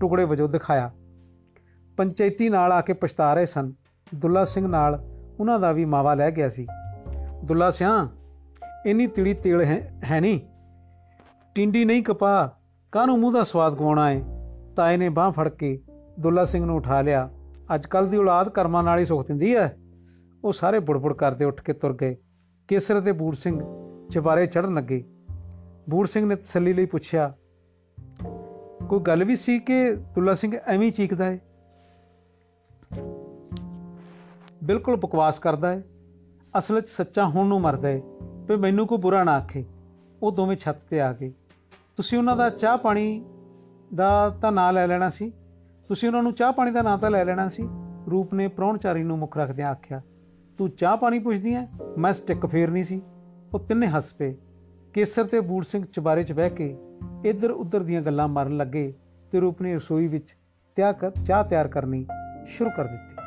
ਟੁਕੜੇ ਵਜੋਂ ਦਿਖਾਇਆ। ਪੰਚਾਇਤੀ ਨਾਲ ਆ ਕੇ ਪਛਤਾ ਰਹੇ ਸਨ। ਦੁੱਲਾ ਸਿੰਘ ਨਾਲ ਉਹਨਾਂ ਦਾ ਵੀ ਮਾਵਾ ਲੈ ਗਿਆ ਸੀ। ਦੁੱਲਾ ਸਿਆਂ, ਇੰਨੀ ਤਿੜੀ ਤੇਲ ਹੈ ਹੈ ਨਹੀਂ। ਟਿੰਡੀ ਨਹੀਂ ਕਪਾ ਕਾਹਨੂੰ ਮੂੰਹ ਦਾ ਸਵਾਦ ਗਵਾਉਣਾ ਏ? ਤਾਏ ਨੇ ਬਾਹ ਫੜ ਕੇ ਦੁੱਲਾ ਸਿੰਘ ਨੂੰ ਉਠਾ ਲਿਆ। ਅੱਜ ਕੱਲ ਦੀ ਔਲਾਦ ਕਰਮਾਂ ਨਾਲ ਹੀ ਸੁਖ ਦਿੰਦੀ ਐ। ਉਹ ਸਾਰੇ ਬੁੜਬੁੜ ਕਰਦੇ ਉੱਠ ਕੇ ਤੁਰ ਗਏ। ਕੇਸਰ ਤੇ ਬੂੜ ਸਿੰਘ ਚਬਾਰੇ ਚੜਨ ਲੱਗੇ। ਬੂੜ ਸਿੰਘ ਨੇ ਤਸੱਲੀ ਲਈ ਪੁੱਛਿਆ, ਕੋਈ ਗੱਲ ਵੀ ਸੀ ਕਿ ਦੁੱਲਾ ਸਿੰਘ ਐਵੇਂ ਹੀ ਚੀਕਦਾ ਏ? ਬਿਲਕੁਲ ਬਕਵਾਸ ਕਰਦਾ ਏ। ਅਸਲ ਵਿੱਚ ਸੱਚਾ ਹੋਣ ਨੂੰ ਮਰਦਾ ਏ ਤੇ ਮੈਨੂੰ ਕੋਈ ਬੁਰਾ ਨਾ ਆਖੇ। ਉਹ ਦੋਵੇਂ ਛੱਤ ਤੇ ਆ ਗਏ। ਤੁਸੀਂ ਉਹਨਾਂ ਦਾ ਚਾਹ ਪਾਣੀ ਦਾ ਤਾਂ ਨਾਂ ਲੈ ਲੈਣਾ ਸੀ। ਤੁਸੀਂ ਉਹਨਾਂ ਨੂੰ ਚਾਹ ਪਾਣੀ ਦਾ ਨਾਂ ਤਾਂ ਲੈ ਲੈਣਾ ਸੀ। ਰੂਪ ਨੇ ਪ੍ਰਾਹੁਣਚਾਰੀ ਨੂੰ ਮੁੱਖ ਰੱਖਦਿਆਂ ਆਖਿਆ, ਤੂੰ ਚਾਹ ਪਾਣੀ ਪੁੱਛਦੀ ਐ ਮੈਂ ਸਟਿੱਕ ਫੇਰਨੀ ਸੀ। ਉਹ ਤਿੰਨੇ ਹੱਸ ਪਏ। ਕੇਸਰ ਤੇ ਬੂੜ ਸਿੰਘ ਚਬਾਰੇ 'ਚ ਬਹਿ ਕੇ ਇੱਧਰ ਉੱਧਰ ਦੀਆਂ ਗੱਲਾਂ ਮਾਰਨ ਲੱਗੇ ਤੇ ਰੂਪ ਨੇ ਰਸੋਈ ਵਿੱਚ ਤਿਆਰ ਕਰ ਚਾਹ ਤਿਆਰ ਕਰਨੀ ਸ਼ੁਰੂ ਕਰ ਦਿੱਤੀ।